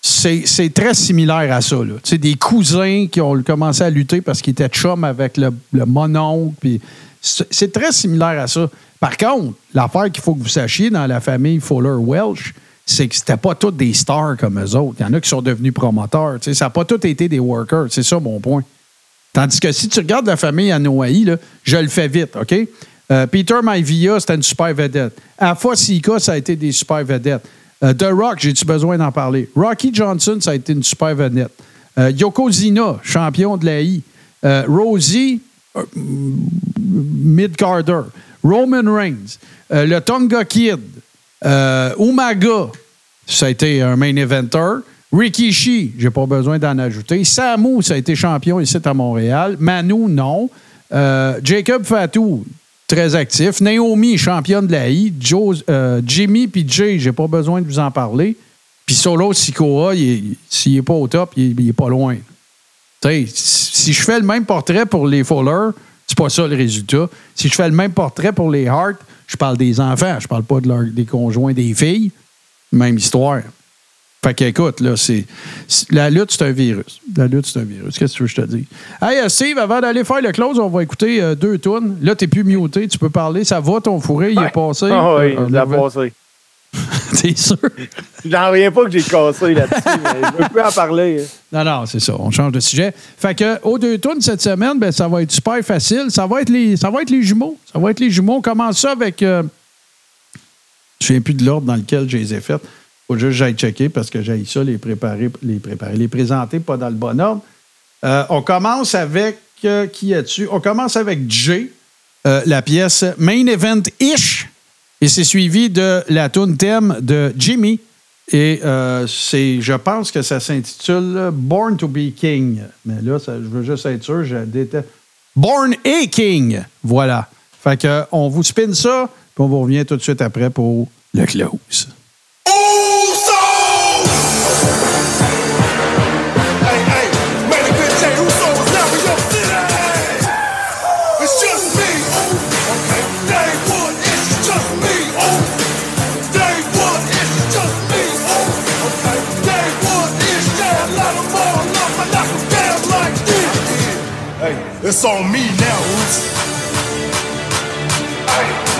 c'est, très similaire à ça. Là. Tu sais, des cousins qui ont commencé à lutter parce qu'ils étaient chums avec le, le mononcle. puis C'est, très similaire à ça. Par contre, l'affaire qu'il faut que vous sachiez dans la famille Fuller Welsh, c'est que c'était pas tous des stars comme eux autres. Il y en a qui sont devenus promoteurs. Ça n'a pas tous été des workers. C'est ça mon point. Tandis que si tu regardes la famille Anoa'i, là, je le fais vite, OK? Euh, Peter Maivia, c'était une super vedette. Afa Sika, ça a été des super vedettes. Euh, The Rock, j'ai-tu besoin d'en parler? Rocky Johnson, ça a été une super vedette. Euh, champion de la I. Euh, Rosie, Mid-Carter. Roman Reigns. Le Tonga Kid. Euh, Umaga, ça a été un main eventer. Rikishi, j'ai pas besoin d'en ajouter. Samu, ça a été champion ici à Montréal. Manu, non. Euh, Jacob Fatou, très actif. Naomi, championne de la I. Euh, Jimmy puis Jay, j'ai pas besoin de vous en parler. Puis Solo Sikoa, s'il n'est pas au top, il est, il est pas loin. Si je fais le même portrait pour les Fuller, c'est pas ça le résultat. Si je fais le même portrait pour les Hart, je parle des enfants, je parle pas de leur- des conjoints des filles. Même histoire. Fait qu'écoute, là, c'est. La lutte, c'est un virus. La lutte, c'est un virus. Qu'est-ce que tu veux que je te dise? Hey, euh, Steve, avant d'aller faire le close, on va écouter euh, deux tunes. Là, t'es plus muté, tu peux parler. Ça va, ton fourré, il est passé? Ah oui, Euh, il l'a passé. T'es sûr? J'en reviens pas que j'ai cassé là-dessus, mais je veux plus en parler. Non, non, c'est ça. On change de sujet. Fait que aux deux tours cette semaine, ben, ça va être super facile. Ça va être les, ça va être les jumeaux. Ça va être les jumeaux. On commence ça avec. euh, je ne plus de l'ordre dans lequel je les ai faites. faut juste que j'aille checker parce que j'ai ça, les préparer, les préparer, les présenter pas dans le bon ordre. Euh, on commence avec. euh, qui as-tu? On commence avec euh, la pièce Main Event Ish. Et c'est suivi de la tune thème de Jimmy. Et euh, c'est, je pense que ça s'intitule Born to be King. Mais là, ça- je veux juste être sûr, je déteste. Born a King. Voilà. Fait que, on vous spin ça, puis on vous revient tout de suite après pour le close. It's on me now. Hey,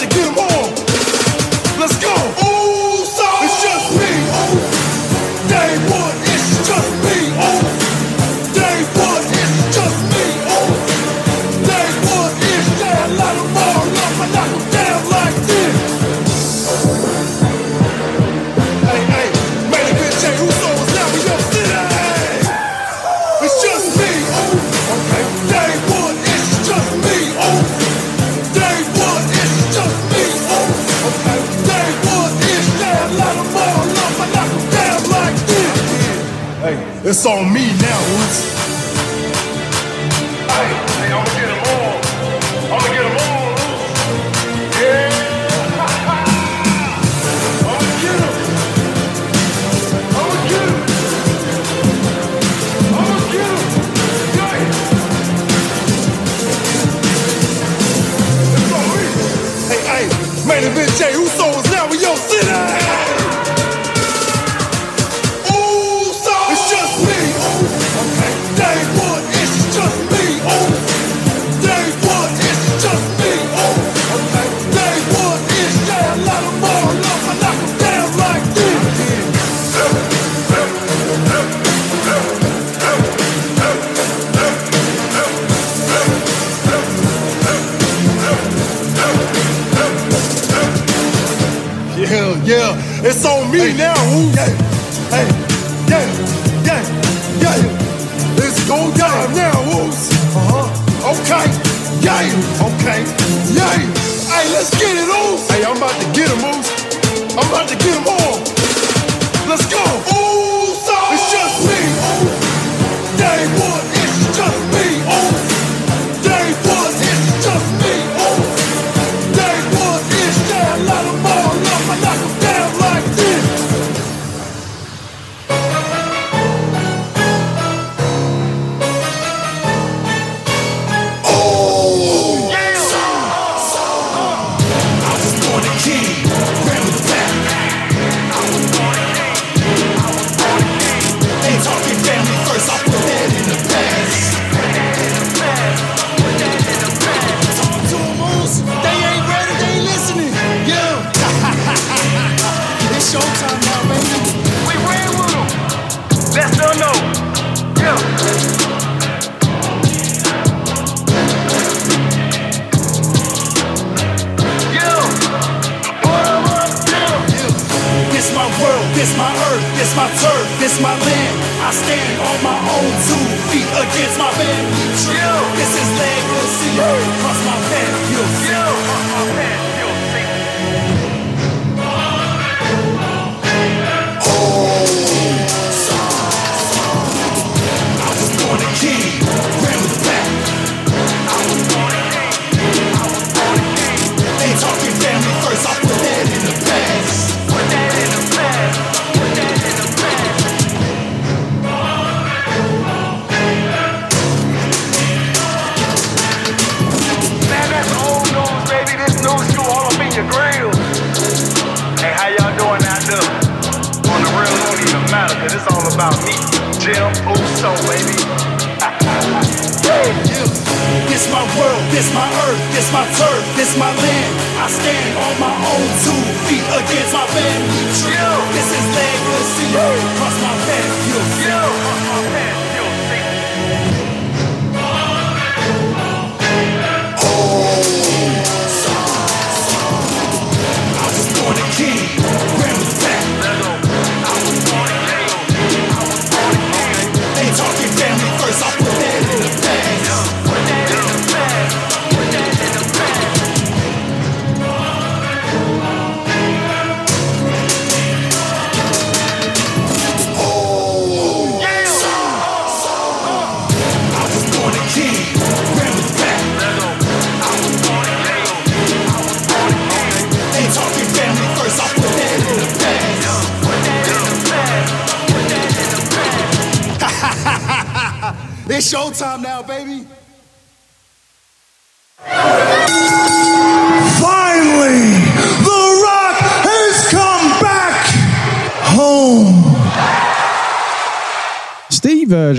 to get him It's on me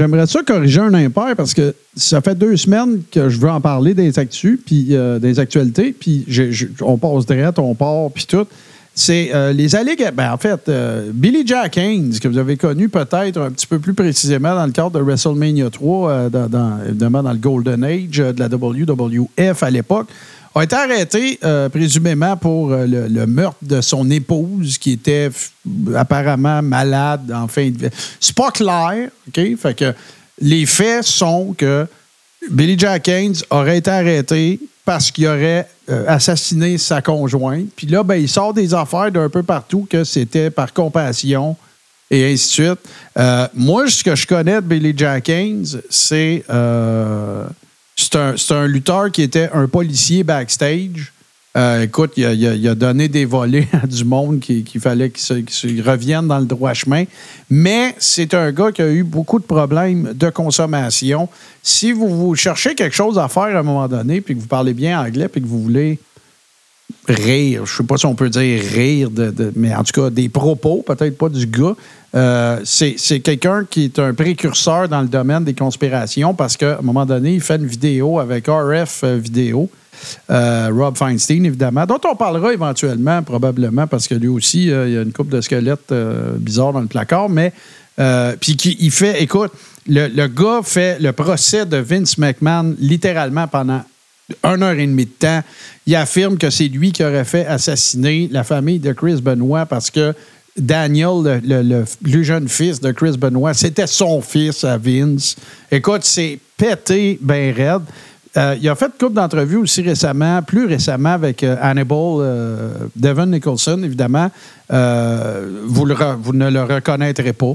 j'aimerais ça corriger un impair parce que ça fait deux semaines que je veux en parler des actus, puis euh, des actualités, puis on passe direct, on part, puis tout. C'est euh, les allégations. Ben, en fait, euh, Billy Jack Haynes, que vous avez connu peut-être un petit peu plus précisément dans le cadre de WrestleMania 3, évidemment dans le Golden Age de la WWF à l'époque, a été arrêté euh, présumément pour euh, le, meurtre de son épouse qui était apparemment malade. Enfin, c'est pas clair. OK? Fait que les faits sont que Billy Jack Haynes aurait été arrêté parce qu'il aurait euh, assassiné sa conjointe. Puis là, ben, il sort des affaires d'un peu partout que c'était par compassion et ainsi de suite. moi, ce que je connais de Billy Jack Haynes, c'est c'est un, lutteur qui était un policier backstage. Euh, écoute, il a, donné des volets à du monde qu'il qu'il fallait qu'il revienne dans le droit chemin. Mais c'est un gars qui a eu beaucoup de problèmes de consommation. Si vous, cherchez quelque chose à faire à un moment donné, puis que vous parlez bien anglais, puis que vous voulez rire, je sais pas si on peut dire rire, mais en tout cas des propos, peut-être pas du gars. Euh, c'est quelqu'un qui est un précurseur dans le domaine des conspirations parce qu'à un moment donné, il fait une vidéo avec RF euh, Vidéo, euh, Rob Feinstein, évidemment, dont on parlera éventuellement, probablement, parce que lui aussi, il y a une coupe de squelettes bizarres dans le placard, mais puis qui- il fait, écoute, le, le gars fait le procès de Vince McMahon littéralement pendant une heure et demie de temps. Il affirme que c'est lui qui aurait fait assassiner la famille de Chris Benoit parce que Daniel, le, plus jeune fils de Chris Benoit, c'était son fils à Vince. Écoute, c'est pété ben raide. Euh, il a fait une couple d'entrevues aussi récemment, plus récemment avec euh, Hannibal, euh, Devon Nicholson, évidemment. Euh, vous, ne le reconnaîtrez pas.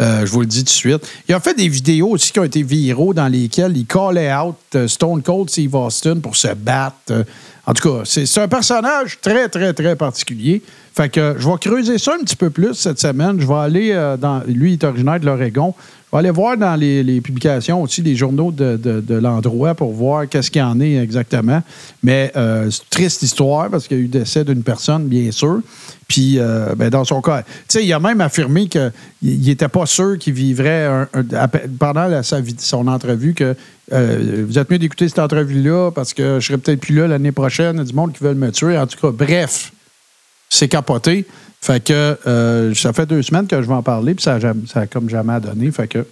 Je vous le dis tout de suite. Il a fait des vidéos aussi qui ont été viraux dans lesquelles il callait out Stone Cold Steve Austin pour se battre. En tout cas, c'est un personnage très, très, très particulier. Fait que je vais creuser ça un petit peu plus cette semaine. Je vais aller euh, dans. Lui, il est originaire de l'Oregon. Je vais aller voir dans les, publications aussi des journaux de, de- l'endroit pour voir qu'est-ce qu'il y en est exactement. Mais euh, c'est une triste histoire parce qu'il y a eu décès d'une personne, bien sûr. Puis, euh, ben, dans son cas, tu sais, il a même affirmé qu'il n'était pas sûr qu'il vivrait un- pendant sa son entrevue que euh, vous êtes mieux d'écouter cette entrevue-là parce que je serai peut-être plus là l'année prochaine. Il y a du monde qui veulent me tuer. En tout cas, bref, c'est capoté. Fait que euh, ça fait deux semaines que je vais en parler, puis ça ça a comme jamais donné. Fait que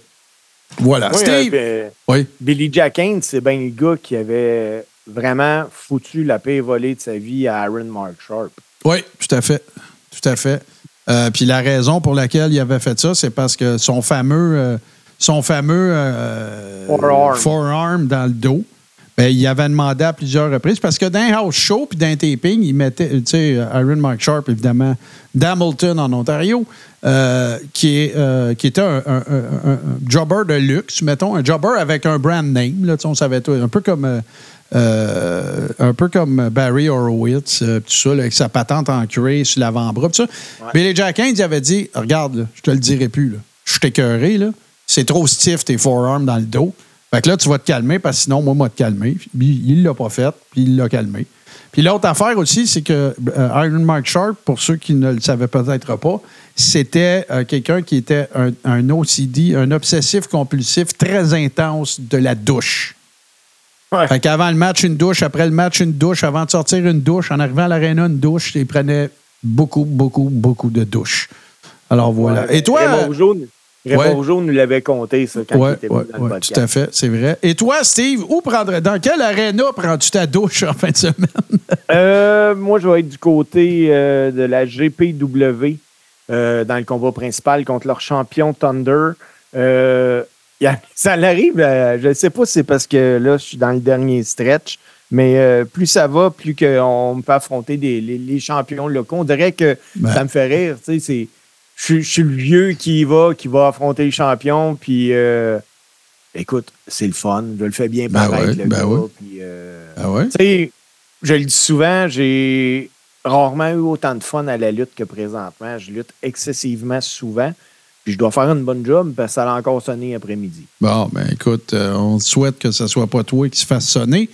voilà. Oui, Steve! euh, oui? Billy Jack c'est bien le gars qui avait vraiment foutu la paix volée de sa vie à Aaron Mark Sharp. Oui, tout à fait. Tout à fait. Euh, puis la raison pour laquelle il avait fait ça, c'est parce que son fameux, euh, son fameux euh, Forearm. forearm dans le dos, ben, il avait demandé à plusieurs reprises parce que dans un house show puis dans un taping, il mettait, tu sais, Aaron Mark Sharp, évidemment, d'Hamilton en Ontario, euh, qui, est, euh, qui était un, un- un- un jobber de luxe, mettons, un jobber avec un brand name, là, on savait tout, un peu comme. euh, un peu comme Barry Horowitz, tout ça, là, avec sa patente en cuir sur l'avant-bras. tout ça. Billy Jack Haynes, il avait dit Regarde, là, je te le dirai plus. là. Je suis écœuré. C'est trop stiff tes forearms dans le dos. Fait que là, tu vas te calmer parce que sinon, moi, moi, te calmer. Puis il l'a pas fait, puis il l'a calmé. Puis l'autre affaire aussi, c'est que euh, Iron Mark Sharp, pour ceux qui ne le savaient peut-être pas, c'était euh, quelqu'un qui était un, un OCD, un obsessif compulsif très intense de la douche. Ouais. Fait qu'avant le match, une douche. Après le match, une douche. Avant de sortir, une douche. En arrivant à l'aréna, une douche. Il prenait beaucoup, beaucoup, beaucoup de douches. Alors voilà. Ouais, Et toi? Raymond. Rougeau nous l'avait compté, ça, quand il était dans le tout podcast. à fait, c'est vrai. Et toi, Steve, où prendrais, dans quelle aréna prends-tu ta douche en fin de semaine? Euh, moi, je vais être du côté euh, de la GPW euh, dans le combat principal contre leur champion Thunder. A- ça l'arrive, je ne sais pas si c'est parce que là, je suis dans le dernier stretch, mais euh, plus ça va, plus qu'on me fait affronter des, les, les champions locaux. On dirait que Ben. ça me fait rire. tu sais, c'est- Je suis- je suis le vieux qui y va, qui va affronter les champions, puis euh, écoute, c'est le fun. Je le fais bien Ben paraître, ouais, le ben gars, ouais. puis, euh, Ah ouais? tu sais, je le dis souvent, j'ai rarement eu autant de fun à la lutte que présentement. Je lutte excessivement souvent. Puis je dois faire une bonne job parce que ça a encore sonné après-midi. Bon, ben écoute, euh, on te souhaite que ce soit pas toi qui se fasse sonner.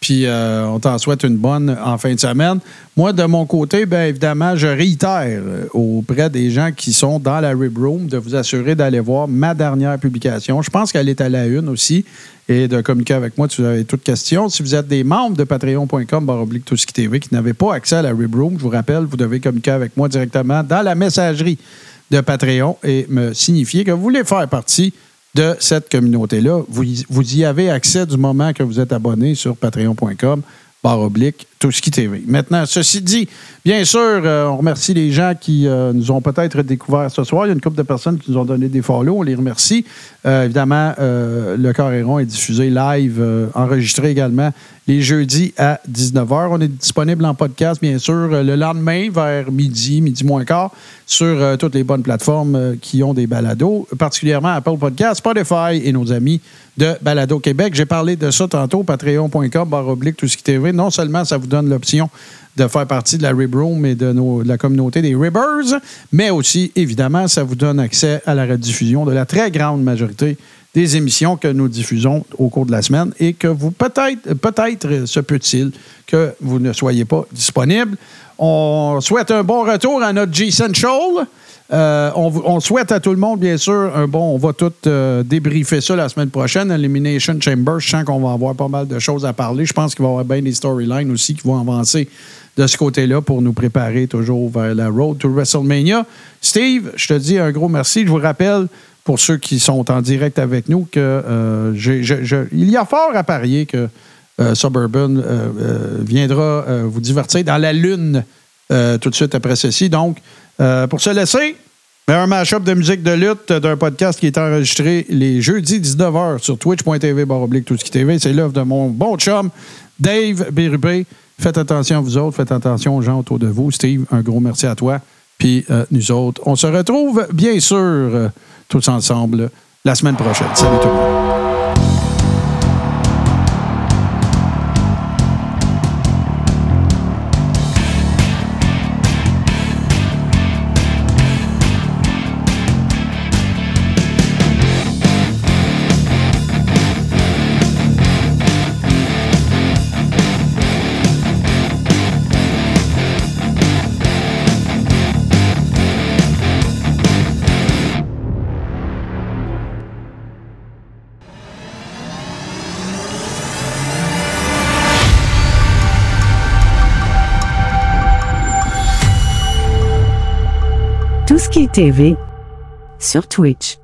Puis euh, on t'en souhaite une bonne en fin de semaine. Moi, de mon côté, bien évidemment, je réitère euh, auprès des gens qui sont dans la Rib Room de vous assurer d'aller voir ma dernière publication. Je pense qu'elle est à la une aussi et de communiquer avec moi si vous avez toutes questions. Si vous êtes des membres de patreon.com baroblique TV qui n'avez pas accès à la Rib Room, je vous rappelle, vous devez communiquer avec moi directement dans la messagerie de Patreon et me signifier que vous voulez faire partie de cette communauté-là. Vous, vous y avez accès du moment que vous êtes abonné sur patreon.com barre oblique, qui TV. Maintenant, ceci dit, bien sûr, euh, on remercie les gens qui euh, nous ont peut-être découvert ce soir. Il y a une couple de personnes qui nous ont donné des follow. On les remercie. Euh, évidemment, euh, le Coréron est diffusé live, euh, enregistré également les jeudis à 19h. On est disponible en podcast, bien sûr, le lendemain vers midi, midi moins quart, sur toutes les bonnes plateformes qui ont des balados, particulièrement Apple Podcast, Spotify et nos amis de Balado Québec. J'ai parlé de ça tantôt, patreon.com, barre oblique, tout ce qui TV. Non seulement ça vous donne l'option de faire partie de la Rib Room et de, nos- de la communauté des Ribbers, mais aussi, évidemment, ça vous donne accès à la rediffusion de la très grande majorité des émissions que nous diffusons au cours de la semaine et que vous, peut-être, peut-être se peut-il que vous ne soyez pas disponible. On souhaite un bon retour à notre G-Central. Euh, on, vous- on souhaite à tout le monde, bien sûr, un bon. On va tout euh, débriefer ça la semaine prochaine. Elimination Chamber, je sens qu'on va avoir pas mal de choses à parler. Je pense qu'il va y avoir bien des storylines aussi qui vont avancer de ce côté-là pour nous préparer toujours vers la road to WrestleMania. Steve, je te dis un gros merci. Je vous rappelle, pour ceux qui sont en direct avec nous, que euh, il y a fort à parier que euh, Suburban euh, viendra vous divertir dans la lune tout de suite après ceci. Donc, pour se laisser, un mash-up de musique de lutte d'un podcast qui est enregistré les jeudis 19h sur twitch.tv. C'est l'œuvre de mon bon chum, Dave Bérubé. Faites attention à vous autres, faites attention aux gens autour de vous. Steve, un gros merci à toi. Puis euh, nous autres, on se retrouve bien sûr euh, tous ensemble la semaine prochaine. Salut tout le monde. TV sur Twitch.